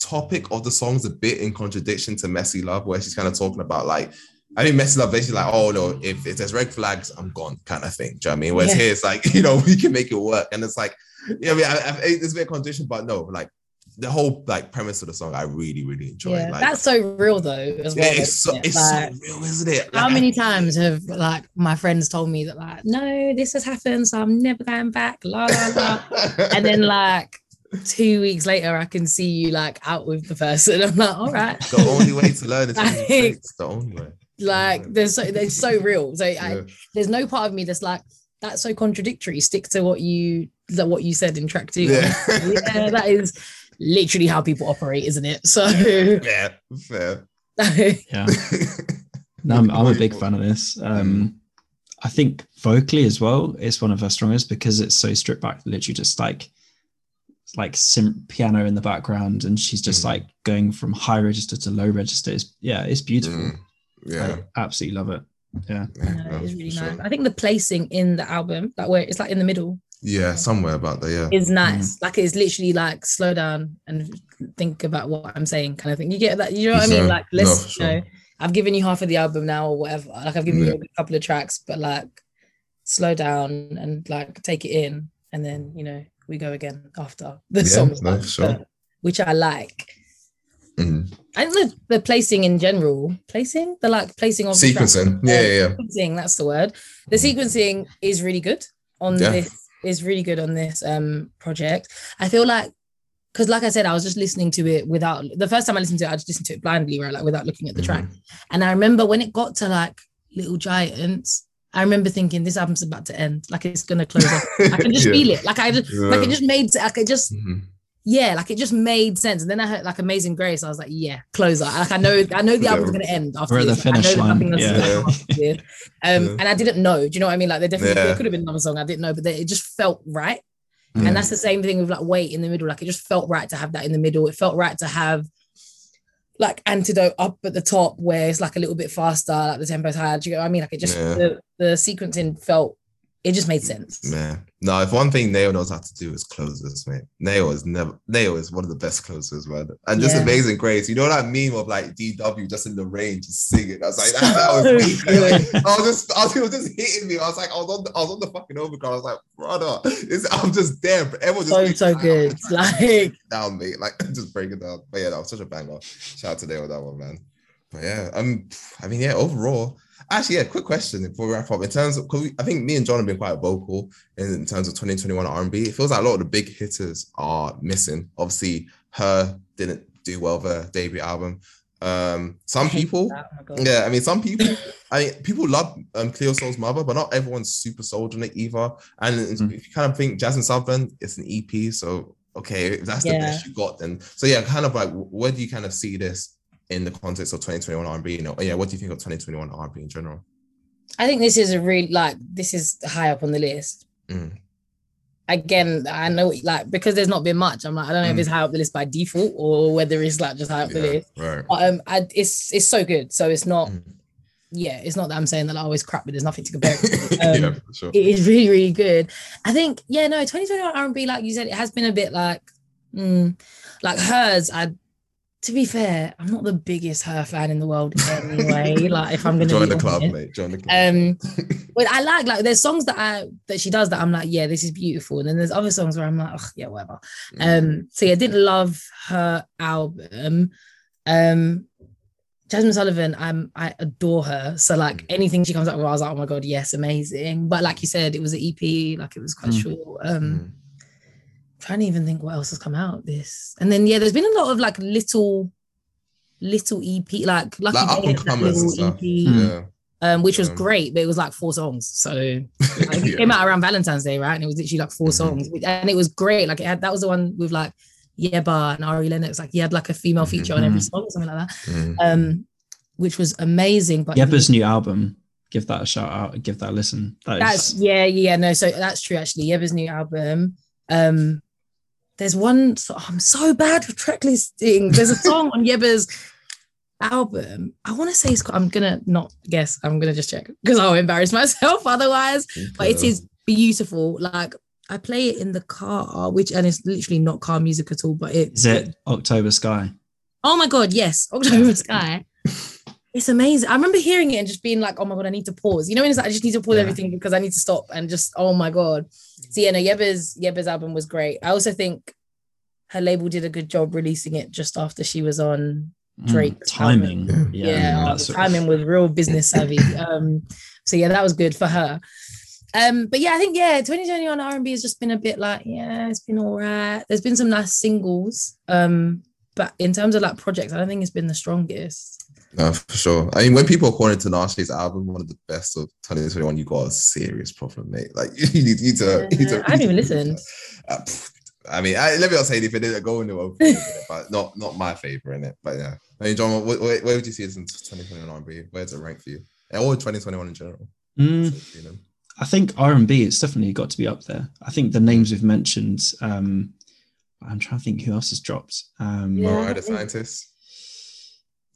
topic of the song's a bit in contradiction to Messy Love, where she's kind of talking about like, I think Messy Love basically like, oh no, if, if there's red flags, I'm gone, kind of thing. Do you know what I mean? Whereas Yeah. here it's like, you know, we can make it work, and it's like, you know, I mean, I, I, there's a bit of contradiction, but no, like the whole like premise of the song, I really, really enjoy. Yeah, like, that's so real though. As well, yeah, it's so, it? it's Like, so real, isn't it? how many times have like my friends told me that like, no, this has happened, so I'm never going back. La la la. and then like two weeks later, I can see you like out with the person. I'm like, all right. the only way to learn is Like- mistakes. The only way. Like there's so they're so real. So I, there's no part of me that's like that's so contradictory. Stick to what you that what you said in track two. Yeah. yeah, that is literally how people operate, isn't it? So yeah, fair. yeah. No, I'm, I'm a big fan of this. Um, I think vocally as well, it's one of her strongest because it's so stripped back, literally just like like sim- piano in the background, and she's just Mm. like going from high register to low register. It's, yeah, it's beautiful. Mm, yeah, I absolutely love it. Yeah, yeah, No, no, it is really nice. sure. I think the placing in the album, like where it's like in the middle, Yeah, somewhere about that. Yeah, is nice. Like it's literally like slow down and think about what I'm saying, kind of thing. You get that? You know what I mean? Like no, let's, for you know. I've given you half of the album now or whatever. Like I've given Yeah. you a couple of tracks, but like slow down and like take it in, and then you know we go again after the Yeah, song's no, sure. but- which I like. Mhm. I think the, the placing in general, placing the like placing of sequencing. Yeah, yeah, yeah. sequencing that's the word the sequencing is really good on Yeah. this is really good on this um project i feel like because like i said i was just listening to it without the first time i listened to it i just listened to it blindly right like without looking at the track Mhm. and i remember when it got to like little giants i remember thinking this album's about to end like it's gonna close off i can just Yeah. feel it like i just like it just made like it just Mhm. Yeah, like it just made sense. And then I heard like Amazing Grace. I was like, yeah, closer. Like I know, I know the Yeah. album's gonna end after We're at the this. Like, I finish know line, nothing else is yeah. gonna come after this. Um, Yeah. and I didn't know. Do you know what I mean? Like there definitely Yeah. there could have been another song I didn't know, but they, it just felt right. Mm. And that's the same thing with like Wait in the middle. Like it just felt right to have that in the middle. It felt right to have like antidote up at the top where it's like a little bit faster, like the tempo's higher. Do you know what I mean? Like it just Yeah. the, the sequencing felt it just made sense. Man, no. If one thing NAO knows how to do is closers, mate. NAO is never. NAO is one of the best closers, man. And just Yeah. amazing grace. You know that meme of like DW just in the rain, just singing. I was like, that, that was me. Good. I was just, I was, was just hitting me. I was like, I was on, the, I was on the fucking overground. I was like, brother, it's, I'm just there. But everyone just So so good. Like down, mate. Like just break it down. But yeah, that was such a banger. Shout out to NAO on that one, man. But yeah, um, I mean, yeah, overall, actually, yeah. Quick question before we wrap up. In terms of, cause we, I think me and John have been quite vocal in, in terms of 2021 R&B. It feels like a lot of the big hitters are missing. Obviously, H.E.R. didn't do well with her debut album. Um, some people, Oh yeah, I mean, some people, I mean, people love um, Cleo Sol's mother, but not everyone's super sold on it either. And it's- Mm. if you kind of think Jazmine Sullivan, it's an EP, so okay, if that's the Yeah. best you got, then so yeah, kind of like where do you kind of see this in the context of 2021 R&B? You know, yeah, what do you think of 2021 R&B in general? I think this is a really like this is high up on the list. Mm. Again, I know like because there's not been much. I'm like I don't know if Mm. it's high up the list by default or whether it's like just high up the list. right. But um, I, it's it's so good. So it's not. Mm. Yeah, it's not that I'm saying that I always crap, but there's nothing to compare. It to. Um, yeah, for sure. it is really really good i think yeah no 2021 r&b like you said it has been a bit like mm, like hers i to be fair i'm not the biggest H.E.R. fan in the world anyway like if i'm gonna Join be the club, honest. mate. Join the club. um but i like like there's songs that i that she does that i'm like yeah this is beautiful and then there's other songs where i'm like oh yeah whatever Mm. um so yeah didn't love her album um Jazmine Sullivan, I'm I adore her. So like Mm. anything she comes up with, I was like, oh my god, yes, amazing. But like you said, it was an EP, like it was quite Mm. short. Um, Mm. Trying to even think what else has come out this. And then yeah, there's been a lot of like little, little EP, like Lucky Like up and comers and stuff. EP, yeah. um, which was great, but it was like four songs. So like, it Yeah. came out around Valentine's Day, right? And it was literally like 4 Mhm. songs, and it was great. Like it had that was the one with like Yebba and Ari Lennox. Like he had like a female feature on every Mhm. song, or something like that. Mm. Um, which was amazing. But Yebba's new album. Give that a shout out. Give that a listen. That that's is yeah, yeah, no. So that's true actually. Yebba's new album. Um, there's one. So, oh, I'm so bad with track listing. There's a song on Yebba's album. I want to say it's. called- I'm gonna not guess. I'm gonna just check because I'll embarrass myself otherwise. But it is beautiful. Like I play it in the car, which and it's literally not car music at all. But it's is it October Sky? Oh my god, yes, October Sky. It's amazing. I remember hearing it and just being like, "Oh my god, I need to pause." You know, when it's like, I just need to pause Yeah. everything because I need to stop and just, oh my god. So yeah, no, Yebba's Yebba's album was great. I also think her label did a good job releasing it just after she was on Mm, timing. album. Yeah, yeah, that's the timing was real business savvy. um, so yeah, that was good for her. Um, but yeah, I think yeah, 2021 R&B has just been a bit like yeah, it's been all right. There's been some nice singles, um, but in terms of like projects, I don't think it's been the strongest. No, for sure. I mean, when people are calling Tinashe's album one of the best of 2021, you got a serious problem, mate. Like you need, you need to. you need to I haven't even listened. Uh, I mean, I, let me not say anything. It didn't go in the open, but not not my favorite in it. But yeah, I mean, John, where, where, where would you see this in 2021 R&B? Where does it rank for you? Or 2021 in general? Mm, You know? I think R and B. It's definitely got to be up there. I think the names we've mentioned. Um, I'm trying to think who else has dropped. Um, Yeah. Mariah the Scientist.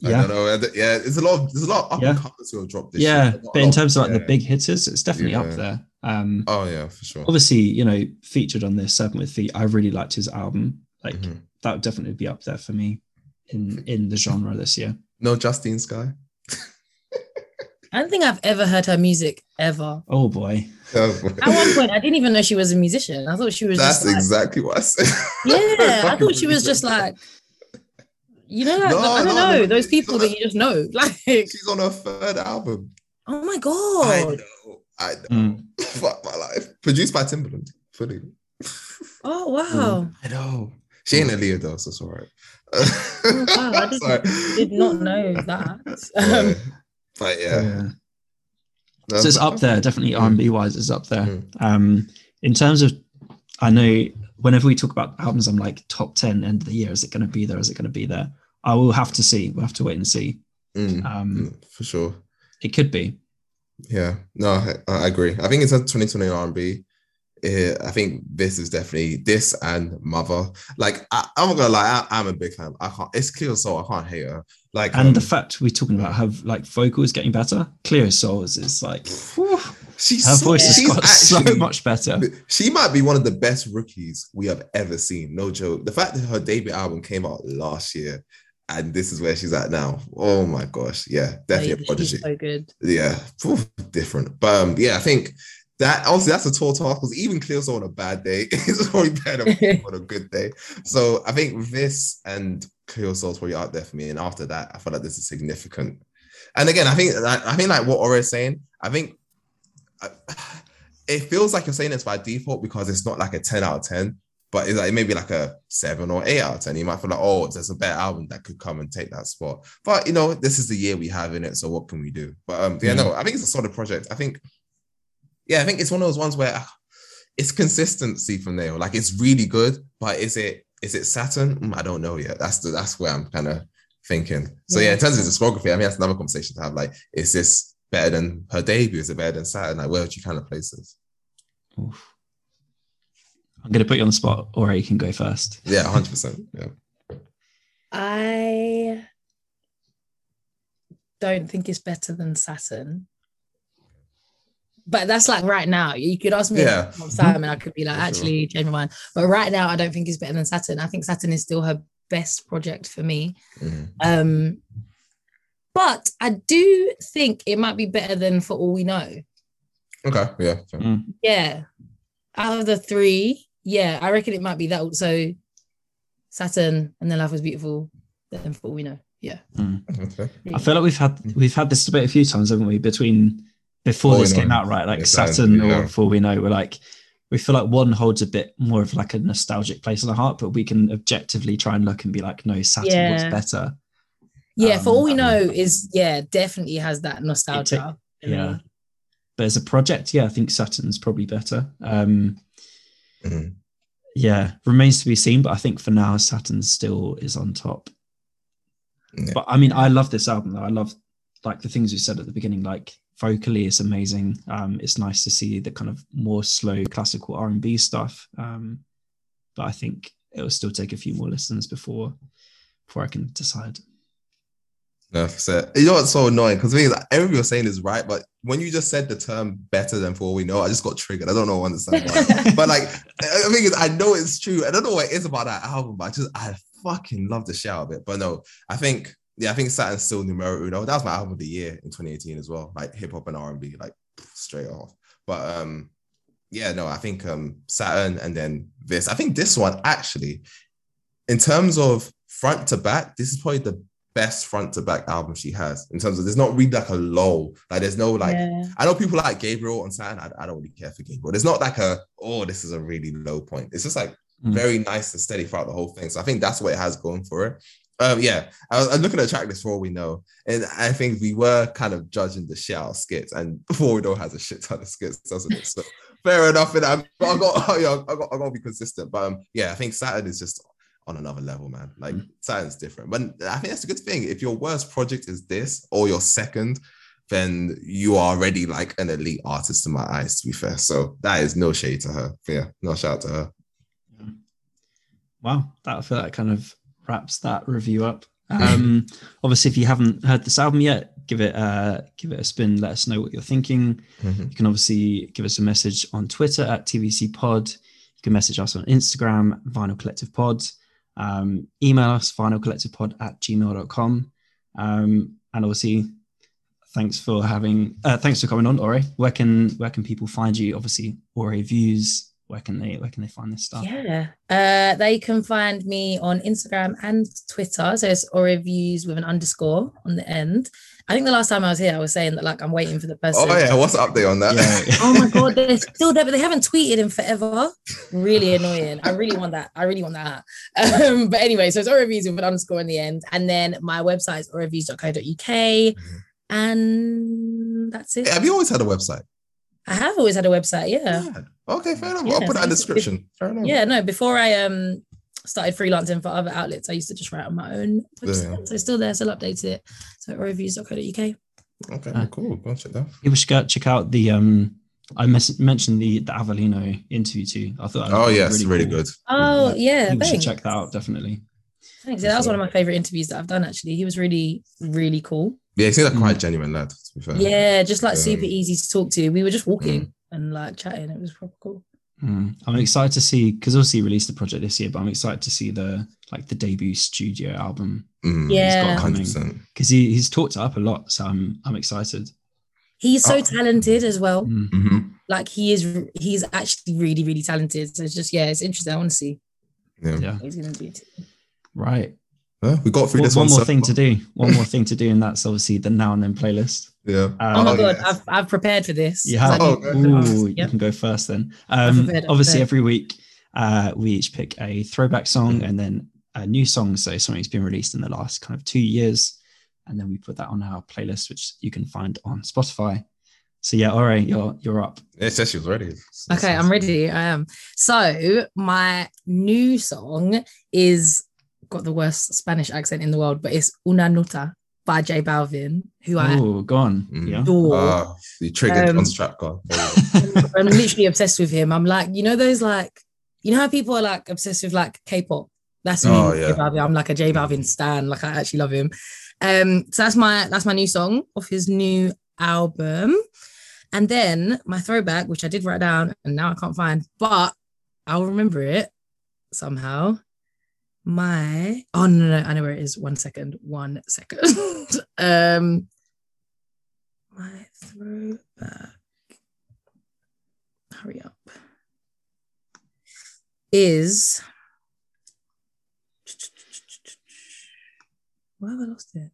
I yeah, don't know. Yeah, there's a lot of there's a lot of up Yeah. and comers who have dropped this. yeah. year. Not But in terms of like the big hitters, it's definitely Yeah. up there. Um, oh yeah, for sure. obviously, you know, featured on this serpentwithfeet. I really liked his album. Like Mhm. that would definitely be up there for me in in the genre this year. No Justine Skye. I don't think I've ever heard her music ever. Oh boy, At one point, I didn't even know she was a musician. I thought she was That's just like, exactly what I said. yeah. I thought she was just like, you know, like, No, I don't no, know no, those people that you just know. Like, She's on her third album. oh my I god, know. I know. Mm. Fuck my life. Produced by Timbaland. Fully. oh wow, I know. She ain't a Leo though, so it's all right. Oh, wow, I didn't- Sorry. did not know that. Yeah. Um, But yeah. yeah. So it's up there, definitely Mm. R and B wise, it's up there. Mm. Um, in terms of, I know whenever we talk about albums, I'm like top ten end of the year. Is it going to be there? Is it going to be there? I will have to see. We'll have to wait and see. Mm, Um, mm, for sure. it could be. Yeah, no, I, I agree. I think it's a 2020 R&B. eh, I think this is definitely this and Mother. Like I, I'm not gonna lie, I, am a big fan. I can't. It's Cleo Sol. I can't hate her. Like And um, the fact we're talking about have like vocals getting better, Cleo Sol's is like whew, she's her so- voice has she's got so much better. She might be one of the best rookies we have ever seen. No joke. The fact that her debut album came out last year, and this is where she's at now. Oh my gosh, yeah, definitely a she's prodigy. so good. yeah, phew, different. But um, yeah, I think that also that's a tall task because even Cleo Sol on a bad day is probably better than on a good day. So I think this and Cleo Sol is probably out there for me. And after that, I feel like this is significant. And again, I think I, I think like what Ore is saying, I think I, it feels like you're saying this by default because it's not like a 10 out of 10, but it's like maybe like a seven or eight out of 10. You might feel like, oh, there's a better album that could come and take that spot. But you know, this is the year we have in it. So what can we do? But um, yeah, Mm. no, I think it's a solid project. I think, yeah, I think it's one of those ones where ah, it's consistency from there. Like it's really good, but is it is it Saturn? Mm, I don't know yet. That's the that's where I'm kind of thinking. So yeah, in terms of discography, I mean that's another conversation to have. Like, is this better than her debut? Is it better than Saturn? Like, where would you kind of place this? Oof. I'm going to put you on the spot, or you can go first. Yeah, 100. percent Yeah. I don't think it's better than Saturn. But that's like right now. You could ask me Yeah. about Saturn, and I could be like, For sure. actually change my mind. But right now, I don't think it's better than Saturn. I think Saturn is still her best project for me. Mhm. Um, but I do think it might be better than For All We Know. Okay. Yeah. Mm. Yeah. Out of the three, yeah, I reckon it might be that also Saturn and then Life Was Beautiful, then For All We Know. Yeah. Okay. I feel like we've had we've had this debate a few times, haven't we? Between before Before this we know. came out, right? Like Yeah, Saturn Saturn, or yeah. before we know, we're like we feel like one holds a bit more of like a nostalgic place in the heart, but we can objectively try and look and be like, no, Saturn was Yeah. better. Yeah, For Um, All We um, Know is, yeah, definitely has that nostalgia. for yeah. me. But as a project, yeah, I think Saturn's probably better. Um, Mhm. yeah, remains to be seen, but I think for now, Saturn still is on top. Yeah. But I mean, I love this album though. I love like the things you said at the beginning, like vocally it's amazing. Um, it's nice to see the kind of more slow classical R and B stuff. Um, but I think it will still take a few more listens before before I can decide. No, so you know what's so annoying because everything you're saying is right, but when you just said the term better than for all we know, I just got triggered. I don't know, understand why. but like, the thing is, I know it's true. I don't know what it is about that album, but I just I fucking love the shit out of it. But no, I think yeah, I think Saturn's still numero uno. That was my album of the year in 2018 as well, like hip hop and R and B, like straight off. But um, yeah, no, I think um Saturn and then this. I think this one actually, in terms of front to back, this is probably the best front to back album she has. In terms of there's not really like a low, like there's no like yeah. I know people like Gabriel on Saturn. I, I don't really care for Gabriel. There's not like a oh, this is a really low point. It's just like Mm. very nice and steady throughout the whole thing. So I think that's what it has going for it. Um, yeah, I was, I'm looking at the track list for all we know, and I think we were kind of judging the shit out of skits, and before we know has a shit ton of skits, doesn't it? So, fair enough. And I, I got, yeah, I got, I got to be consistent. But um, yeah, I think Saturn is just on another level, man. Like Saturn's different. But I think that's a good thing. If your worst project is this or your second, then you are already like an elite artist in my eyes, to be fair. So that is no shade to her. Yeah, no shout out to her. Wow, that I feel that kind of wraps that review up. Um, obviously, if you haven't heard this album yet, give it uh, give it a spin. Let us know what you're thinking. Mhm. You can obviously give us a message on Twitter at TVC Pod. You can message us on Instagram, Vinyl Collective Pod. Um, email us, vinylcollectivepod at gmail.com. Um, and obviously, thanks for having, uh, thanks for coming on, Ore. Where can where can people find you? Obviously, Oreviews. Where can they where can they find this stuff? Yeah. Uh, they can find me on Instagram and Twitter. So it's oreviews with an underscore on the end. I think the last time I was here, I was saying that like I'm waiting for the person. Oh yeah, what's the update on that? Yeah. Oh my god, they're still there, but they haven't tweeted in forever. Really annoying. I really want that. I really want that. Um, but anyway, so it's oreviews with an underscore in the end. And then my website is reviews.co.uk. And that's it. Have you always had a website? I have always had a website, yeah. Yeah. Okay, fair enough. Yeah, I'll put that in the description. Fair enough. Yeah, no, before I um started freelancing for other outlets, I used to just write on my own website. Yeah. So it's still there, still updated it. So reviews.co.uk. Okay, Ah. cool. Go check that. People should go check out the um. I mes- mentioned the the Avelino interview too. I thought. Oh was yes, really, cool. good. Oh yeah, People should check that out definitely. Thanks. Yeah, that was one of my favorite interviews that I've done actually. He was really, really cool. Yeah, he seems like quite Mm. genuine lad. To be fair. Yeah, just like super Um, easy to talk to. We were just walking and like chatting. It was proper cool. Mm. I'm excited to see because obviously he released the project this year, but I'm excited to see the like the debut studio album Mm, Yeah. hundred because he, he's talked up a lot. So I'm I'm excited. He's so Oh. talented as well. Mm. Mm-hmm. Like he is, he's actually really, really talented. So it's just yeah, it's interesting. I want to see Yeah. Yeah, what he's gonna do. Too. right. Huh? We got through One, this one one. more so thing to do. One more thing to do, and that's obviously the now and then playlist. Yeah. Uh, Oh my Oh, god, yes. I've I've prepared for this. You 'cause I have. Oh, knew- good. Ooh, you can go first then. Um, prepared, obviously, every week uh, we each pick a throwback song and then a new song. So something's been released in the last kind of two years, and then we put that on our playlist, which you can find on Spotify. So yeah, all right, you're you're up. Yeah, says she was ready. Okay, I'm ready. I am. So my new song is got the worst Spanish accent in the world, but it's Una Nota by J Balvin, who I Oh, go on. Mm. Yeah. adore. Ah, you triggered Um, on strap car. There you go. I'm literally obsessed with him. I'm like, you know, those like, you know how people are like obsessed with like K-pop. That's me. Oh, yeah. I'm like a J Balvin stan. Like I actually love him. Um, so that's my that's my new song off his new album. And then my throwback, which I did write down and now I can't find, but I'll remember it somehow. My oh no, no, no, I know where it is. One second, one second. um my throwback hurry up is why have I lost it?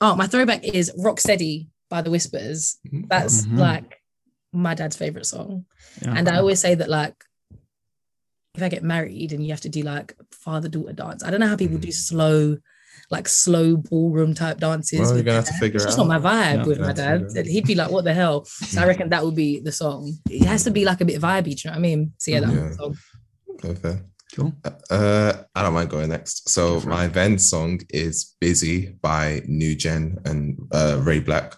Oh, my throwback is Rocksteady by the Whispers. That's Mhm. like my dad's favorite song. Yeah. And I always say that like if I get married and you have to do like father daughter dance, I don't know how people do slow, like slow ballroom type dances. Well, you're gonna have to dad. figure It's it just out. not my vibe Yeah. with my dad. figure it out. He'd be like, "What the hell?" So I reckon that would be the song. It has to be like a bit vibey. Do you know what I mean? So yeah, that Yeah. song. Okay, fair. cool. Uh, I don't mind going next. So Go my then song is "Busy" by New Gen and uh, Ray BLK.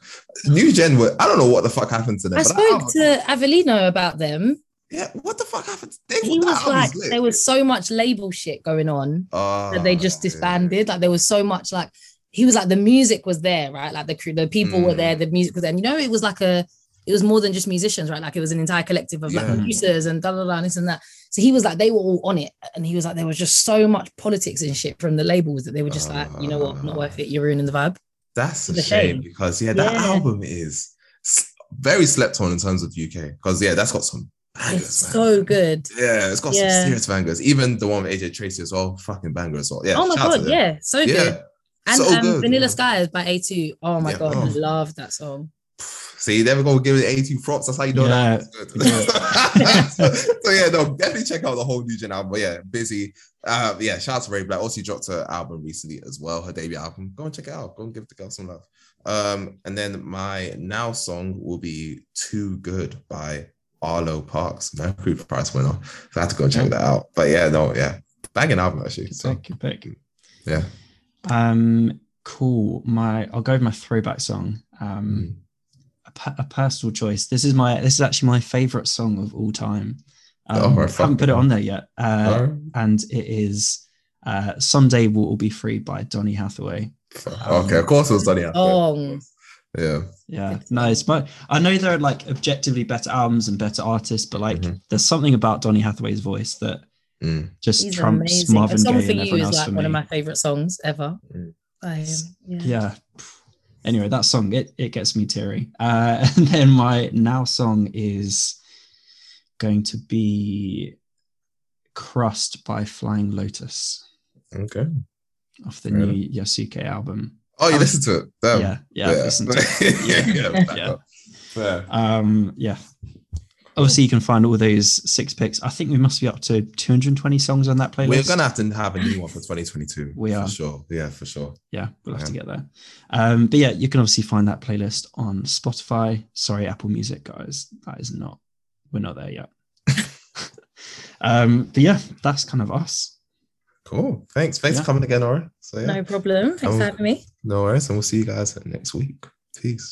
New Gen, were, I don't know what the fuck happened to them. I but spoke to Avelino about them. Yeah, what the fuck happened? They, He was like, lit. there was so much label shit going on Ah, that they just yeah. disbanded. Like there was so much like he was like the music was there, right? Like the crew, the people were Mm. there, the music was there. And you know, it was like a it was more than just musicians, right? Like it was an entire collective of like producers and da da da and this and that. So he was like, they were all on it. And he was like, there was just so much politics and shit from the labels that they were just like, you know what, not worth it. You're ruining the vibe. That's a It's a shame shame. because yeah, that Yeah. album is very slept on in terms of UK because yeah, that's got some bangers. It's man. so good. Yeah, it's got Yeah. some serious bangers. Even the one with AJ Tracey as well, fucking banger as well. Yeah. oh my shout out to god, yeah, so good. Yeah. And so um, good, Vanilla yeah. Skies by A2. Oh my Yeah. god, Oh. I love that song. See, you never gonna give it 82 props. That's how you know Yeah. that. so, so, yeah, no, definitely check out the whole New Gen album. But yeah, busy. Uh, yeah, shout out to Ray BLK. Also, she dropped her album recently as well, her debut album. Go and check it out. Go and give the girl some love. Um, and then my now song will be "Too Good" by Arlo Parks, Mercury Prize winner. So I had to go and check that out. But yeah, no, yeah, banging album actually. So Good pick, good pick. yeah, Um, cool. My I'll go with my throwback song. Mm. Um, a, a personal choice. This is my this is actually my favorite song of all time. Um, Oh, right, haven't put it on there yet, uh, Alright. and it is uh, "Someday We'll All Be Free" by Donny Hathaway. okay, of course it was Donny. Hathaway. Song. Yeah, Yeah, no, it's my. I know there are like objectively better albums and better artists, but like Mhm. there's something about Donny Hathaway's voice that Mm. just He's trumps amazing. Marvin a song Gaye for and you is else like for one me. of my favorite songs ever. Mm. I, yeah. yeah. Anyway, that song it it gets me teary. Uh, and then my now song is going to be "Crust" by Flying Lotus Okay. off the Fair new Yasuke album. Oh, you Um, listened to it? Damn. yeah, yeah, I've listened to it. yeah, yeah, Yeah. Um, yeah. Obviously, you can find all those six picks. I think we must be up to 220 songs on that playlist. We're gonna have to have a new one for 2022. We for are. sure. Yeah, for sure. yeah, we'll have to get there. Um, but yeah, you can obviously find that playlist on Spotify. Sorry, Apple Music, guys. That is not, we're not there yet. um, but yeah, that's kind of us. Cool. Thanks. Thanks Yeah. for coming again, Ore. So yeah, No problem. Thanks Um, for having me. no worries, and we'll see you guys next week. Peace.